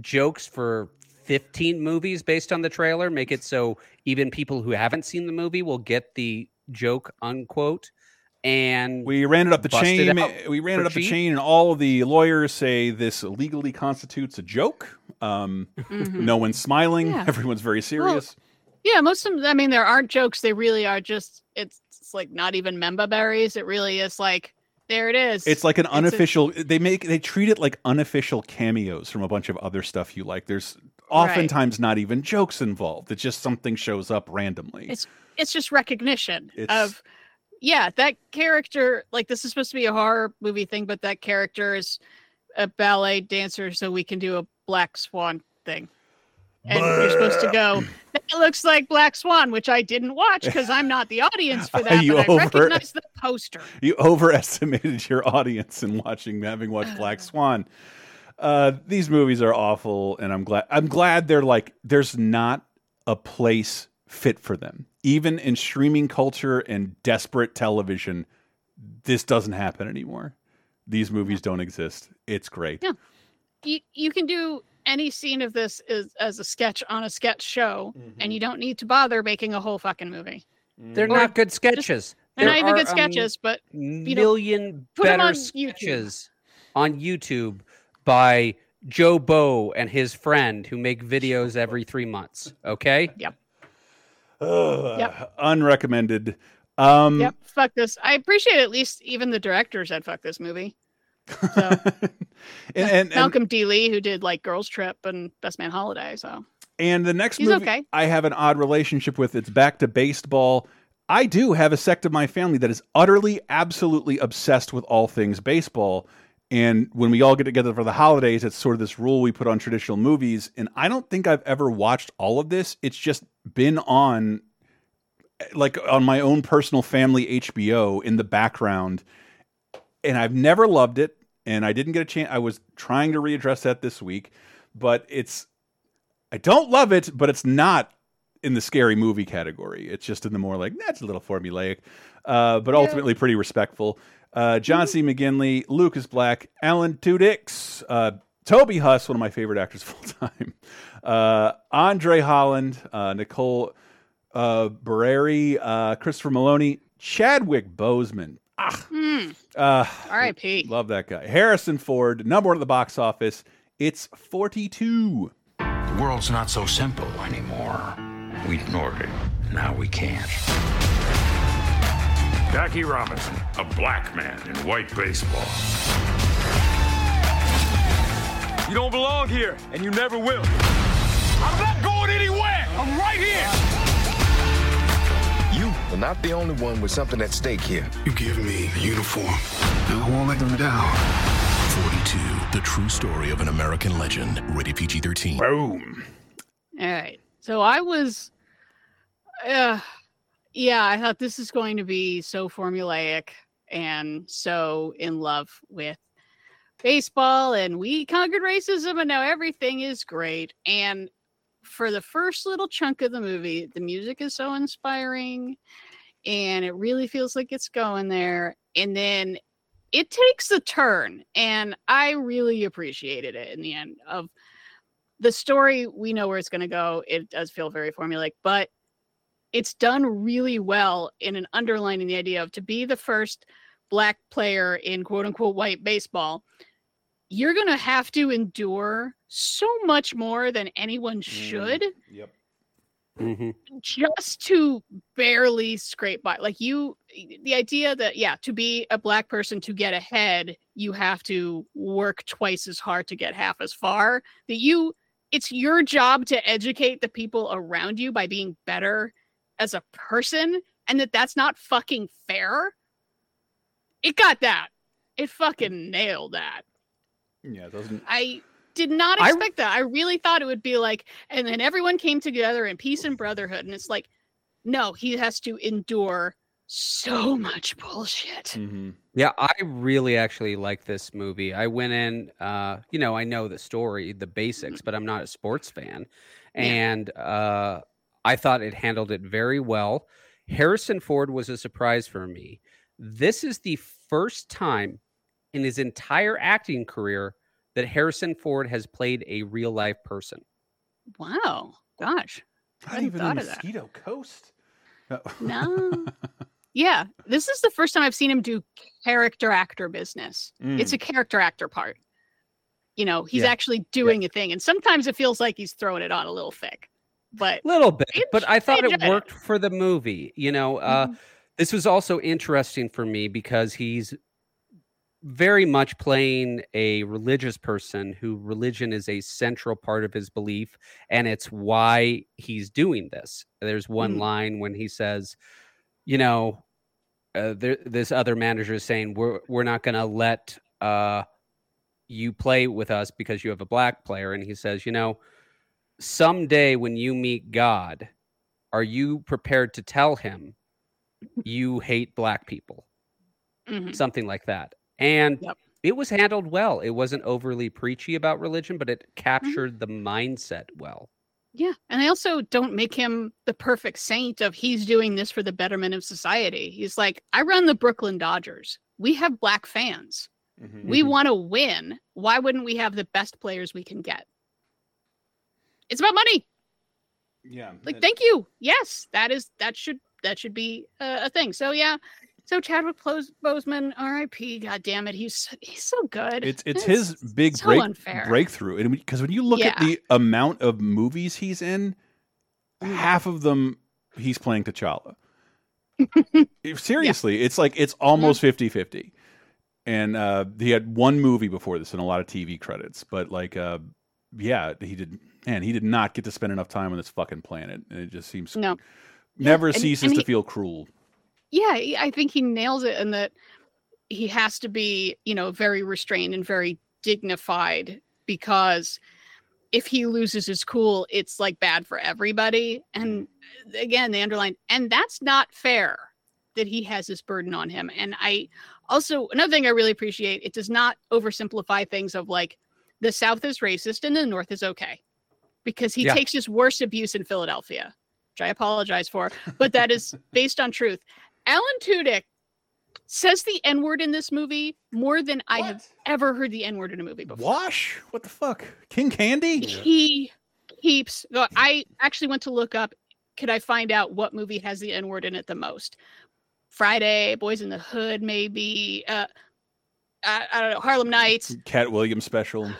jokes for 15 movies based on the trailer, make it so even people who haven't seen the movie will get the joke, unquote. And we ran it up the chain. we ran it up the chain, and all of the lawyers say this legally constitutes a joke. Um, Mhm. No one's smiling. Yeah. Everyone's very serious. Yeah, most of them. I mean, there aren't jokes. They really are just. It's, it's like not even member berries. It really is like there it is. It's like an a- unofficial. they make they treat it like unofficial cameos from a bunch of other stuff you like. There's Right. oftentimes not even jokes involved. It's just something shows up randomly. It's it's just recognition It's- of yeah, that character like this is supposed to be a horror movie thing, but that character is a ballet dancer, so we can do a black swan thing. And you're supposed to go, that looks like Black Swan, which I didn't watch because I'm not the audience for [LAUGHS] that, You but I recognize the poster. you overestimated your audience in watching having watched Black Swan. Uh, these movies are awful, and I'm glad. I'm glad they're like there's not a place fit for them, even in streaming culture and desperate television. This doesn't happen anymore. These movies don't exist. It's great. Yeah. You you can do any scene of this is as a sketch on a sketch show, and you don't need to bother making a whole fucking movie. They're Or not good sketches. They're not even are good a sketches, but you know, million put 'em better on YouTube. sketches on YouTube by Joe Bow and his friend who make videos every three months. Okay. Yep. Ugh, Yep. Unrecommended. Um, Yep, fuck this. I appreciate at least even the director said fuck this movie. [LAUGHS] and, and, and Malcolm D. Lee, who did like Girls Trip and Best Man Holiday. So And the next He's movie okay. I have an odd relationship with. It's back to baseball. I do have a sect of my family that is utterly, absolutely obsessed with all things baseball. And when we all get together for the holidays, it's sort of this rule we put on traditional movies. And I don't think I've ever watched all of this. It's just been on, like, on my own personal family HBO in the background. And I've never loved it. And I didn't get a chance. I was trying to readdress that this week, but it's I don't love it, but it's not in the scary movie category. It's just in the more like that's a little formulaic, uh, but ultimately pretty respectful. Uh, John C. McGinley, Lucas Black, Alan Tudyk, uh, Toby Huss, one of my favorite actors of all time, [LAUGHS] uh, Andre Holland, uh, Nicole uh, Beharie, uh, Christopher Meloni, Chadwick Boseman. Hmm. Uh, R.I.P. Love that guy. Harrison Ford, number one at the box office. It's 42. The world's not so simple anymore. We ignored it. Now we can't. Jackie Robinson, a black man in white baseball. You don't belong here, and you never will. I'm not going anywhere. I'm right here. You are not the only one with something at stake here. You give me a uniform, and I won't let them down. 42, the true story of an American legend. Rated PG 13. Boom. All right. So I was, uh, yeah, I thought this is going to be so formulaic and so in love with baseball, and we conquered racism, and now everything is great. And for the first little chunk of the movie, the music is so inspiring, and it really feels like it's going there. And then it takes a turn, and I really appreciated it in the end of the story we know where it's going to go it does feel very formulaic but it's done really well in an underlining the idea of to be the first black player in quote unquote white baseball you're going to have to endure so much more than anyone mm, should Yep. Mm-hmm. just to barely scrape by like you the idea that yeah to be a black person to get ahead you have to work twice as hard to get half as far that you it's your job to educate the people around you by being better as a person and that that's not fucking fair it got that it fucking nailed that Yeah, it doesn't. I did not I- expect that. I really thought it would be like, and then everyone came together in peace and brotherhood. And it's like, no, he has to endure so much bullshit. Mm-hmm. Yeah, I really actually like this movie. I went in, uh, you know, I know the story, the basics, but I'm not a sports fan. And uh, I thought it handled it very well. Harrison Ford was a surprise for me. This is the first time in his entire acting career that Harrison Ford has played a real life person. Wow. Gosh. I Not hadn't even the thought of that. Mosquito Coast. No. [LAUGHS] yeah. This is the first time I've seen him do character actor business. It's Mm. a character actor part. You know, he's Yeah. actually doing a thing. And sometimes it feels like he's throwing it on a little thick. But little bit but i thought it enjoyed it. worked for the movie you know uh this was also interesting for me because he's very much playing a religious person who religion is a central part of his belief and it's why he's doing this there's one Mm. line when he says you know uh, there, this other manager is saying we're we're not going to let uh you play with us because you have a black player and he says you know someday when you meet God, are you prepared to tell him you hate black people? Mhm. Something like that. And Yep. it was handled well. It wasn't overly preachy about religion, but it Mm-hmm. captured the mindset well. Yeah, and I also don't make him the perfect saint of he's doing this for the betterment of society. He's like, I run the Brooklyn Dodgers. We have black fans. We Mm-hmm. want to win. Why wouldn't we have the best players we can get? It's about money. Yeah. Like, thank you. Yes, that is that should that should be a, a thing. So yeah. So Chadwick Boseman, R.I.P. God damn it, he's he's so good. It's it's his big so break, unfair. breakthrough, and because when you look at the amount of movies he's in, half of them he's playing T'Challa. [LAUGHS] Seriously, it's like it's almost 50-50. And uh, he had one movie before this and a lot of TV credits, but like, uh, yeah, he did. Man, he did not get to spend enough time on this fucking planet, and it just seems No. never and- ceases and to feel cruel. Yeah i think he nails it in that he has to be you know very restrained and very dignified because if he loses his cool it's like bad for everybody. And uh, again the underline and that's not fair that he has this burden on him. And i also another thing i really appreciate it does not oversimplify things of like the south is racist and the north is okay because he Yeah. takes his worst abuse in philadelphia which i apologize for but that is based on truth Alan Tudyk says the N word in this movie more than I have ever heard the N word in a movie before. Wash? What the fuck? King Candy? He keeps. I actually went to look up. Could I find out what movie has the N word in it the most? Friday, Boys in the Hood, maybe. Uh, I, I don't know. Harlem Nights. Katt Williams special.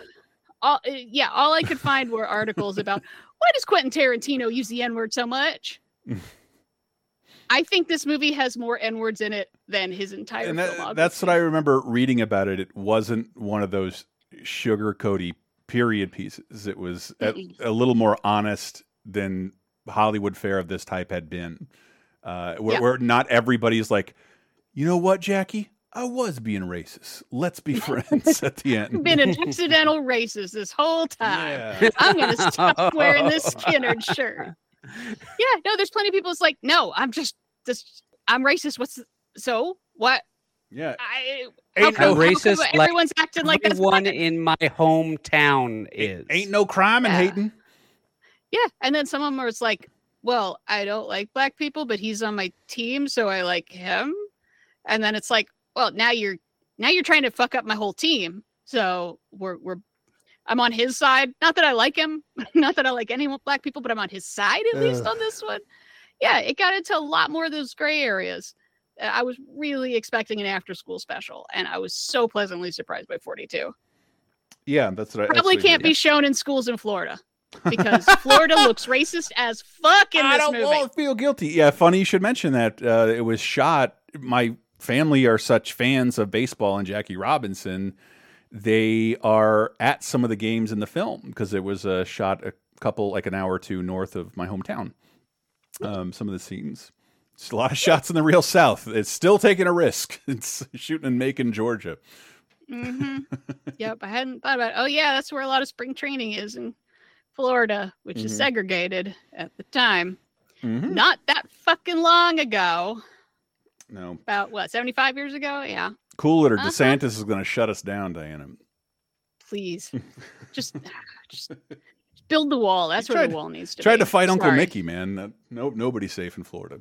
All, yeah, all I could find were articles about why does Quentin Tarantino use the N word so much. [LAUGHS] I think this movie has more N words in it than his entire and that, that's what I remember reading about it. It wasn't one of those sugar-coaty period pieces. It was a, a little more honest than Hollywood fare of this type had been, uh, where, Yeah. where not everybody's like, you know what, Jackie, I was being racist. Let's be [LAUGHS] friends at the end. been an accidental racist this whole time. I'm gonna stop [LAUGHS] wearing this Skynyrd shirt. [LAUGHS] Yeah, no, there's plenty of people. It's like, no, I'm just this. I'm racist. What's so what? Yeah, I Ain't how no how racist like everyone's acting like that's Everyone in my hometown is. Ain't no crime in Yeah. hating. Yeah, and then some of them are it's like, well, I don't like black people, but he's on my team, so I like him. And then it's like, well, now you're now you're trying to fuck up my whole team. So we're we're I'm on his side. Not that I like him, [LAUGHS] not that I like any black people, but I'm on his side at least on this one. Yeah, it got into a lot more of those gray areas. Uh, I was really expecting an after school special, and I was so pleasantly surprised by 42. Yeah, that's right. Probably can't be shown in schools in Florida [LAUGHS] because Florida looks racist as fuck in I this don't movie. feel guilty. Yeah, funny you should mention that. Uh, it was shot. My family are such fans of baseball and Jackie Robinson. They are at some of the games in the film because it was uh, shot a couple, like an hour or two north of my hometown. Um, some of the scenes. It's a lot of shots in the real South. It's still taking a risk. [LAUGHS] It's shooting in Macon, Georgia. hmm [LAUGHS] yep, I hadn't thought about. It. Oh yeah, that's where a lot of spring training is in Florida, which is Mhm. segregated at the time. Mhm. Not that fucking long ago. No, About what, 75 years ago? Yeah. Cool it or Uh-huh. DeSantis is going to shut us down, Diana. Please. [LAUGHS] just, just build the wall. That's where the wall needs to Tried be. to fight Uncle Sorry. Mickey, man. Nope, nobody's safe in Florida.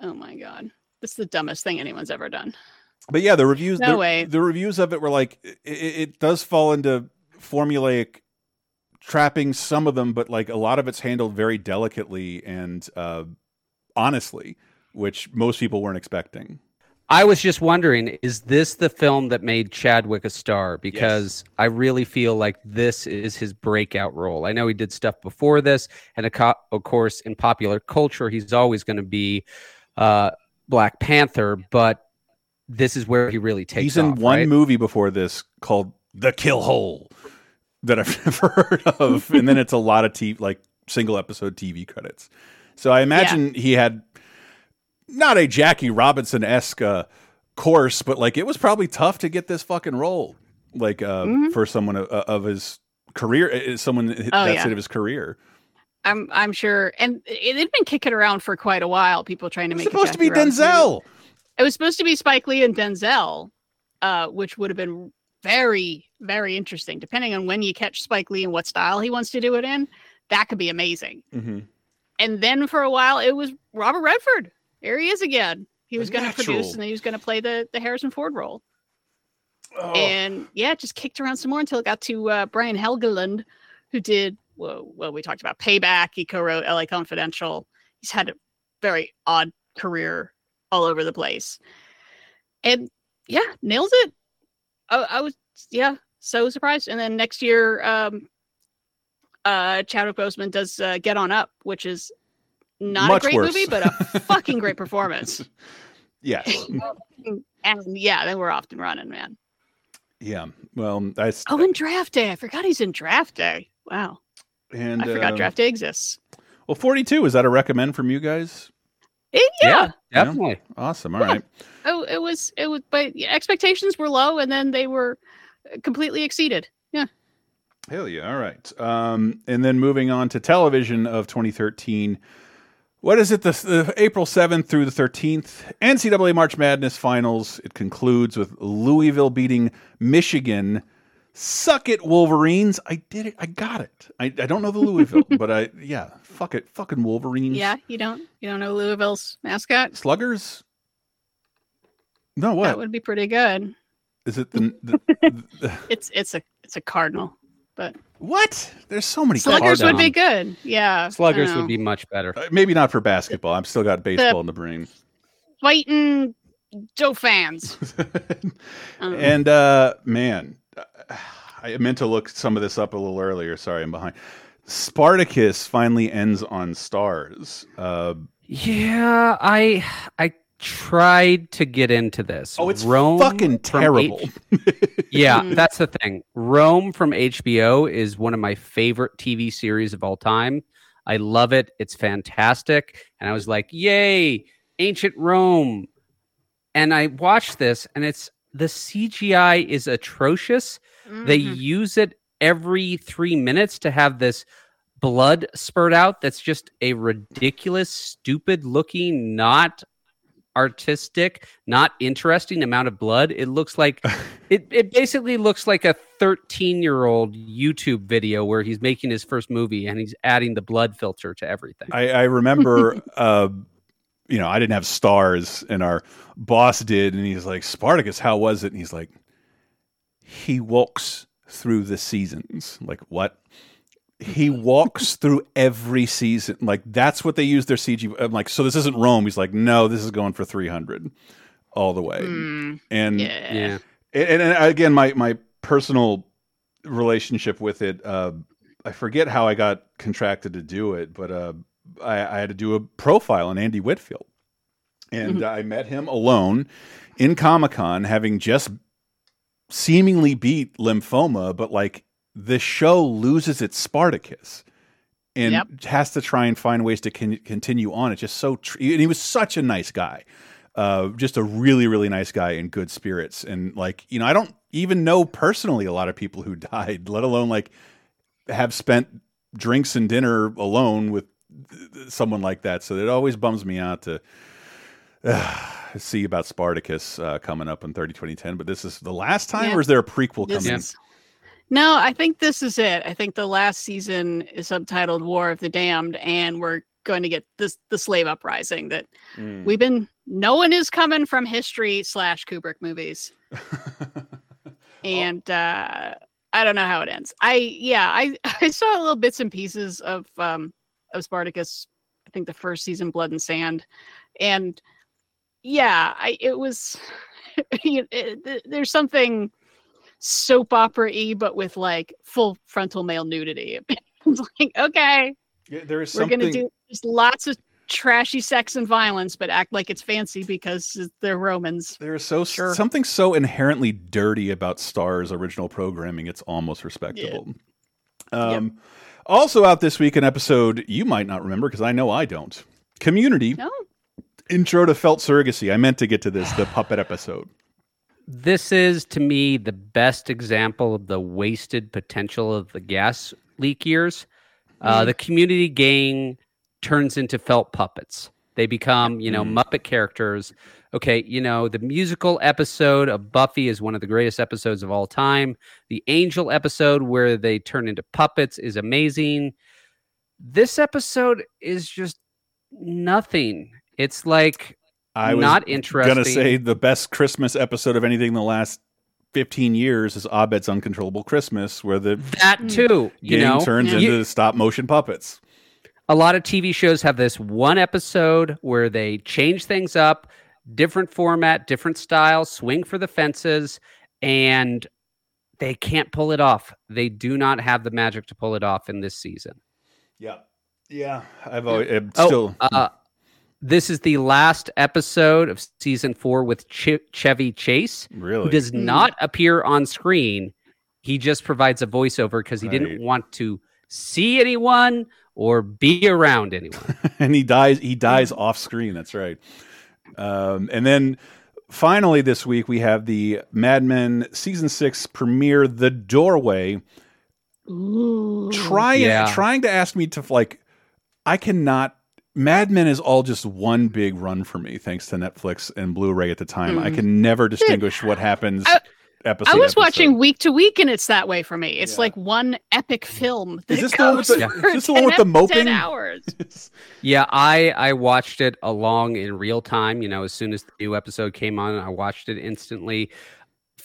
Oh my god. this is the dumbest thing anyone's ever done. But yeah, the reviews. No the, way. the reviews of it were like it, it does fall into formulaic trapping some of them, but like a lot of it's handled very delicately and uh, honestly, which most people weren't expecting. I was just wondering, is this the film that made Chadwick a star? Because I really feel like this is his breakout role. I know he did stuff before this, and of co- of course, in popular culture, he's always going to be uh, Black Panther, but this is where he really takes He's in off, one right? movie before this called The Kill Hole that I've [LAUGHS] never heard of, and then it's a lot of TV, like single episode TV credits. So I imagine he had not a Jackie Robinson esque uh, course, but like it was probably tough to get this fucking role, like uh, Mhm. for someone of, of his career, uh, someone Oh, that yeah. of his career. I'm I'm sure, and it had been kicking around for quite a while. People trying to make it supposed to be Robinson movie. Denzel. It was supposed to be Spike Lee and Denzel, uh, which would have been very, very interesting. Depending on when you catch Spike Lee and what style he wants to do it in, that could be amazing. Mm-hmm. And then for a while, it was Robert Redford. Here he is again. He was going to produce and then he was going to play the, the Harrison Ford role. Oh. And yeah, just kicked around some more until it got to uh, Brian Helgeland, who did, well, well, we talked about Payback. He co wrote LA Confidential. He's had a very odd career all over the place. And yeah, nails it. I, I was, yeah, so surprised. And then next year, um, uh, Chadwick Boseman does uh, Get On Up, which is not Much a great worse. movie, but a [LAUGHS] fucking great performance. [LAUGHS] Yes. [LAUGHS] and yeah, then we're off and running, man. Yeah. Well, I s- Oh, in Draft Day. I forgot he's in Draft Day. Wow. and I forgot uh, Draft Day exists. Well, 42 is that a recommend from you guys? Eh, yeah. definitely. Awesome. All right. Oh, it was it was, but expectations were low, and then they were uh, completely exceeded. Yeah. Hell yeah. All right. Um, and then moving on to television of 2013. What is it? The, April 7th through the 13th NCAA March Madness Finals. It concludes with Louisville beating Michigan. Suck it, Wolverines! I did it. I got it. I, I don't know the Louisville, [LAUGHS] but I yeah. Fuck it, fucking Wolverines. Yeah. You don't you don't know Louisville's mascot? Sluggers. No, what That would be pretty good. is it? The, the, [LAUGHS] the- It's it's a it's a cardinal, but what? There's so many sluggers would be good. Yeah. Sluggers would be much better. Uh, maybe not for basketball. I'm still got baseball in the brain. fighting Joe fans. [LAUGHS] Um, And uh man, I meant to look some of this up a little earlier. Sorry, I'm behind. Spartacus finally ends on Starz. Uh, Yeah, I I tried to get into this. Oh, it's Rome fucking from terrible. [LAUGHS] yeah, Mm. [LAUGHS] that's the thing. Rome from HBO is one of my favorite TV series of all time. I love it. It's fantastic. And I was like, "Yay, ancient Rome." And I watched this and it's the CGI is atrocious. They Mhm. use it every 3 minutes to have this blood spurt out that's just a ridiculous, stupid looking, not artistic, not interesting amount of blood. It looks like [LAUGHS] it, it basically looks like a 13 year old YouTube video where he's making his first movie and he's adding the blood filter to everything. I, I remember, [LAUGHS] uh, you know, I didn't have Starz, and our boss did, and he's like, "Spartacus, how was it?" And he's like, "He walks through the seasons." Like what? He walks through every season. Like that's what they use their CG. I'm like, so this isn't Rome. He's like, no, this is going for 300 all the way. Mm, and yeah. Yeah. and, and again, my my personal relationship with it, uh, I forget how I got contracted to do it, but uh, I, I had to do a profile on Andy Whitfield, and I met him alone in Comic Con, having just seemingly beat lymphoma, but like the show loses its Spartacus. And Yep. has to try and find ways to con- continue on. It's just so, tr- and he was such a nice guy uh, just a really, really nice guy in good spirits. And like, you know, I don't even know personally a lot of people who [LAUGHS] died, let alone like have spent drinks and dinner alone with someone like that. So it always bums me out to uh, [SIGHS] see about Spartacus uh, coming up in 30 2010. But this is the last time, Yeah. or is there a prequel This coming? is- No, I think this is it. I think the last season is subtitled War of the Damned, and we're going to get this the slave uprising that Mm. we've been no one is coming from history slash Kubrick movies. [LAUGHS] and uh I don't know how it ends. I yeah, I [LAUGHS] I saw little bits and pieces of um of Spartacus, I think the first season Blood and Sand. And yeah, I it was [LAUGHS] you- it- th- there's something soap opera y but with like full frontal male nudity. [LAUGHS] it's like, okay, Yeah, there is we're something. gonna do just lots of trashy sex and violence, but act like it's fancy because they're Romans. There's so sure. something so inherently dirty about Starz's original programming. It's almost respectable. Um, Also out this week, an episode you might not remember because I know I don't. Community. No. Intro to Felt Surrogacy. I meant to get to this, the puppet episode. This is to me the best example of the wasted potential of the gas leak years. Uh, Mm. the community gang turns into felt puppets. They become, you know, Mhm. Muppet characters. Okay, you know, the musical episode of Buffy is one of the greatest episodes of all time. The Angel episode where they turn into puppets is amazing. This episode is just nothing. It's like I was not interesting. Gonna say the best Christmas episode of anything in the last fifteen years is Abed's Uncontrollable Christmas, where the that too, you know, turns You- into stop motion puppets. a lot of TV shows have this one episode where they change things up, different format, different style, swing for the fences, and they can't pull it off. They do not have the magic to pull it off in this season. Yeah, yeah. I've always I'm Oh, still uh, this is the last episode of season four with Ch- Chevy Chase, Really? who does Hmm. not appear on screen. He just provides a voiceover because he Right. didn't want to see anyone or be around anyone. [LAUGHS] and he dies. He dies off screen. That's right. Um, and then finally this week we have the Mad Men season six premiere, The Doorway. Trying Yeah. trying to ask me to like, I cannot. Mad Men is all just one big run for me, thanks to Netflix and Blu-ray at the time. I Mhm. can never distinguish what happens. episode. I was episode. watching week to week, and it's that way for me. It's like one epic film. That Is this the one with goes the- for is this the one with the moping? 10 hours. [LAUGHS] Yeah, I I watched it along in real time. You know, as soon as the new episode came on, I watched it instantly.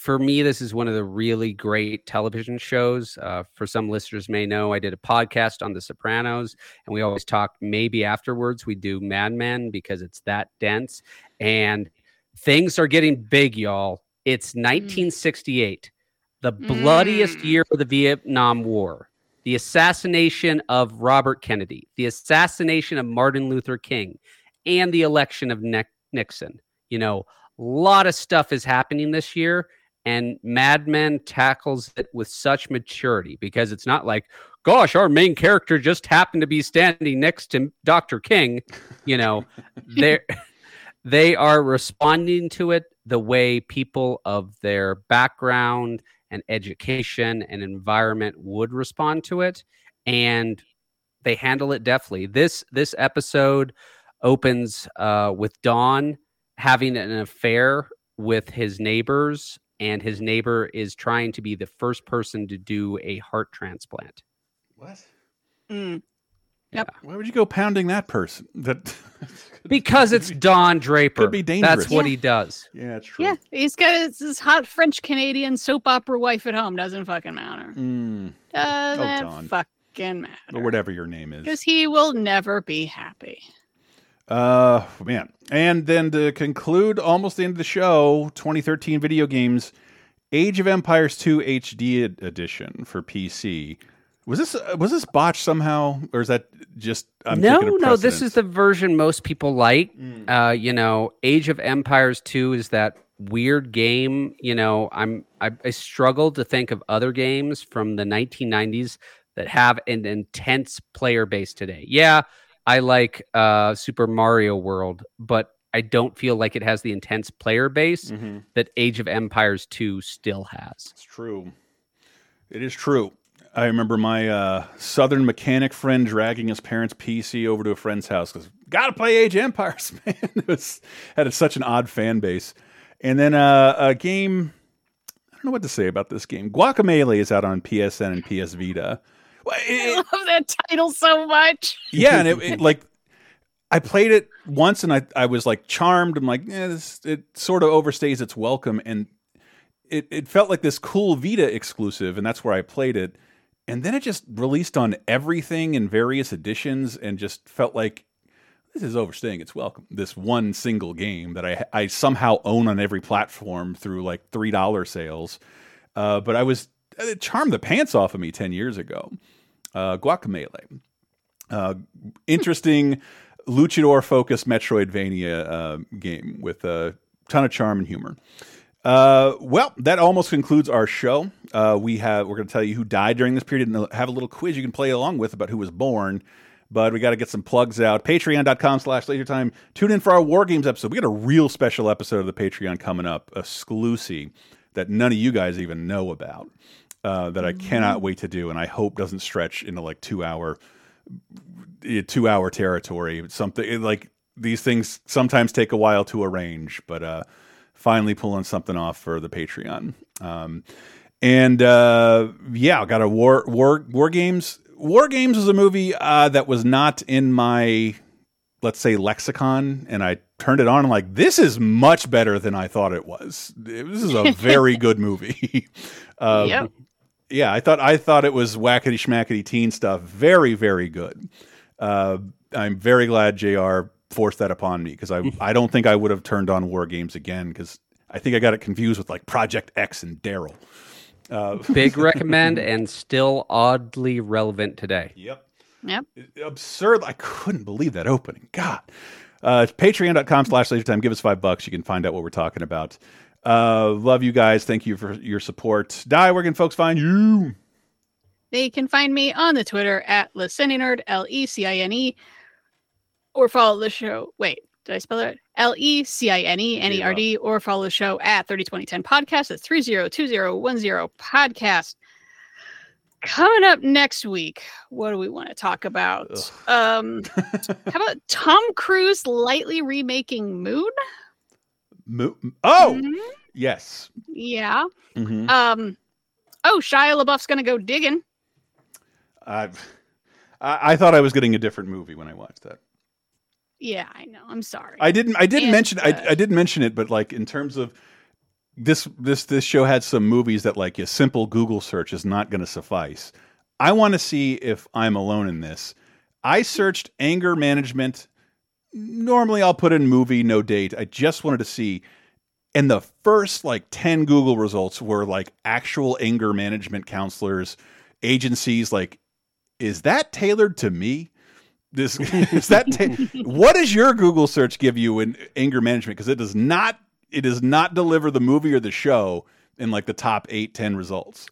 For me, this is one of the really great television shows. Uh, for some listeners may know, I did a podcast on The Sopranos, and we always talk. Maybe afterwards we do Mad Men because it's that dense, and things are getting big, y'all. It's 1968, the bloodiest year of the Vietnam War the assassination of Robert Kennedy, the assassination of Martin Luther King, and the election of Nick- Nixon. You know, a lot of stuff is happening this year, and Mad Men tackles it with such maturity because it's not like, gosh, our main character just happened to be standing next to Dr. King. You know, [LAUGHS] they're they are responding to it the way people of their background and education and environment would respond to it and they handle it deftly this this episode opens uh, with Don having an affair with his neighbors and his neighbor is trying to be the first person to do a heart transplant What? Mm. Yep. Why would you go pounding that person? That [LAUGHS] because it's Don Draper Could be dangerous. that's what Yeah. he does yeah, it's true. Yeah, he's got his, his hot French Canadian soap opera wife at home. Doesn't fucking matter. Mm, Doesn't Don. fucking matter. or whatever your name is. Because he will never be happy. Uh, man. And then to conclude almost the end of the show, 2013 video games, Age of Empires 2 HD ed- edition for PC. Was this was this botched somehow, or is that just I'm no, no, this is the version most people like. Mm. Uh, you know, Age of Empires 2 is that weird game. You know, I'm I, I struggle to think of other games from the 1990s that have an intense player base today. Yeah, I like uh, Super Mario World, but I don't feel like it has the intense player base Mhm. that Age of Empires 2 still has. It's true. It is true. I remember my uh, Southern mechanic friend dragging his parents' PC over to a friend's house because gotta play Age of Empires, [LAUGHS] man. it was had such an odd fan base. And then uh, a game. I don't know what to say about this game. Guacamelee is out on PSN and PS Vita. [LAUGHS] I love that title so much. Yeah, and it, it like I played it once and I I was like charmed. I'm like, yeah, this it sort of overstays its welcome, and it it felt like this cool Vita exclusive, and that's where I played it. And then it just released on everything in various editions, and just felt like this is overstaying its welcome. This one single game that I I somehow own on every platform through like three dollar sales, uh, but I was it charmed the pants off of me ten years ago. Uh, Guacamelee, uh, interesting [LAUGHS] luchador focused Metroidvania uh, game with a ton of charm and humor. Uh, well, that almost concludes our show. Uh, we have we're going to tell you who died during this period and have a little quiz you can play along with about who was born. But we got to get some plugs out. Patreon.com slash laser time. Tune in for our War Games episode. We got a real special episode of the Patreon coming up, exclusive, that none of you guys even know about. Uh, that I cannot wait to do, and I hope doesn't stretch into like two hour, two hour territory. Something it, like these things sometimes take a while to arrange, but uh, finally pulling something off for the Patreon. Um, and uh, yeah, got a war war war games. War games was a movie uh, that was not in my let's say lexicon, and I turned it on and like this is much better than I thought it was. This is a [LAUGHS] very good movie. [LAUGHS] um, Yep. Yeah, I thought I thought it was wackety schmackety teen stuff. Very very good. Uh, I'm very glad Jr. forced that upon me because I [LAUGHS] I don't think I would have turned on War Games again because I think I got it confused with like Project X and Daryl. Uh, Big [LAUGHS] recommend and still oddly relevant today. Yep. Yep. absurd. I couldn't believe that opening. God. Uh, Patreon.com slash laser time. Give us five bucks. You can find out what we're talking about. Uh, love you guys. Thank you for your support. Die, where can folks find you? They can find me on the Twitter at Nerd, L E C I N E, or follow the show. Wait, did I spell it? L E C I N E N E R D, or follow the show at 302010 podcast at 302010 podcast. Coming up next week, what do we want to talk about? Um, [LAUGHS] how about Tom Cruise lightly remaking Moon? Mo- oh, Mhm. yes. Yeah. Mhm. Um, oh, Shia LaBeouf's gonna go digging. I've, I, I thought I was getting a different movie when I watched that. Yeah, I know. I'm sorry. I didn't. I didn't And, mention. uh, I, I didn't mention it, but like in terms of this, this, this show had some movies that like a simple Google search is not going to suffice. I want to see if I'm alone in this. I searched anger management. Normally, I'll put in movie, no date. I just wanted to see, and the first like ten Google results were like actual anger management counselors, agencies. Like, is that tailored to me? This [LAUGHS] is that. What does your Google search give you in anger management? Because it does not. It does not deliver the movie or the show in like the top eight, ten results.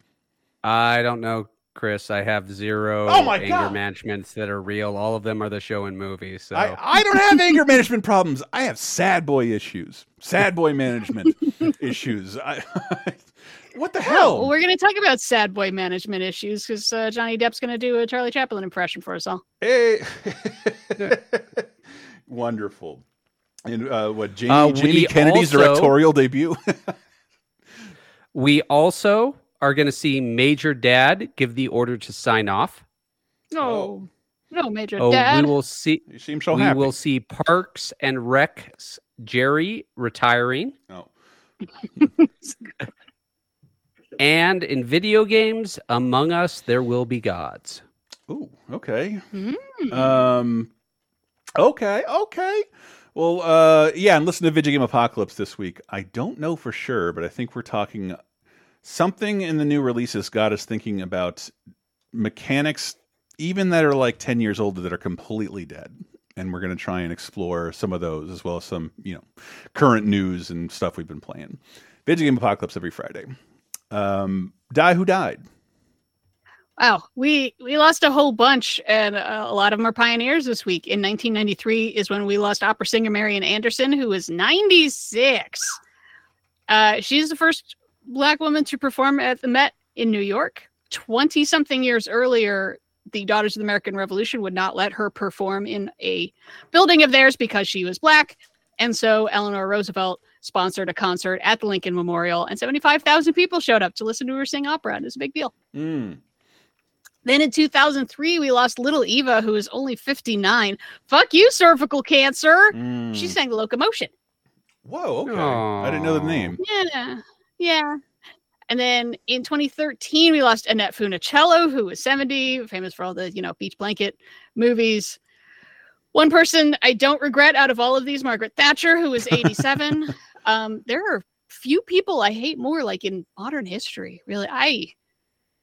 I don't know, Chris. I have zero Oh my anger God. managements that are real. All of them are the show and movies. So I, I don't have anger management problems. I have sad boy issues, sad boy management [LAUGHS] issues. I, [LAUGHS] what the hell? well, we're going to talk about sad boy management issues because uh, Johnny Depp's going to do a Charlie Chaplin impression for us all. Hey. [LAUGHS] Wonderful. And uh, what Jamie, Uh, Jamie Kennedy's also- directorial debut? we also are going to see Major Dad give the order to sign off. No, no, Major Oh, Dad. we will see. You seem so we happy. will see Parks and Rec Jerry retiring. Oh. [LAUGHS] and in video games, Among Us, there will be gods. Ooh, okay. Mm. Um, okay, okay. Well, uh, yeah, and listen to Video Game Apocalypse this week. I don't know for sure, but I think we're talking something in the new releases got us thinking about mechanics, even that are like 10 years old, that are completely dead. And we're going to try and explore some of those as well as some, you know, current news and stuff we've been playing. Video Game Apocalypse every Friday. Um, Die Who Died. Wow, we we lost a whole bunch, and uh, a lot of them are pioneers this week. In 1993 is when we lost opera singer Marian Anderson, who was 96. Uh, she's the first black woman to perform at the Met in New York. 20 something years earlier, the Daughters of the American Revolution would not let her perform in a building of theirs because she was black. And so Eleanor Roosevelt sponsored a concert at the Lincoln Memorial, and 75,000 people showed up to listen to her sing opera. And it was a big deal. Mm. Then in 2003, we lost little Eva, who was only 59. Fuck you, cervical cancer. Mm. She sang Locomotion. Whoa, okay. I didn't know the name. Yeah. Yeah. And then in 2013, we lost Annette Funicello, who was 70, famous for all the, you know, beach blanket movies. One person I don't regret out of all of these, Margaret Thatcher, who was 87. [LAUGHS] um, there are few people I hate more, like in modern history. Really, I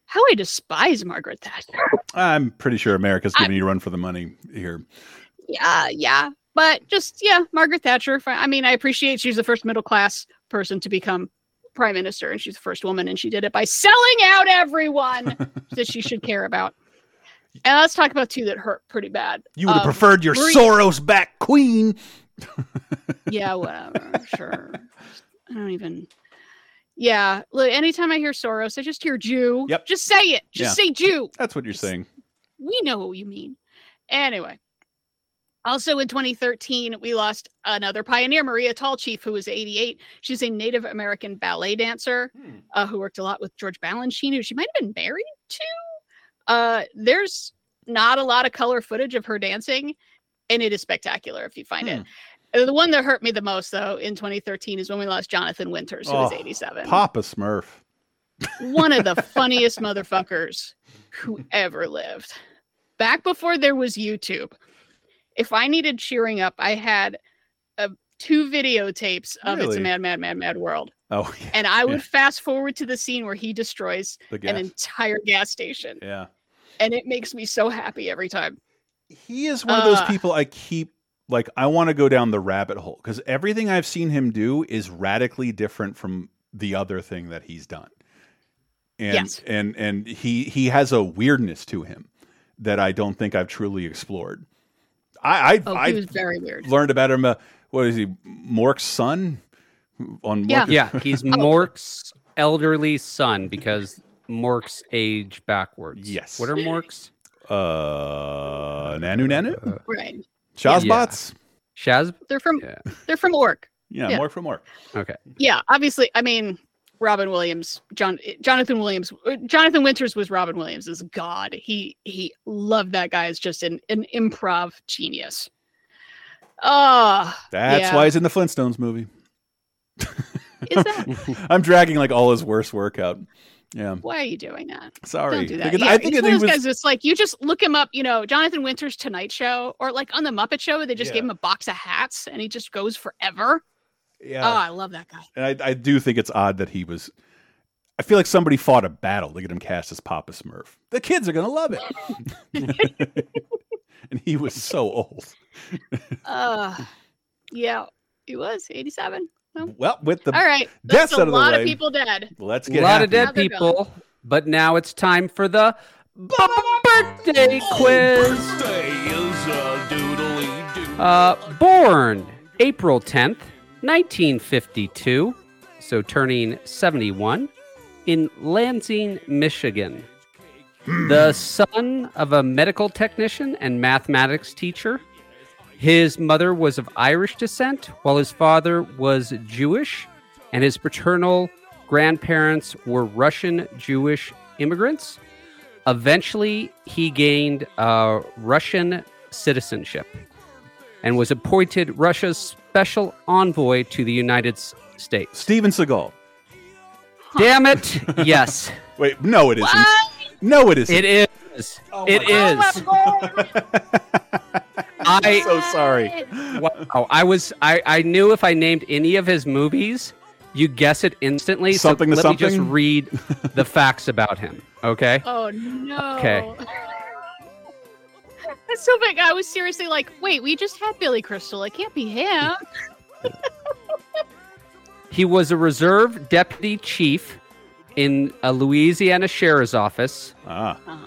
how I despise Margaret Thatcher. I'm pretty sure America's giving you a run for the money here. yeah, yeah. But just yeah, Margaret Thatcher. I mean, I appreciate she's the first middle class person to become prime minister, and she's the first woman, and she did it by selling out everyone [LAUGHS] that she should care about. And let's talk about two that hurt pretty bad. You would have Um, preferred your Marie- Soros back queen. [LAUGHS] Yeah, whatever. sure. I don't even. Yeah, look. Anytime I hear Soros, I just hear Jew. Yep. Just say it. Just Yeah. say Jew. That's what you're saying. we know what you mean. Anyway, Also in 2013, we lost another pioneer, Maria Tallchief, who was 88. She's a Native American ballet dancer uh, who worked a lot with George Balanchine, who she might have been married to. Uh, there's not a lot of color footage of her dancing, and it is spectacular if you find it. Uh, The one that hurt me the most, though, in 2013 is when we lost Jonathan Winters, who was Oh, 87 Papa Smurf. one of the [LAUGHS] funniest motherfuckers who ever lived. Back before there was YouTube, if I needed cheering up, I had uh, two videotapes of It's a Mad, Mad, Mad, Mad World. Oh, [LAUGHS] yeah. And I would fast forward to the scene where he destroys an entire gas station. Yeah. And it makes me so happy every time. He is one of those Uh, people I keep like I want to go down the rabbit hole because everything I've seen him do is radically different from the other thing that he's done. And Yes. and and he he has a weirdness to him that I don't think I've truly explored. I I, Oh, he I was very weird. learned about him. Uh, what is he? Mork's son on Yeah. Yeah, [LAUGHS] he's Oh. Mork's elderly son because Mork's age backwards. Yes. What are Mork's? Uh, Nanu Nanu, Right. Shazbots. Shaz. They're from they're from Ork. Yeah, Yeah. Mork from Mork. Okay. Yeah, obviously. I mean, Robin Williams, John, Jonathan Williams, uh, Jonathan Winters was Robin Williams' god. He he loved that guy as just an an improv genius. Ah, That's yeah. why he's in the Flintstones movie. [LAUGHS] Is that [LAUGHS] I'm dragging like all his worst work out. Yeah. why are you doing that? Sorry. Don't do that. Because Yeah, I think it's it one of those was- guys. It's like you just look him up. You know, Jonathan Winters Tonight Show, or like on the Muppet Show, they just Yeah. gave him a box of hats, and he just goes forever. Yeah. Oh, I love that guy. And I, I do think it's odd that he was. I feel like somebody fought a battle to get him cast as Papa Smurf. The kids are gonna love it. [LAUGHS] and he was so old. Uh, yeah, he was eighty-seven. No? Well, with the All right, deaths that's a out of the lot way, of people dead. Let's get A get lot of dead Now they're people, but now it's time for the birthday quiz. Uh, born April 10th, 1952, so turning 71, in Lansing, Michigan. The son of a medical technician and mathematics teacher. His mother was of Irish descent, while his father was Jewish, and his paternal grandparents were Russian Jewish immigrants. Eventually, he gained uh, Russian citizenship and was appointed Russia's special envoy to the United States. Steven Seagal. Damn it! Yes, [LAUGHS] Wait, no, it isn't. No, it isn't. it is. it is. [LAUGHS] I'm so sorry. Wow, I was I I knew if I named any of his movies, you guess it instantly. Something so to let me just read the facts about him. Okay. [LAUGHS] Oh no. Okay. That's so big. I was seriously like, wait, we just had Billy Crystal. It can't be him. [LAUGHS] He was a reserve deputy chief in a Louisiana sheriff's office. Ah. Uh-huh.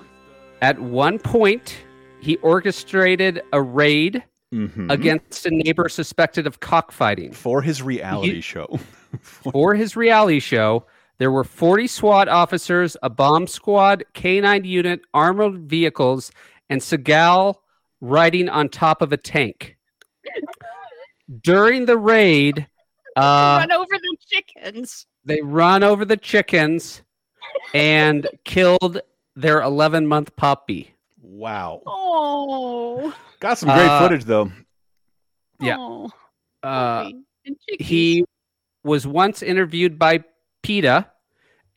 At one point, he orchestrated a raid Mhm. against a neighbor suspected of cockfighting. For his reality He- show. [LAUGHS] For his reality show, there were 40 SWAT officers, a bomb squad, K9 unit, armored vehicles, and Seagal riding on top of a tank. During the raid, uh, Run over the chickens. they run over the chickens and [LAUGHS] killed their 11 month puppy. Wow. Oh. Got some great Uh, footage though. Yeah. Oh. Uh, puppy and chickies. he was once interviewed by PETA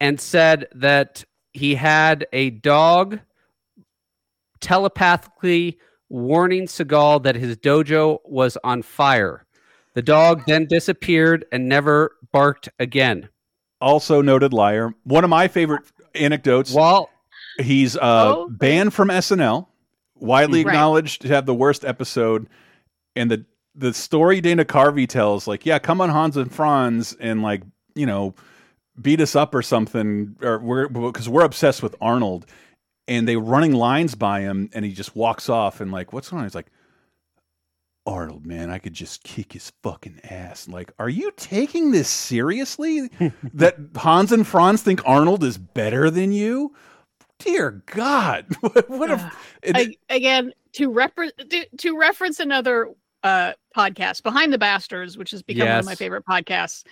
and said that he had a dog telepathically warning Seagal that his dojo was on fire. The dog then disappeared and never barked again. Also noted liar. One of my favorite anecdotes. Well, he's uh, Oh. banned from SNL, widely Right. acknowledged to have the worst episode, and the the story Dana Carvey tells, like, yeah, come on Hans and Franz and like, you know, beat us up or something, or we're because we're obsessed with Arnold, and they running lines by him, and he just walks off and like, what's going on? He's like. Arnold, man, I could just kick his fucking ass. Like, are you taking this seriously? [LAUGHS] that Hans and Franz think Arnold is better than you? dear God, [LAUGHS] what, what a and I, again to, repre- to to reference another uh podcast behind the bastards which has become one of my favorite podcasts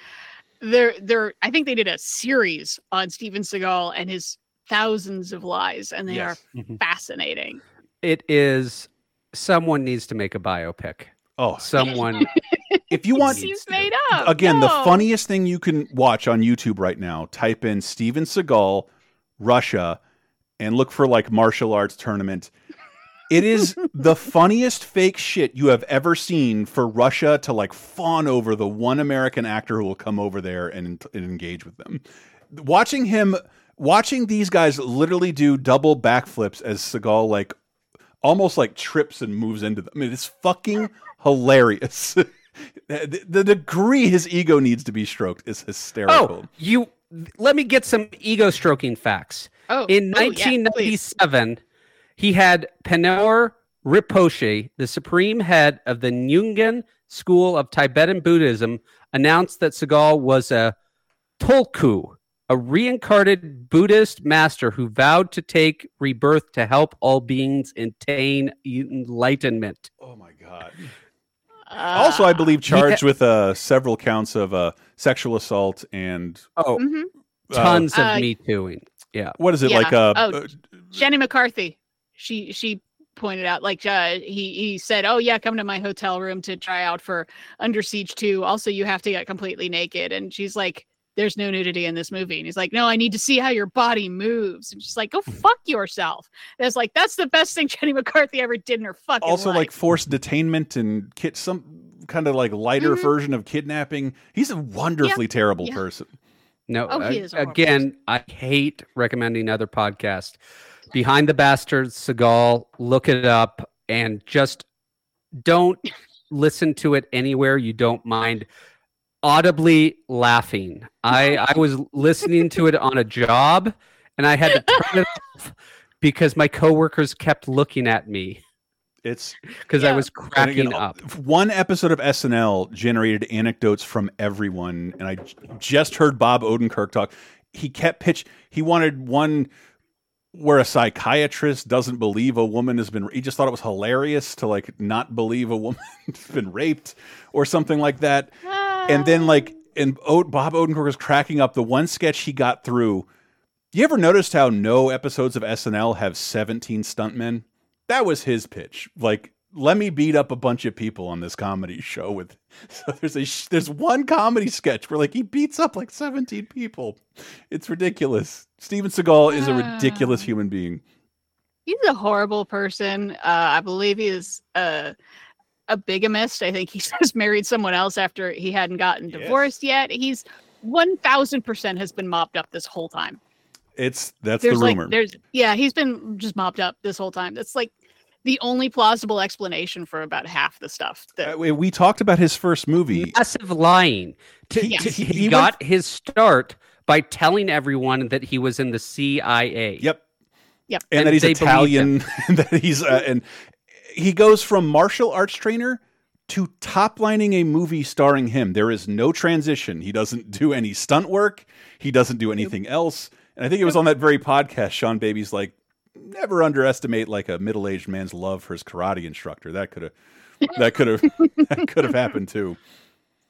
they're they're i think they did a series on steven seagal and his thousands of lies and they Yes. are Mhm. fascinating It is someone needs to make a biopic. Oh, someone. [LAUGHS] if you want seems made up again, the funniest thing you can watch on YouTube right now, type in Steven Seagal, Russia, and look for like martial arts tournament. It is [LAUGHS] the funniest fake shit you have ever seen for Russia to like fawn over the one American actor who will come over there and, and engage with them. Watching him, watching these guys literally do double backflips as Seagal like almost like trips and moves into them. I mean, it's fucking hilarious. [LAUGHS] the, the degree his ego needs to be stroked is hysterical. Oh, you let me get some ego stroking facts. Oh, in oh, yeah, 1997, he had Penor Rinpoche, the supreme head of the Nyingma school of Tibetan Buddhism, announced that Seagal was a tulku, a reincarnated Buddhist master who vowed to take rebirth to help all beings attain enlightenment. Oh my god. also, I believe charged with uh, several counts of uh, sexual assault and oh, Mhm. tons of Uh, me tooing. Yeah. What is it Yeah. like? Uh, oh, uh, jenny mccarthy she she pointed out like uh, he he said oh yeah come to my hotel room to try out for under siege 2 also you have to get completely naked and she's like there's no nudity in this movie and he's like no i need to see how your body moves and she's like go fuck yourself and it's like that's the best thing [LAUGHS] jenny mccarthy ever did in her fucking also life. like forced detainment and kid some kind of like lighter Mhm. version of kidnapping. He's a wonderfully terrible yeah. person. No, Oh, he uh, is again, I hate recommending other podcasts. Behind the Bastards, Seagal, look it up and just don't listen to it anywhere you don't mind audibly laughing. I, I was listening to it on a job and I had to turn it off because my coworkers kept looking at me It's because I was cracking again, up. One episode of SNL generated anecdotes from everyone, and I j- just heard Bob Odenkirk talk. He kept pitch. He wanted one where a psychiatrist doesn't believe a woman has been. He just thought it was hilarious to like not believe a woman's [LAUGHS] been raped or something like that. And then like, and o- Bob Odenkirk was cracking up. The one sketch he got through. You ever noticed how no episodes of SNL have 17 stuntmen? That was his pitch. Like, let me beat up a bunch of people on this comedy show with. [LAUGHS] So there's a sh- there's one comedy sketch where like he beats up like 17 people. It's ridiculous. Steven Seagal is a ridiculous human being. he's a horrible person. Uh, I believe he is a a bigamist. I think he [LAUGHS] just married someone else after he hadn't gotten divorced yet. He's one thousand percent has been mopped up this whole time. It's that's there's the like rumor. there's yeah he's been just mopped up this whole time. That's like the only plausible explanation for about half the stuff. That, Uh, we- we talked about his first movie. massive lying. To, Yes. to- He- he, he went- got his start by telling everyone that he was in the CIA. Yep. Yep. and, And that he's Italian, [LAUGHS] and that he's uh, and he goes from martial arts trainer to top lining a movie starring him. There is no transition. He doesn't do any stunt work. He doesn't do anything else. And I think it was on that very podcast. Seanbaby's like, never underestimate like a middle aged man's love for his karate instructor. That could have, that could have, [LAUGHS] that could have happened too.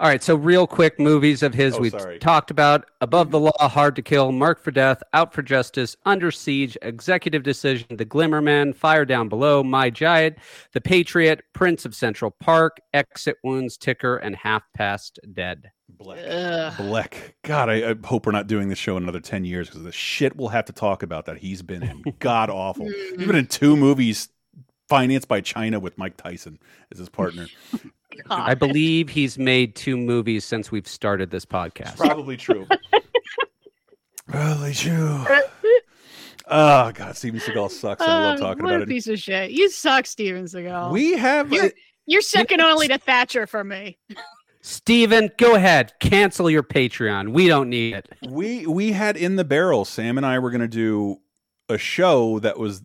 All right, so real quick movies of his Oh, we've sorry. talked about Above the Law, Hard to Kill, Marked for Death, Out for Justice, Under Siege, Executive Decision, The Glimmerman, Fire Down Below, My Giant, The Patriot, Prince of Central Park, Exit Wounds, Ticker, and Half Past Dead. Ugh. Bleck. God, I, I hope we're not doing this show in another 10 years because the shit we'll have to talk about that he's been in. [LAUGHS] God awful. Hmm. He's been in two movies financed by China with Mike Tyson as his partner. [LAUGHS] I believe he's made two movies since we've started this podcast. Probably true. [LAUGHS] Probably true. [LAUGHS] Oh, God, Steven Seagal sucks. I love Uh, talking what about a it. piece of shit. You suck, Steven Seagal. We have. You're, you're second only to Thatcher for me. Steven, go ahead. Cancel your Patreon. We don't need it. we we had in the barrel. Sam and I were going to do a show that was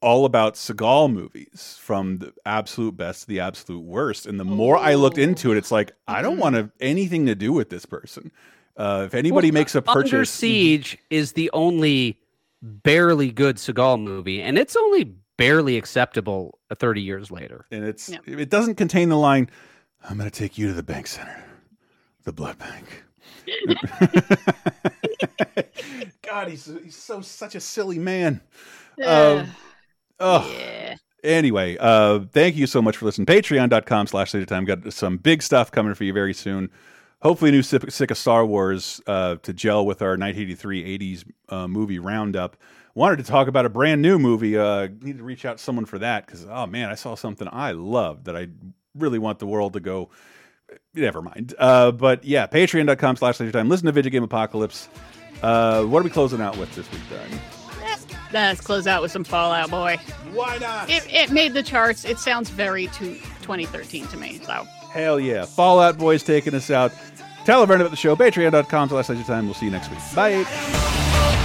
all about Seagal movies, from the absolute best to the absolute worst. And the more I looked into it, it's like I don't want to anything to do with this person. Uh, if anybody Well, makes a purchase. Under purchase, Siege is the only barely good Seagal movie, and it's only barely acceptable uh, 30 years later. And it's it doesn't contain the line, "I'm going to take you to the bank center, the blood bank." [LAUGHS] [LAUGHS] God, he's he's so such a silly man. Uh, Um, oh, Yeah. Anyway, uh, thank you so much for listening. Patreon.com slash Laser Time. Got some big stuff coming for you very soon. Hopefully, a new sick, sick of Star Wars uh, to gel with our 1983 80s uh, movie roundup. Wanted to talk about a brand new movie. Uh, need to reach out to someone for that because, oh man, I saw something I love that I really want the world to go. Never mind. Uh, but yeah, patreon.com slash Laser Time. Listen to Video Game Apocalypse. Uh, what are we closing out with this week, Doug? Let's close out with some Fall Out Boy. Why not? It, it made the charts. It sounds very to 2013 to me. So Hell yeah. Fall Out Boys taking us out. Tell a friend about the show. Patreon.com slash Laser Time. We'll see you next week. Bye.